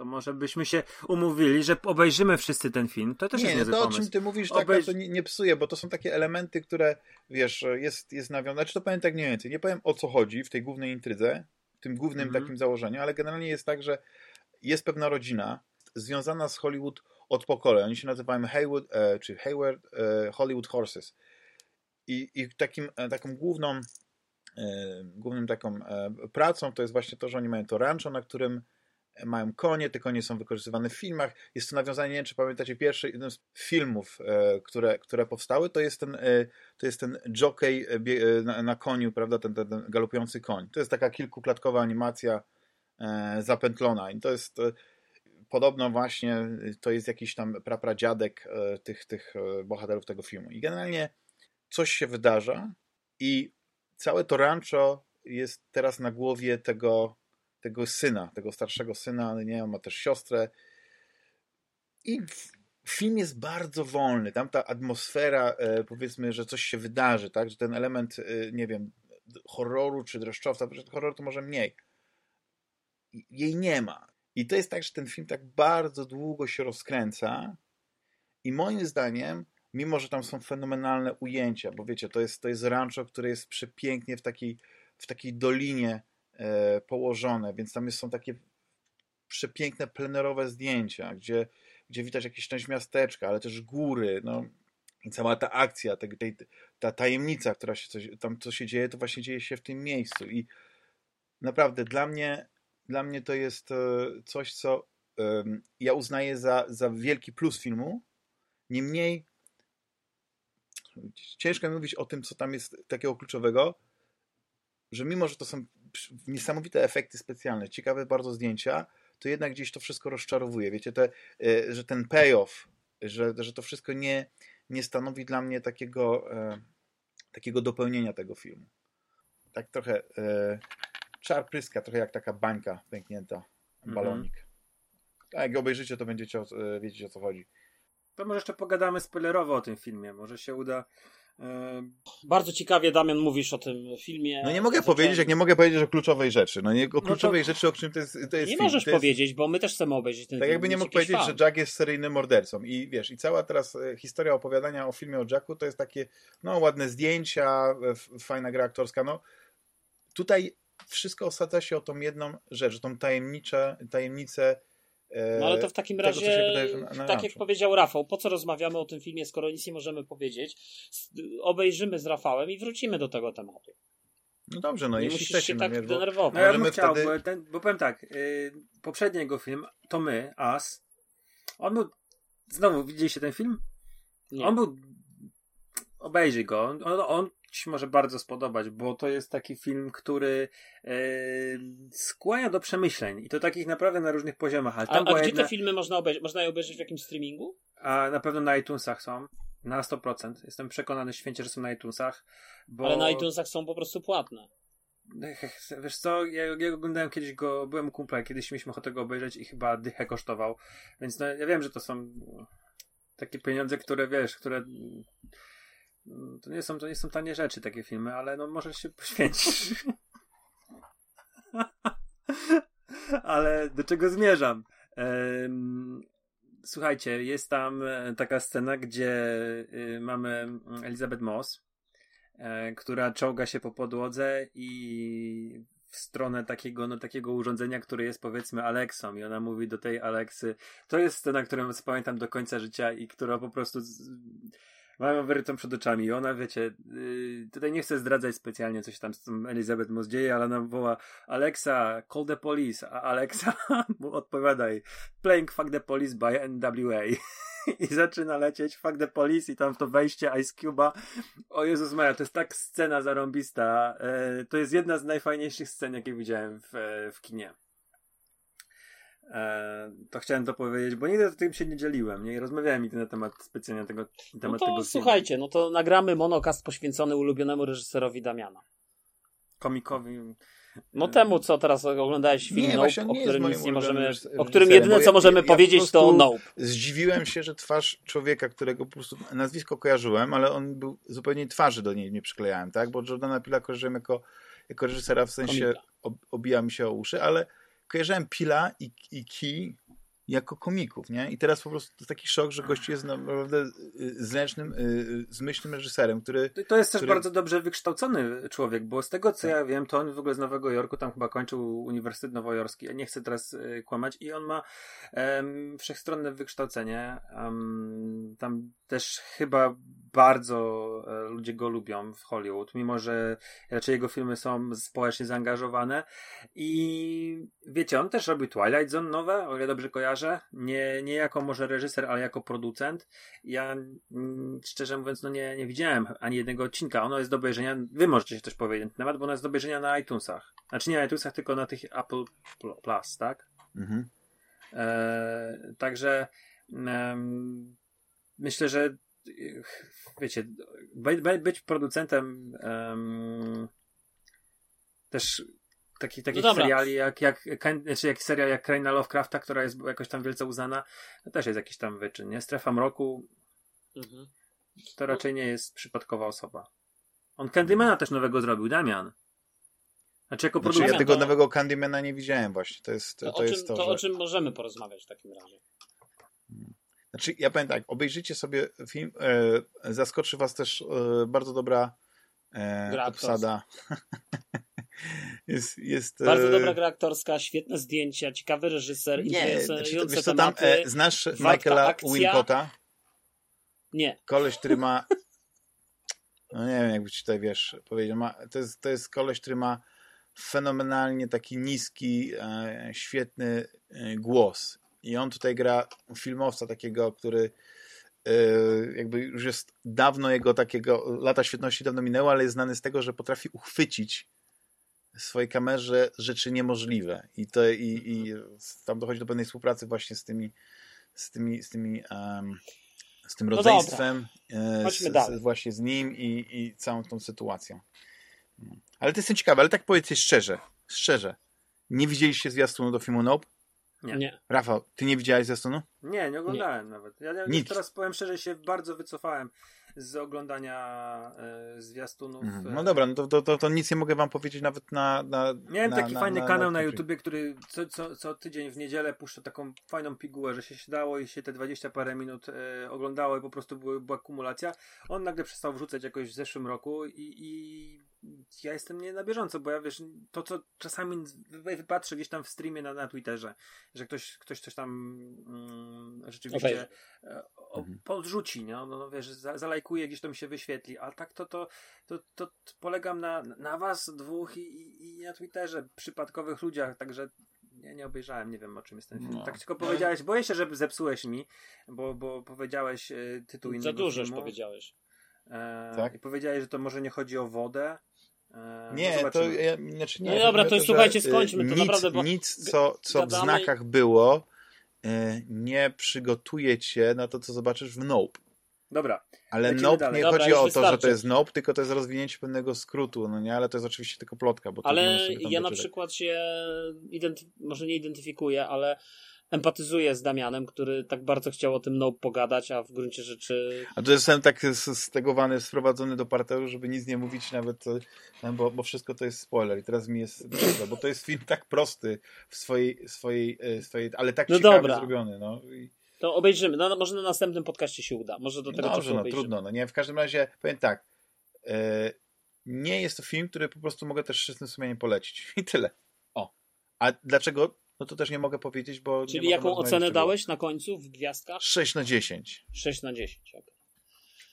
to może byśmy się umówili, że obejrzymy wszyscy ten film. To też nie, jest niezły to pomysł. o czym ty mówisz, tak, Obejrz... to nie, nie, psuje, bo to są takie elementy, które, wiesz, jest, jest nawiązane. Znaczy to powiem tak mniej więcej. Nie powiem o co chodzi w tej głównej intrydze, w tym głównym mm -hmm. takim założeniu, ale generalnie jest tak, że jest pewna rodzina związana z Hollywood od pokoleń. Oni się nazywają Haywood, e, czy Hayward e, Hollywood Horses. I, i takim, e, taką główną, e, głównym taką e, pracą to jest właśnie to, że oni mają to rancho, na którym mają konie, te konie są wykorzystywane w filmach. Jest to nawiązanie, nie wiem, czy pamiętacie, pierwszy jeden z filmów, które, które powstały, to jest ten, to jest ten jockey na, na koniu, prawda, ten, ten, ten galopujący koń. To jest taka kilkuklatkowa animacja zapętlona i to jest podobno właśnie to jest jakiś tam prapradziadek tych, tych bohaterów tego filmu. I generalnie coś się wydarza i całe to rancho jest teraz na głowie tego tego syna, tego starszego syna, nie, on ma też siostrę. I film jest bardzo wolny. Tam ta atmosfera, e, powiedzmy, że coś się wydarzy, tak? Że ten element, e, nie wiem, horroru czy dreszczowca, horror to może mniej. Jej nie ma. I to jest tak, że ten film tak bardzo długo się rozkręca i moim zdaniem, mimo że tam są fenomenalne ujęcia, bo wiecie, to jest, to jest rancho, które jest przepięknie w takiej, w takiej dolinie E, położone, więc tam są takie przepiękne plenerowe zdjęcia, gdzie, gdzie widać jakieś część miasteczka, ale też góry, no i cała ta akcja, ta, ta tajemnica, która się coś, tam co się dzieje, to właśnie dzieje się w tym miejscu i naprawdę dla mnie dla mnie to jest e, coś, co ja uznaję za, za wielki plus filmu. Niemniej ciężko mi mówić o tym, co tam jest takiego kluczowego, że mimo, że to są niesamowite efekty specjalne, ciekawe bardzo zdjęcia, to jednak gdzieś to wszystko rozczarowuje. Wiecie, te, e, że ten payoff, że, że to wszystko nie, nie stanowi dla mnie takiego, e, takiego dopełnienia tego filmu. Tak trochę e, czar pryska, trochę jak taka bańka pęknięta, mhm. balonik. Mm -hmm. Jak obejrzycie, to będziecie wiedzieć o co chodzi. To może jeszcze pogadamy spoilerowo o tym filmie. Może się uda bardzo ciekawie, Damian, mówisz o tym filmie. No nie mogę powiedzieć, jak nie mogę powiedzieć o kluczowej rzeczy. No nie o kluczowej no to... rzeczy, o czym to jest, to jest Nie film. możesz jest... powiedzieć, bo my też chcemy obejrzeć ten tak film. jakby nie mógł powiedzieć, fan. że Jack jest seryjnym mordercą. I wiesz, i cała teraz e, historia opowiadania o filmie o Jacku to jest takie, no ładne zdjęcia, fajna gra aktorska. No tutaj wszystko osadza się o tą jedną rzecz, tą tajemnicze, tajemnicę no ale to w takim razie, wydaje, na, na tak jak powiedział Rafał, po co rozmawiamy o tym filmie, skoro nic nie możemy powiedzieć? Obejrzymy z Rafałem i wrócimy do tego tematu. No dobrze, no nie jeśli musisz się tak denerwować. No ja bym chciał, wtedy... bo, ten, bo powiem tak, yy, poprzedni jego film, to my, As, on był, znowu widzieliście ten film? Nie. On był, obejrzyj go, on, on ci może bardzo spodobać, bo to jest taki film, który e, skłania do przemyśleń i to takich naprawdę na różnych poziomach. Ale a, a gdzie jedna... te filmy można obejrzeć? Można je obejrzeć w jakimś streamingu? A na pewno na iTunesach są. Na 100%. Jestem przekonany święcie, że są na iTunesach. Bo... Ale na iTunesach są po prostu płatne. Wiesz co, ja, ja oglądałem kiedyś go, byłem kumpla, kiedyś mieliśmy ochotę go obejrzeć i chyba dychę kosztował. Więc no, ja wiem, że to są takie pieniądze, które wiesz, które to nie są, to nie są tanie rzeczy, takie filmy, ale no możesz się poświęcić. [LAUGHS] ale do czego zmierzam? słuchajcie, jest tam e, taka scena, gdzie y, mamy Elizabeth Moss, e, która czołga się po podłodze i w stronę takiego, no, takiego urządzenia, które jest powiedzmy Alexą i ona mówi do tej Alexy, to jest scena, którą pamiętam do końca życia i która po prostu z, mają wyrytą przed oczami i ona, wiecie, yy, tutaj nie chcę zdradzać specjalnie, coś tam z tą Elizabeth Moss dzieje, ale ona woła Alexa, call the police, a Alexa [LAUGHS] mu odpowiada playing fuck the police by NWA. [LAUGHS] I zaczyna lecieć Fuck the Police i tam w to wejście Ice Cube'a. O Jezus Maria, to jest tak scena zarąbista. E, to jest jedna z najfajniejszych scen, jakie widziałem w, w kinie. E, to chciałem to powiedzieć, bo nigdy o tym się nie dzieliłem, nie rozmawiałem nigdy na temat specjalnie tego na temat no to tego słuchajcie, no to nagramy monokast poświęcony ulubionemu reżyserowi Damiana. Komikowi. No temu, co teraz oglądałeś film nie, Nope, o którym nic nie możemy, o którym jedyne co możemy ja, powiedzieć ja to Nope. Zdziwiłem się, że twarz człowieka, którego po prostu nazwisko kojarzyłem, ale on był zupełnie twarzy do niej nie przyklejałem, tak? Bo Jordana Pila kojarzyłem jako, jako reżysera w sensie ob, obija mi się o uszy, ale kojarzyłem Pila i, i Ki jako komików, nie? I teraz po prostu to taki szok, że gość jest naprawdę y, zręcznym, y, y, zmyślnym reżyserem, który... To jest też który... bardzo dobrze wykształcony człowiek, bo z tego co tak. ja wiem, to on w ogóle z Nowego Jorku, tam chyba kończył Uniwersytet Nowojorski, ja nie chcę teraz kłamać, i on ma um, wszechstronne wykształcenie, um, tam też chyba bardzo e, ludzie go lubią w Hollywood, mimo że raczej jego filmy są społecznie zaangażowane i wiecie, on też robił Twilight Zone nowe, o ile dobrze kojarzę, nie, nie jako może reżyser, ale jako producent. Ja mm, szczerze mówiąc, no nie, nie widziałem ani jednego odcinka, ono jest do obejrzenia, wy możecie się też powiedzieć na temat, bo ono jest do obejrzenia na iTunesach. Znaczy nie na iTunesach, tylko na tych Apple Plus, tak? Mhm. E, także myślę, że wiecie, być producentem um, też taki, takich no seriali jak, jak, znaczy jak serial jak Kraina Lovecrafta, która jest jakoś tam wielce uznana, to też jest jakiś tam wyczyn, nie? Strefa Mroku mhm. to raczej nie jest przypadkowa osoba. On Candymana też nowego zrobił, Damian. Znaczy jako producent. Znaczy, ja tego to... nowego Candymana nie widziałem właśnie. To jest to, to, to, jest to, to że... o czym możemy porozmawiać w takim razie. Znaczy, ja powiem tak, obejrzyjcie sobie film, e, zaskoczy was też e, bardzo dobra e, obsada. [LAUGHS] jest, jest, bardzo e... dobra gra aktorska, świetne zdjęcia, ciekawy reżyser, nie, interesujące znaczy, tematy. Tam, e, znasz Michaela Wincotta? Nie. Koleś, który ma [LAUGHS] no nie wiem, jakby ci tutaj, wiesz, powiedział, ma, to, jest, to jest koleś, który ma fenomenalnie taki niski, e, świetny e, głos I on tutaj gra filmowca takiego, który e, jakby już jest dawno jego takiego, lata świetności dawno minęło, ale jest znany z tego, że potrafi uchwycić w swojej kamerze rzeczy niemożliwe. I, to, i, i tam dochodzi do pewnej współpracy właśnie z tymi z tymi, z tymi um, z tym No rodzeństwem, Chodźmy z, z, właśnie z nim i, i całą tą sytuacją. No. Ale to jestem ciekawy, ale tak powiedzcie szczerze, szczerze. Nie widzieliście zwiastunu do filmu Nope? Nie. Nie. Rafał, ty nie widziałeś zwiastunu? Nie, nie oglądałem nawet. Ja, ja Nic. teraz powiem szczerze, się bardzo wycofałem z oglądania e, zwiastunów. Mhm. e, No dobra, no to, to, to, to nic nie mogę wam powiedzieć nawet na... na Miałem na, taki na, fajny na, kanał na na YouTubie, który co, co, co tydzień w niedzielę puszcza taką fajną pigułę, że się siadało i się te 20 parę minut e, oglądało i po prostu były, była kumulacja. On nagle przestał wrzucać jakoś w zeszłym roku i, i ja jestem nie na bieżąco, bo ja wiesz, to co czasami wy- wypatrzę gdzieś tam w streamie na, na Twitterze, że ktoś, ktoś coś tam mm, rzeczywiście e, o, Mhm. podrzuci, no, no, no wiesz, za, zalajkuje, gdzieś to mi się wyświetli, a tak to, to, to, to, to polegam na, na was dwóch i, i, i na Twitterze, przypadkowych ludziach, także ja nie obejrzałem, nie wiem o czym jest ten film. No. Tak tylko powiedziałeś, boję się, że zepsułeś mi, bo, bo powiedziałeś e, tytuł innego Za dużo już powiedziałeś. E, Tak? I powiedziałeś, że to może nie chodzi o wodę. E, no Nie, to zobaczymy. ja, znaczy nie. No dobra, to że, słuchajcie, skończmy to nic, naprawdę, bo Nic, co, co w znakach było, y, nie przygotuje cię na to, co zobaczysz w Nope. Dobra, Ale Nope dalej. nie Dobra, chodzi o to, że wystarczy. to jest Nope, tylko to jest rozwinięcie pewnego skrótu, no nie? Ale to jest oczywiście tylko plotka, bo to Ale ja na przykład się identy- może nie identyfikuję, ale empatyzuję z Damianem, który tak bardzo chciał o tym no pogadać, a w gruncie rzeczy A to jestem tak stegowany, sprowadzony do parteru, żeby nic nie mówić nawet, e, no, bo, bo wszystko to jest spoiler i teraz mi jest bo to jest film tak prosty w swojej, swojej, e, swojej ale tak No ciekawie dobra. zrobiony, no. I, to obejrzymy. No, może na następnym podcaście się uda. Może do tego Dobrze, czasu no obejrzymy. trudno, no nie? W każdym razie powiem tak, e, nie jest to film, który po prostu mogę też czystym sumieniem polecić [LAUGHS] i tyle. O. A dlaczego? No to też nie mogę powiedzieć, bo Czyli jaką ocenę dałeś na końcu w gwiazdkach? 6 na 10. 6 na 10. okej.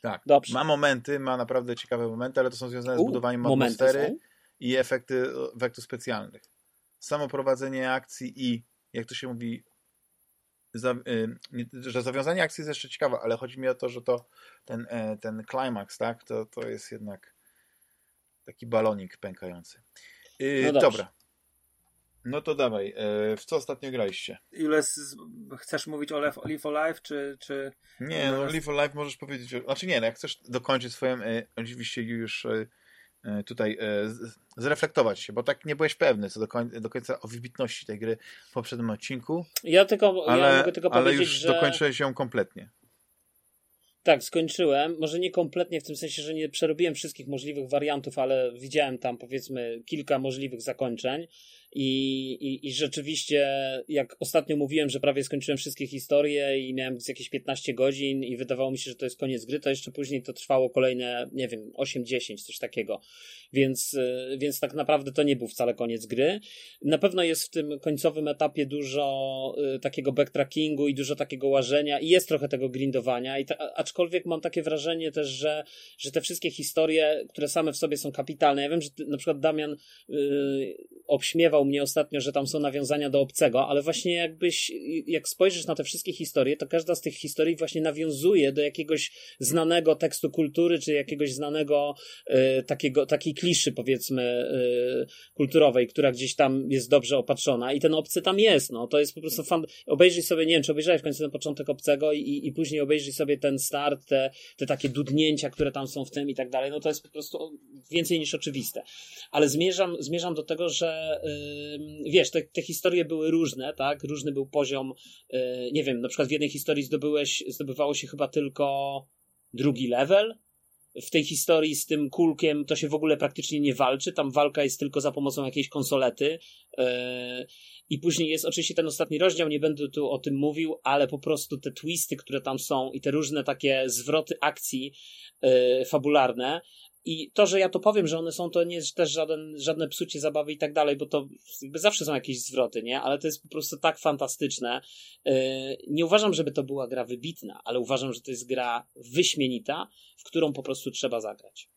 Tak. Dobrze. Ma momenty, ma naprawdę ciekawe momenty, ale to są związane z U, budowaniem momenty atmosfery są? i efekty, efektów specjalnych. Samo prowadzenie akcji i, jak to się mówi, za, y, że zawiązanie akcji jest jeszcze ciekawe, ale chodzi mi o to, że to ten, e, ten climax, tak, to, to jest jednak taki balonik pękający. Y, No dobra. No to dawaj, e, w co ostatnio graliście? ile z, chcesz mówić o Live, Live Alive, czy, czy Nie, no No, Live Alive możesz powiedzieć, o- znaczy nie, no jak chcesz dokończyć swoją, e, oczywiście już e, e, tutaj e, z- zreflektować się, bo tak nie byłeś pewny co do, koń, do końca o wybitności tej gry w poprzednim odcinku, Ja tylko, ja ale, mogę tylko ale powiedzieć, już że dokończyłeś ją kompletnie. tak, skończyłem. Może nie kompletnie w tym sensie, że nie przerobiłem wszystkich możliwych wariantów, ale widziałem tam powiedzmy kilka możliwych zakończeń. I, i, I rzeczywiście, jak ostatnio mówiłem, że prawie skończyłem wszystkie historie i miałem jakieś 15 godzin i wydawało mi się, że to jest koniec gry, to jeszcze później to trwało kolejne, nie wiem, 8-10, coś takiego. Więc, y, więc tak naprawdę to nie był wcale koniec gry. Na pewno jest w tym końcowym etapie dużo y, takiego backtrackingu i dużo takiego łażenia i jest trochę tego grindowania. I ta, aczkolwiek mam takie wrażenie też, że, że te wszystkie historie, które same w sobie są kapitalne. Ja wiem, że ty, na przykład Damian y, obśmiewał mnie ostatnio, że tam są nawiązania do obcego, ale właśnie jakbyś, jak spojrzysz na te wszystkie historie, to każda z tych historii właśnie nawiązuje do jakiegoś znanego tekstu kultury, czy jakiegoś znanego y, takiego, takiej kliszy, powiedzmy, y, kulturowej, która gdzieś tam jest dobrze opatrzona. I ten obcy tam jest, no, to jest po prostu fan, obejrzyj sobie, nie wiem, czy obejrzałeś w końcu ten początek obcego i, i, później obejrzyj sobie ten start, te, te takie dudnięcia, które tam są w tym i tak dalej, no to jest po prostu więcej niż oczywiste. Ale zmierzam, zmierzam do tego, że yy, wiesz, te, te historie były różne, tak, różny był poziom, yy, nie wiem, na przykład w jednej historii zdobyłeś, zdobywało się chyba tylko drugi level, w tej historii z tym kulkiem to się w ogóle praktycznie nie walczy. Tam walka jest tylko za pomocą jakiejś konsolety. Yy, I później jest oczywiście ten ostatni rozdział, nie będę tu o tym mówił, ale po prostu te twisty, które tam są i te różne takie zwroty akcji yy, fabularne. I to, że ja to powiem, że one są, to nie jest też żaden, żadne psucie zabawy i tak dalej, bo to jakby zawsze są jakieś zwroty, nie? Ale to jest po prostu tak fantastyczne. Yy, Nie uważam, żeby to była gra wybitna, ale uważam, że to jest gra wyśmienita, w którą po prostu trzeba zagrać.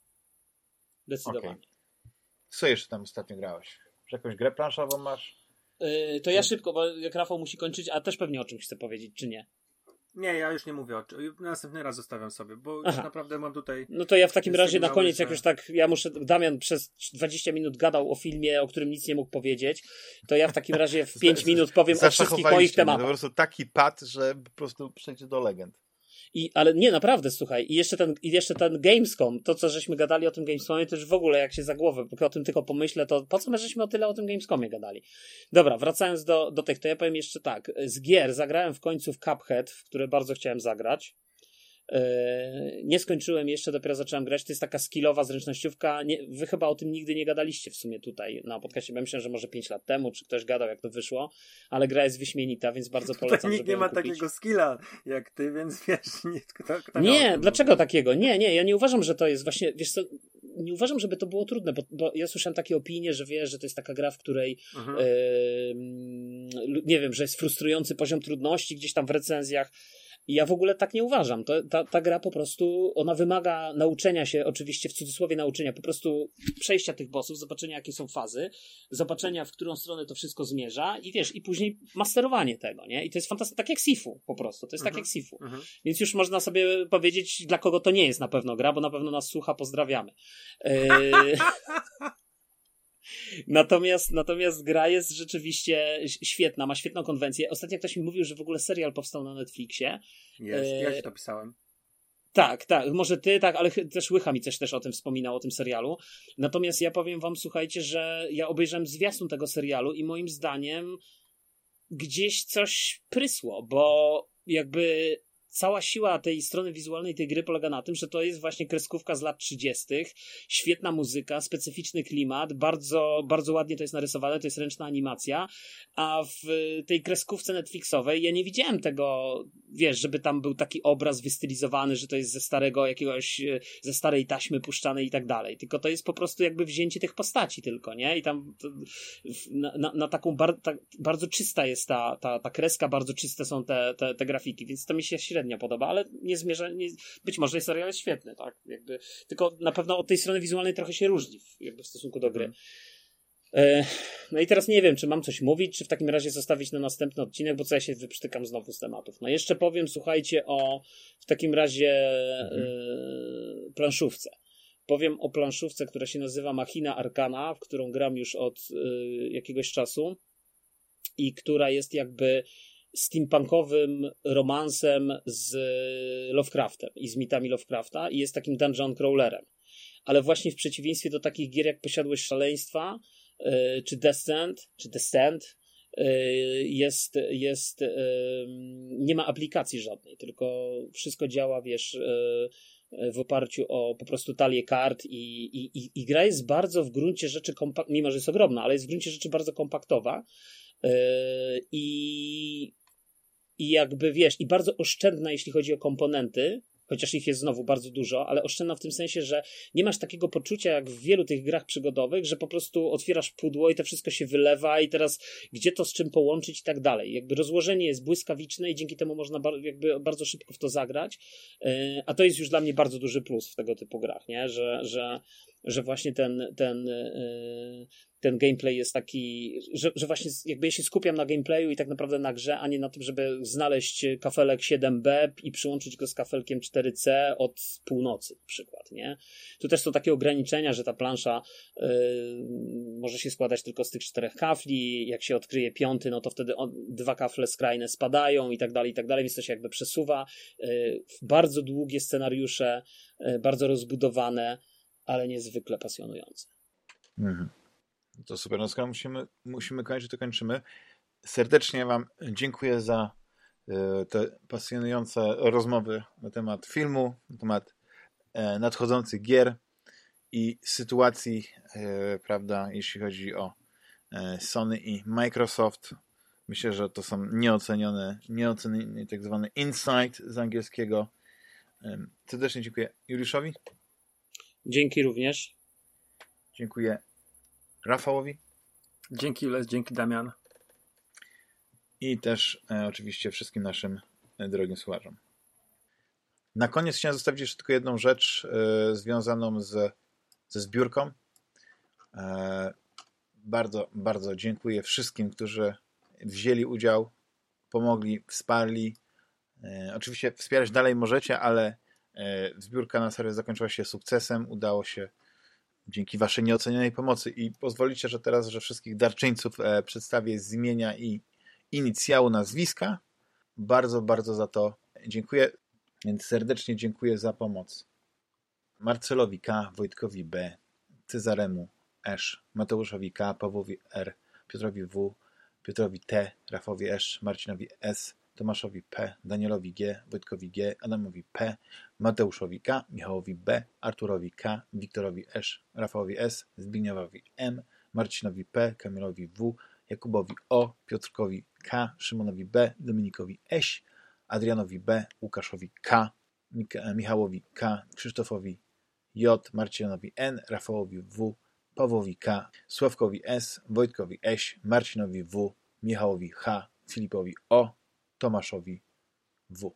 Zdecydowanie. Co jeszcze tam ostatnio grałeś? Czy jakąś grę planszową masz? Yy, to ja szybko, bo jak Rafał musi kończyć, a też pewnie o czymś chce powiedzieć, czy nie? Nie, ja już nie mówię o czym. Następny raz zostawiam sobie, bo Aha. naprawdę mam tutaj. No to ja w takim razie na koniec, jak już tak, ja muszę. Damian przez 20 minut gadał o filmie, o którym nic nie mógł powiedzieć, to ja w takim razie w [LAUGHS] 5 minut powiem o wszystkich moich tematach. To po prostu taki pad, że po prostu przejdzie do legend. I, ale nie, naprawdę, słuchaj, i jeszcze ten, i jeszcze ten Gamescom, to co żeśmy gadali o tym Gamescomie, to już w ogóle jak się za głowę, bo o tym tylko pomyślę, to po co my żeśmy o tyle o tym Gamescomie gadali? Dobra, wracając do, do tych, to ja powiem jeszcze tak, z gier zagrałem w końcu w Cuphead, w które bardzo chciałem zagrać, nie skończyłem jeszcze, dopiero zacząłem grać. To jest taka skillowa zręcznościówka. Nie, wy chyba o tym nigdy nie gadaliście w sumie tutaj na podcastie. Ja myślę, że może 5 lat temu, czy ktoś gadał, jak to wyszło, ale gra jest wyśmienita, więc bardzo [LAUGHS] tutaj polecam. Nikt nie ma kupić. takiego skilla jak ty, więc wiesz, [LAUGHS] nie, kto, kto Nie, dlaczego takiego? Nie, nie, ja nie uważam, że to jest właśnie, wiesz co, nie uważam, żeby to było trudne, bo, bo ja słyszałem takie opinie, że wiesz, że to jest taka gra, w której yy, nie wiem, że jest frustrujący poziom trudności gdzieś tam w recenzjach. I ja w ogóle tak nie uważam. To, ta, ta gra po prostu, ona wymaga nauczenia się, oczywiście w cudzysłowie nauczenia, po prostu przejścia tych bossów, zobaczenia jakie są fazy, zobaczenia w którą stronę to wszystko zmierza i wiesz, i później masterowanie tego, nie? I to jest fantastyczne, tak jak Sifu po prostu, to jest tak mhm. tak jak Sifu. Mhm. Więc już można sobie powiedzieć, dla kogo to nie jest na pewno gra, bo na pewno nas słucha, pozdrawiamy. Yy... [LAUGHS] Natomiast, natomiast gra jest rzeczywiście świetna, ma świetną konwencję. Ostatnio ktoś mi mówił, że w ogóle serial powstał na Netflixie. Jest, ja się to pisałem. Tak, tak, może ty, tak, ale też Łycha mi coś też o tym wspominał, o tym serialu. Natomiast ja powiem wam, słuchajcie, że ja obejrzałem zwiastun tego serialu i moim zdaniem gdzieś coś prysło, bo jakby cała siła tej strony wizualnej tej gry polega na tym, że to jest właśnie kreskówka z lat 30., świetna muzyka, specyficzny klimat, bardzo, bardzo ładnie to jest narysowane, to jest ręczna animacja, a w tej kreskówce Netflixowej ja nie widziałem tego, wiesz, żeby tam był taki obraz wystylizowany, że to jest ze starego jakiegoś, ze starej taśmy puszczanej i tak dalej, tylko to jest po prostu jakby wzięcie tych postaci tylko, nie? I tam na, na, na, taką bar, ta, bardzo czysta jest ta, ta, ta kreska, bardzo czyste są te, te, te grafiki, więc to mi się średnio średnio podoba, ale nie zmierza, nie, być może serial jest świetny, tak? Jakby, tylko na pewno od tej strony wizualnej trochę się różni w, jakby w stosunku do gry. Mm. E, no i teraz nie wiem, czy mam coś mówić, czy w takim razie zostawić na następny odcinek, bo co ja się wyprztykam znowu z tematów. No jeszcze powiem, słuchajcie, o w takim razie mhm. e, planszówce. Powiem o planszówce, która się nazywa Machina Arcana, w którą gram już od e, jakiegoś czasu i która jest jakby steampunkowym romansem z Lovecraftem i z mitami Lovecrafta i jest takim dungeon crawlerem. Ale właśnie w przeciwieństwie do takich gier jak Posiadłość Szaleństwa, yy, czy Descent, czy Descent, yy, jest, jest nie ma aplikacji żadnej, tylko wszystko działa, wiesz, w oparciu o po prostu talię kart i, i, i, gra jest bardzo w gruncie rzeczy, kompak- mimo że jest ogromna, ale jest w gruncie rzeczy bardzo kompaktowa i i jakby wiesz, i bardzo oszczędna, jeśli chodzi o komponenty, chociaż ich jest znowu bardzo dużo, ale oszczędna w tym sensie, że nie masz takiego poczucia jak w wielu tych grach przygodowych, że po prostu otwierasz pudło i to wszystko się wylewa i teraz gdzie to z czym połączyć i tak dalej. Jakby rozłożenie jest błyskawiczne i dzięki temu można jakby bardzo szybko w to zagrać, e, a to jest już dla mnie bardzo duży plus w tego typu grach, nie? Że, że, że właśnie ten, ten, e, ten gameplay jest taki, że, że właśnie jakby ja się skupiam na gameplayu i tak naprawdę na grze, a nie na tym, żeby znaleźć kafelek 7B i przyłączyć go z kafelkiem 4C od północy na przykład, nie? Tu też są takie ograniczenia, że ta plansza yy, może się składać tylko z tych czterech kafli, jak się odkryje piąty, no to wtedy on, dwa kafle skrajne spadają i tak dalej, i tak dalej, więc to się jakby przesuwa. Yy, bardzo długie scenariusze, bardzo rozbudowane, ale niezwykle pasjonujące. Mhm. To super. No skoro musimy, musimy kończyć, to kończymy. Serdecznie Wam dziękuję za e, te pasjonujące rozmowy na temat filmu, na temat e, nadchodzących gier i sytuacji, e, prawda, jeśli chodzi o Sony i Microsoft. Myślę, że to są nieocenione, nieoceniony tak zwany insight z angielskiego. Serdecznie dziękuję Juliuszowi. Dzięki również. Dziękuję Rafałowi. Dzięki Les, dzięki Damian. I też e, oczywiście wszystkim naszym e, drogim słuchaczom. Na koniec chciałem zostawić jeszcze tylko jedną rzecz e, związaną z, ze zbiórką. E, bardzo, bardzo dziękuję wszystkim, którzy wzięli udział, pomogli, wsparli. E, oczywiście wspierać dalej możecie, ale zbiórka na serio zakończyła się sukcesem. Udało się dzięki waszej nieocenionej pomocy i pozwolicie, że teraz, że wszystkich darczyńców e, przedstawię z imienia i inicjału nazwiska. Bardzo, bardzo za to dziękuję. Więc serdecznie dziękuję za pomoc. Marcelowi K., Wojtkowi B., Cezaremu Esz, Mateuszowi K., Pawłowi R., Piotrowi W., Piotrowi T., Rafowi Esz, Marcinowi S., Tomaszowi P., Danielowi G., Wojtkowi G., Adamowi P., Mateuszowi K., Michałowi B., Arturowi K., Wiktorowi Esz, Rafałowi S., Zbigniewowi M., Marcinowi P., Kamilowi W., Jakubowi O., Piotrkowi K., Szymonowi B., Dominikowi Eś, Adrianowi B., Łukaszowi K., Michałowi K., Krzysztofowi J, Marcinowi N, Rafałowi W, Pawłowi K, Sławkowi S, Wojtkowi Eś, Marcinowi W, Michałowi H, Filipowi O, Tomaszowi W.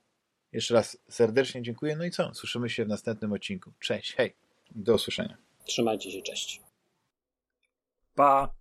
Jeszcze raz serdecznie dziękuję. No i co? Słyszymy się w następnym odcinku. Cześć, hej. Do usłyszenia. Trzymajcie się, cześć. Pa.